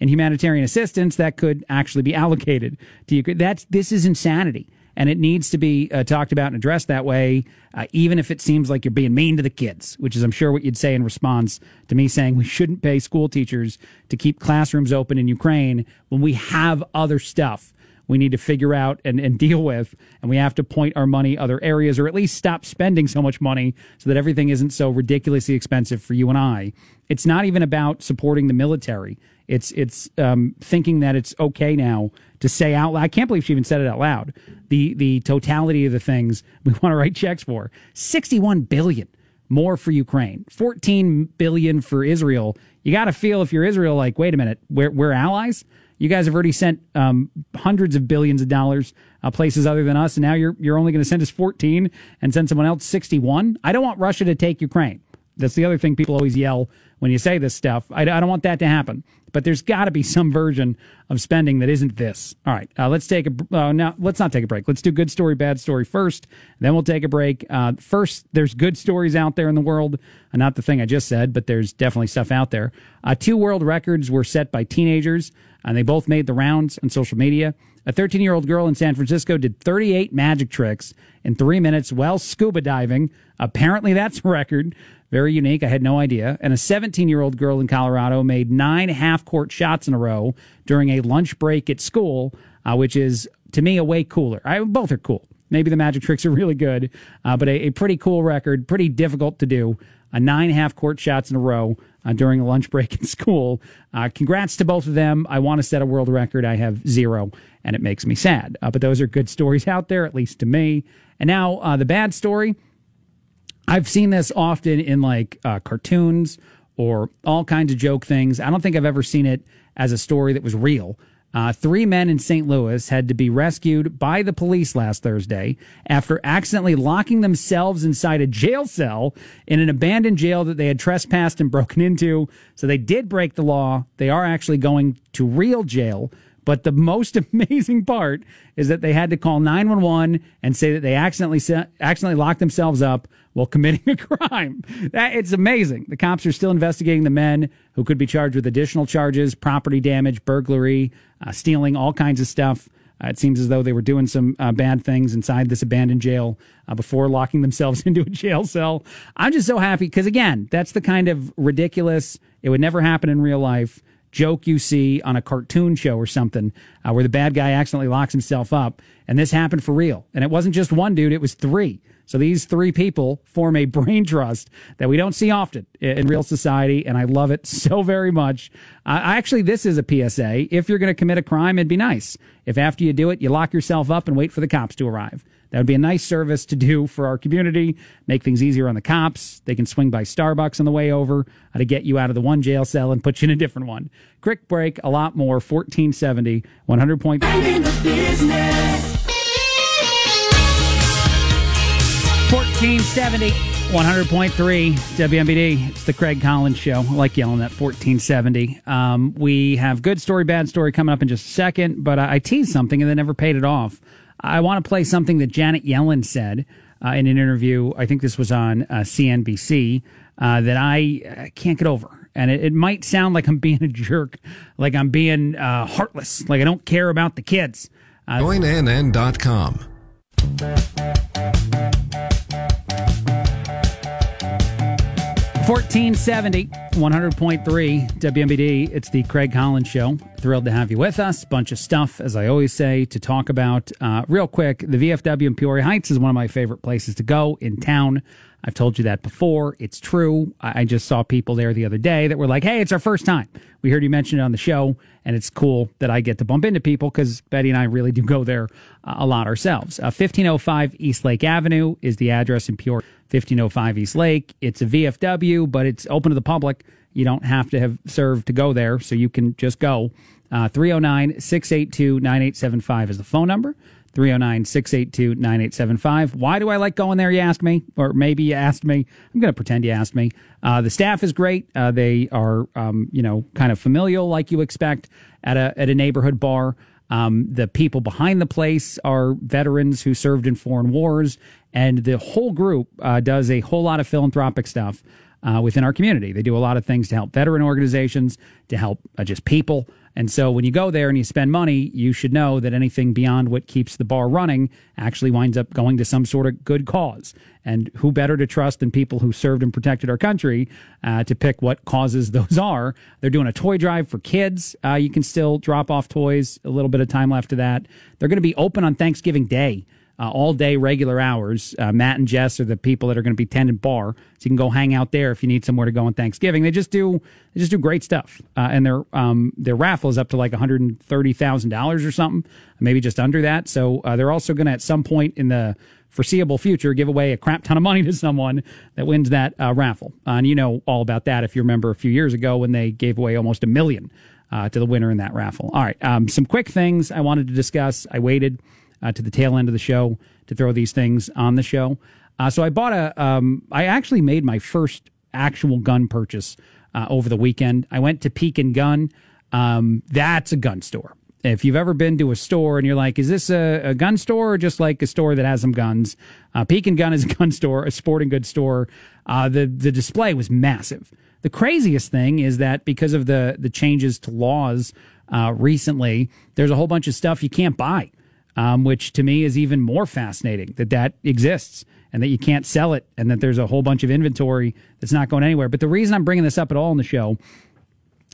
in humanitarian assistance that could actually be allocated to Ukraine. That's, this is insanity. And it needs to be uh, talked about and addressed that way, uh, even if it seems like you're being mean to the kids, which is, I'm sure, what you'd say in response to me saying we shouldn't pay school teachers to keep classrooms open in Ukraine when we have other stuff we need to figure out and, and deal with. And we have to point our money other areas or at least stop spending so much money so that everything isn't so ridiculously expensive for you and I. It's not even about supporting the military. It's it's um, thinking that it's okay now to say out loud. I can't believe she even said it out loud. The the totality of the things we want to write checks for. 61 billion more for Ukraine. 14 billion for Israel. You got to feel if you're Israel like, wait a minute, we're, we're allies? You guys have already sent um, hundreds of billions of dollars uh, places other than us, and now you're you're only going to send us 14 and send someone else 61. I don't want Russia to take Ukraine. That's the other thing people always yell when you say this stuff. I, I don't want that to happen. But there's got to be some version of spending that isn't this. All right, uh, let's take a uh, now. Let's not take a break. Let's do good story, bad story first. Then we'll take a break. Uh, first, there's good stories out there in the world. Uh, not the thing I just said, but there's definitely stuff out there. Uh, two world records were set by teenagers and they both made the rounds on social media. A 13 year old girl in San Francisco did 38 magic tricks in three minutes while scuba diving. Apparently, that's a record. Very unique. I had no idea. And a 17 year old girl in Colorado made nine half court shots in a row during a lunch break at school, uh, which is, to me, a way cooler. I, both are cool. Maybe the magic tricks are really good, uh, but a, a pretty cool record, pretty difficult to do. A nine half court shots in a row uh, during a lunch break in school. Uh, congrats to both of them. I want to set a world record. I have zero, and it makes me sad. Uh, but those are good stories out there, at least to me. And now uh, the bad story. I've seen this often in like uh, cartoons or all kinds of joke things. I don't think I've ever seen it as a story that was real. Uh, three men in St. Louis had to be rescued by the police last Thursday after accidentally locking themselves inside a jail cell in an abandoned jail that they had trespassed and broken into. So they did break the law. They are actually going to real jail. But the most amazing part is that they had to call 911 and say that they accidentally accidentally locked themselves up while committing a crime. That, it's amazing. The cops are still investigating the men who could be charged with additional charges, property damage, burglary, uh, stealing, all kinds of stuff. Uh, it seems as though they were doing some uh, bad things inside this abandoned jail uh, before locking themselves into a jail cell. I'm just so happy because, again, that's the kind of ridiculous, it would never happen in real life joke you see on a cartoon show or something uh, where the bad guy accidentally locks himself up. And this happened for real. And it wasn't just one dude, it was three. So these three people form a brain trust that we don't see often in real society, and I love it so very much. Actually, this is a PSA. If you're going to commit a crime, it'd be nice if after you do it, you lock yourself up and wait for the cops to arrive. That would be a nice service to do for our community, make things easier on the cops. They can swing by Starbucks on the way over to get you out of the one jail cell and put you in a different one. Quick break, a lot more, 1470, 100 point. 1470, 100.3 WMBD. It's the Craig Collins Show. I like yelling at 1470. Um, we have good story, bad story coming up in just a second, but I, I teased something and then never paid it off. I want to play something that Janet Yellen said uh, in an interview. I think this was on uh, CNBC uh, that I uh, can't get over. And it, it, might sound like I'm being a jerk, like I'm being uh, heartless, like I don't care about the kids. Uh, JoinNN.com Fourteen seventy, one hundred point three WMBD. It's the Craig Collins Show. Thrilled to have you with us. Bunch of stuff, as I always say, to talk about. Uh, real quick, the VFW in Peoria Heights is one of my favorite places to go in town. I've told you that before. It's true. I I just saw people there the other day that were like, "Hey, it's our first time." We heard you mention it on the show, and it's cool that I get to bump into people because Betty and I really do go there uh, a lot ourselves. Uh, 1505 East Lake Avenue is the address in Peoria. 1505 East Lake. It's a VFW, but it's open to the public. You don't have to have served to go there, so you can just go. Uh, 309 682 9875 is the phone number. 309 682 9875. Why do I like going there, you ask me? Or maybe you asked me. I'm going to pretend you asked me. Uh, the staff is great. Uh, they are, um, you know, kind of familial like you expect at a, at a neighborhood bar. Um, the people behind the place are veterans who served in foreign wars, and the whole group uh, does a whole lot of philanthropic stuff uh, within our community. They do a lot of things to help veteran organizations, to help uh, just people. And so when you go there and you spend money, you should know that anything beyond what keeps the bar running actually winds up going to some sort of good cause. And who better to trust than people who served and protected our country uh, to pick what causes those are? They're doing a toy drive for kids. Uh, you can still drop off toys, a little bit of time left to that. They're going to be open on Thanksgiving Day uh, all day regular hours. Uh, Matt and Jess are the people that are going to be tending bar, so you can go hang out there if you need somewhere to go on Thanksgiving. They just do they just do great stuff, uh, and their um, their raffle is up to like one hundred and thirty thousand dollars or something, maybe just under that. So uh, they're also going to at some point in the foreseeable future give away a crap ton of money to someone that wins that uh, raffle. Uh, and you know all about that if you remember a few years ago when they gave away almost a million uh, to the winner in that raffle. All right, um, some quick things I wanted to discuss. I waited uh, to the tail end of the show to throw these things on the show. Uh, so I bought a. Um, I actually made my first actual gun purchase uh, over the weekend. I went to Peek and Gun. Um, that's a gun store. If you've ever been to a store and you're like, is this a, a gun store or just like a store that has some guns? Uh, Peek and Gun is a gun store, a sporting goods store. Uh, the the display was massive. The craziest thing is that because of the the changes to laws uh, recently, there's a whole bunch of stuff you can't buy um, which to me is even more fascinating that that exists and that you can't sell it and that there's a whole bunch of inventory that's not going anywhere. But the reason I'm bringing this up at all in the show,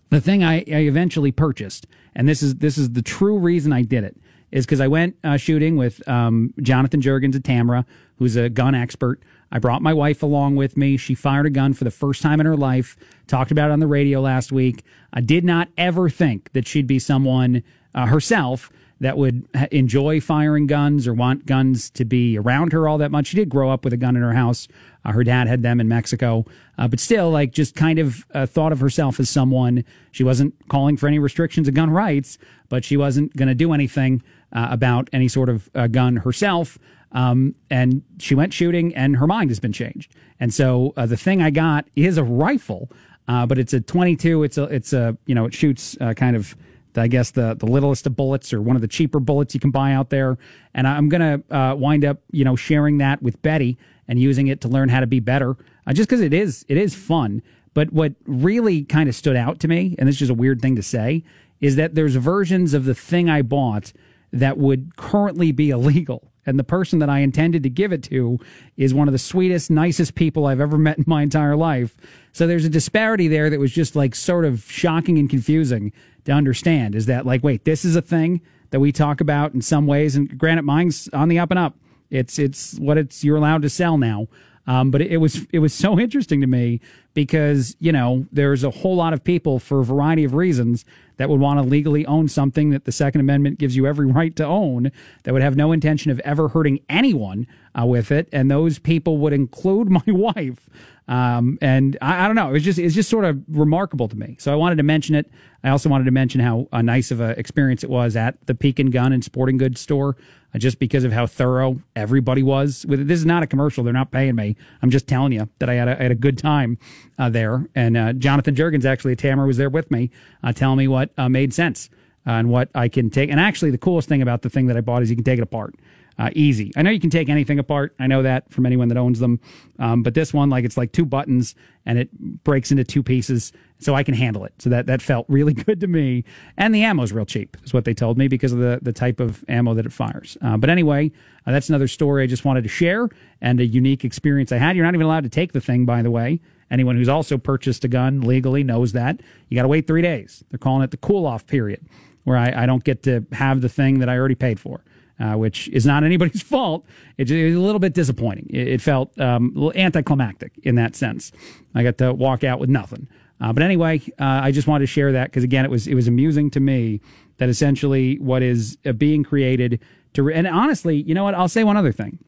the thing I, I eventually purchased, and this is this is the true reason I did it, is because I went uh, shooting with um, Jonathan Jurgens at Tamara, who's a gun expert. I brought my wife along with me. She fired a gun for the first time in her life. Talked about it on the radio last week. I did not ever think that she'd be someone uh, herself that would enjoy firing guns or want guns to be around her all that much. She did grow up with a gun in her house. Uh, her dad had them in Mexico, uh, but still, like, just kind of uh, thought of herself as someone. She wasn't calling for any restrictions of gun rights, but she wasn't going to do anything uh, about any sort of uh, gun herself. Um, and she went shooting, and her mind has been changed. And so uh, the thing I got is a rifle, but it's a 22. It's a it's a you know it shoots kind of I guess the the littlest of bullets or one of the cheaper bullets you can buy out there. And I'm gonna uh, wind up, you know, sharing that with Betty and using it to learn how to be better, uh, just because it is it is fun. But what really kind of stood out to me, and this is just a weird thing to say, is that there's versions of the thing I bought that would currently be illegal. And the person that I intended to give it to is one of the sweetest, nicest people I've ever met in my entire life. So there's a disparity there that was just like sort of shocking and confusing to understand is that like, wait, this is a thing that we talk about in some ways. And Granite mine's on the up and up. It's, it's what it's, you're allowed to sell now. Um, but it, was, it was so interesting to me because, you know, there's a whole lot of people for a variety of reasons that would want to legally own something that the Second Amendment gives you every right to own that would have no intention of ever hurting anyone uh, with it. And those people would include my wife. Um, and I, I, don't know. It was just it's just sort of remarkable to me. So I wanted to mention it. I also wanted to mention how uh, nice of an experience it was at the Peek and Gun and Sporting Goods store, just because of how thorough everybody was with it. This is not a commercial. They're not paying me. I'm just telling you that I had a, I had a good time uh, there. And uh, Jonathan Jurgens, actually, Tamara was there with me, uh, telling me what uh, made sense and what I can take. And actually, the coolest thing about the thing that I bought is you can take it apart. Uh, easy. I know you can take anything apart. I know that from anyone that owns them. Um, but this one, like it's like two buttons and it breaks into two pieces, so I can handle it. So that that felt really good to me. And the ammo's real cheap, is what they told me because of the the type of ammo that it fires. Uh, but anyway, uh, that's another story I just wanted to share and a unique experience I had. You're not even allowed to take the thing, by the way. Anyone who's also purchased a gun legally knows that you got to wait three days. They're calling it the cool off period, where I, I don't get to have the thing that I already paid for uh, which is not anybody's fault. It, it was a little bit disappointing. It, it felt um, a little anticlimactic in that sense. I got to walk out with nothing. Uh, but anyway, uh, I just wanted to share that because again, it was it was amusing to me that essentially what is uh, being created to. Re- and honestly, you know what? I'll say one other thing.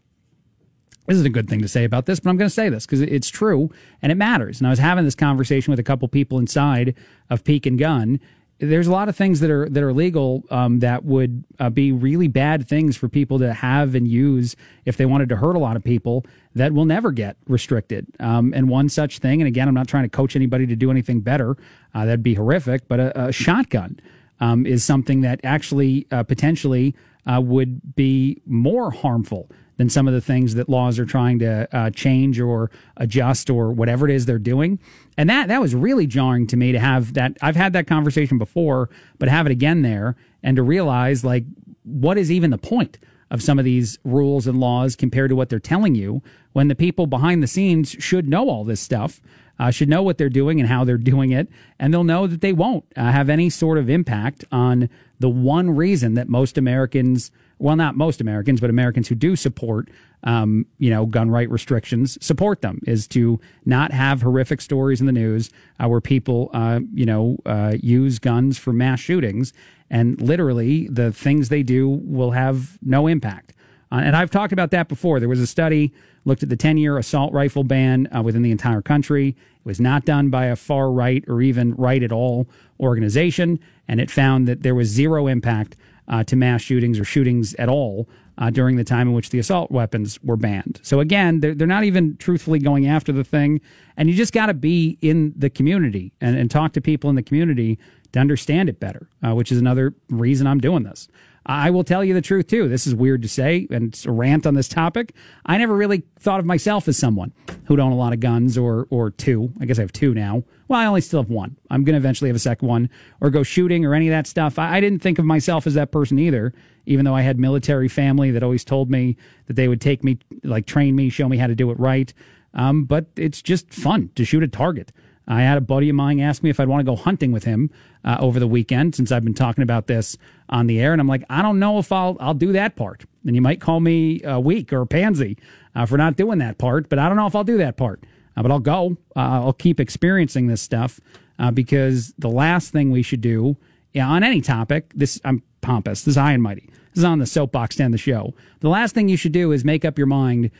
This isn't a good thing to say about this, but I'm going to say this because it's true and it matters. And I was having this conversation with a couple people inside of Peak and Gun, there's a lot of things that are that are legal um, that would uh, be really bad things for people to have and use if they wanted to hurt a lot of people that will never get restricted. Um, and one such thing, and again, I'm not trying to coach anybody to do anything better. Uh, that'd be horrific. But a, a shotgun um, is something that actually uh, potentially uh, would be more harmful than some of the things that laws are trying to uh, change or adjust or whatever it is they're doing. And that that was really jarring to me to have that. I've had that conversation before, but have it again there and to realize like what is even the point of some of these rules and laws compared to what they're telling you when the people behind the scenes should know all this stuff. Uh, should know what they're doing and how they're doing it, and they'll know that they won't uh, have any sort of impact on the one reason that most Americans well, not most Americans, but Americans who do support, um, you know, gun right restrictions, support them is to not have horrific stories in the news uh, where people, uh, you know, uh, use guns for mass shootings, and literally the things they do will have no impact. Uh, and I've talked about that before. There was a study looked at the 10 year assault rifle ban uh, within the entire country. Was not done by a far right or even right at all organization, and it found that there was zero impact uh, to mass shootings or shootings at all uh, during the time in which the assault weapons were banned. So again, they're, they're not even truthfully going after the thing. And you just got to be in the community and, and, talk to people in the community to understand it better, uh, which is another reason I'm doing this. I will tell you the truth too. This is weird to say, and it's a rant on this topic. I never really thought of myself as someone who'd own a lot of guns or or two. I guess I have two now. Well, I only still have one. I'm going to eventually have a second one or go shooting or any of that stuff. I, I didn't think of myself as that person either, even though I had military family that always told me that they would take me, like train me, show me how to do it right. Um, but it's just fun to shoot a target. I had a buddy of mine ask me if I'd want to go hunting with him uh, over the weekend since I've been talking about this on the air, and I'm like, I don't know if I'll I'll do that part. And you might call me a weak or a pansy uh, for not doing that part, but I don't know if I'll do that part. Uh, but I'll go. Uh, I'll keep experiencing this stuff uh, because the last thing we should do on any topic. This I'm pompous. This is high and mighty. This is on the soapbox to end the show. The last thing you should do is make up your mind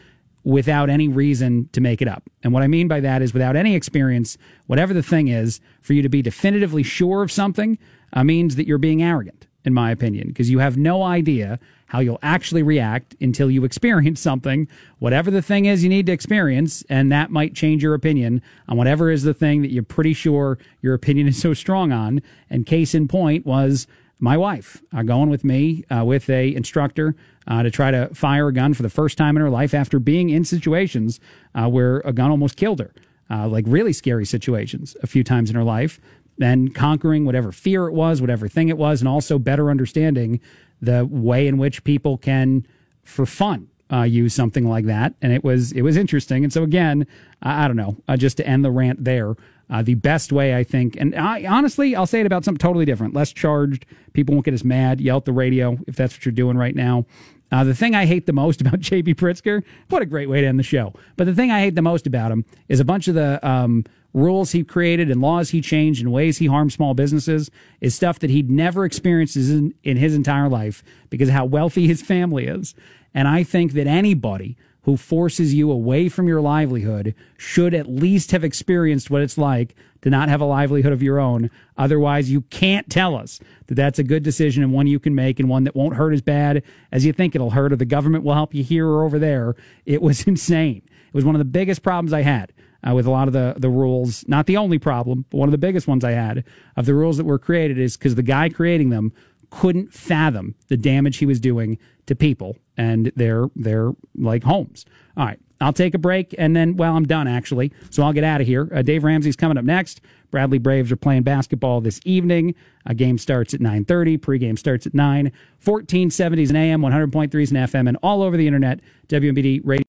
without any reason to make it up. And what I mean by that is without any experience, whatever the thing is, for you to be definitively sure of something uh, means that you're being arrogant, in my opinion, because you have no idea how you'll actually react until you experience something, whatever the thing is you need to experience, and that might change your opinion on whatever is the thing that you're pretty sure your opinion is so strong on. And case in point was my wife uh, going with me uh, with a instructor uh, to try to fire a gun for the first time in her life after being in situations uh, where a gun almost killed her, uh, like really scary situations a few times in her life, and conquering whatever fear it was, whatever thing it was, and also better understanding the way in which people can, for fun, uh, use something like that. And it was it was interesting. And so again, I, I don't know, uh, just to end the rant there. Uh, the best way, I think, and I, honestly, I'll say it about something totally different, less charged. People won't get as mad, yell at the radio if that's what you're doing right now. Uh, the thing I hate the most about JB Pritzker, what a great way to end the show. But the thing I hate the most about him is a bunch of the um, rules he created and laws he changed and ways he harmed small businesses is stuff that he'd never experienced in, in his entire life because of how wealthy his family is. And I think that anybody who forces you away from your livelihood should at least have experienced what it's like to not have a livelihood of your own. Otherwise, you can't tell us that that's a good decision and one you can make and one that won't hurt as bad as you think it'll hurt or the government will help you here or over there. It was insane. It was one of the biggest problems I had. Uh, with a lot of the, the rules, not the only problem, but one of the biggest ones I had of the rules that were created is because the guy creating them couldn't fathom the damage he was doing to people and their their like homes. All right. I'll take a break and then, well, I'm done actually. So I'll get out of here. Uh, Dave Ramsey's coming up next. Bradley Braves are playing basketball this evening. A game starts at 9.30. Pregame starts at 9. 1470s and AM, 100.3s and FM, and all over the internet. WMBD Radio.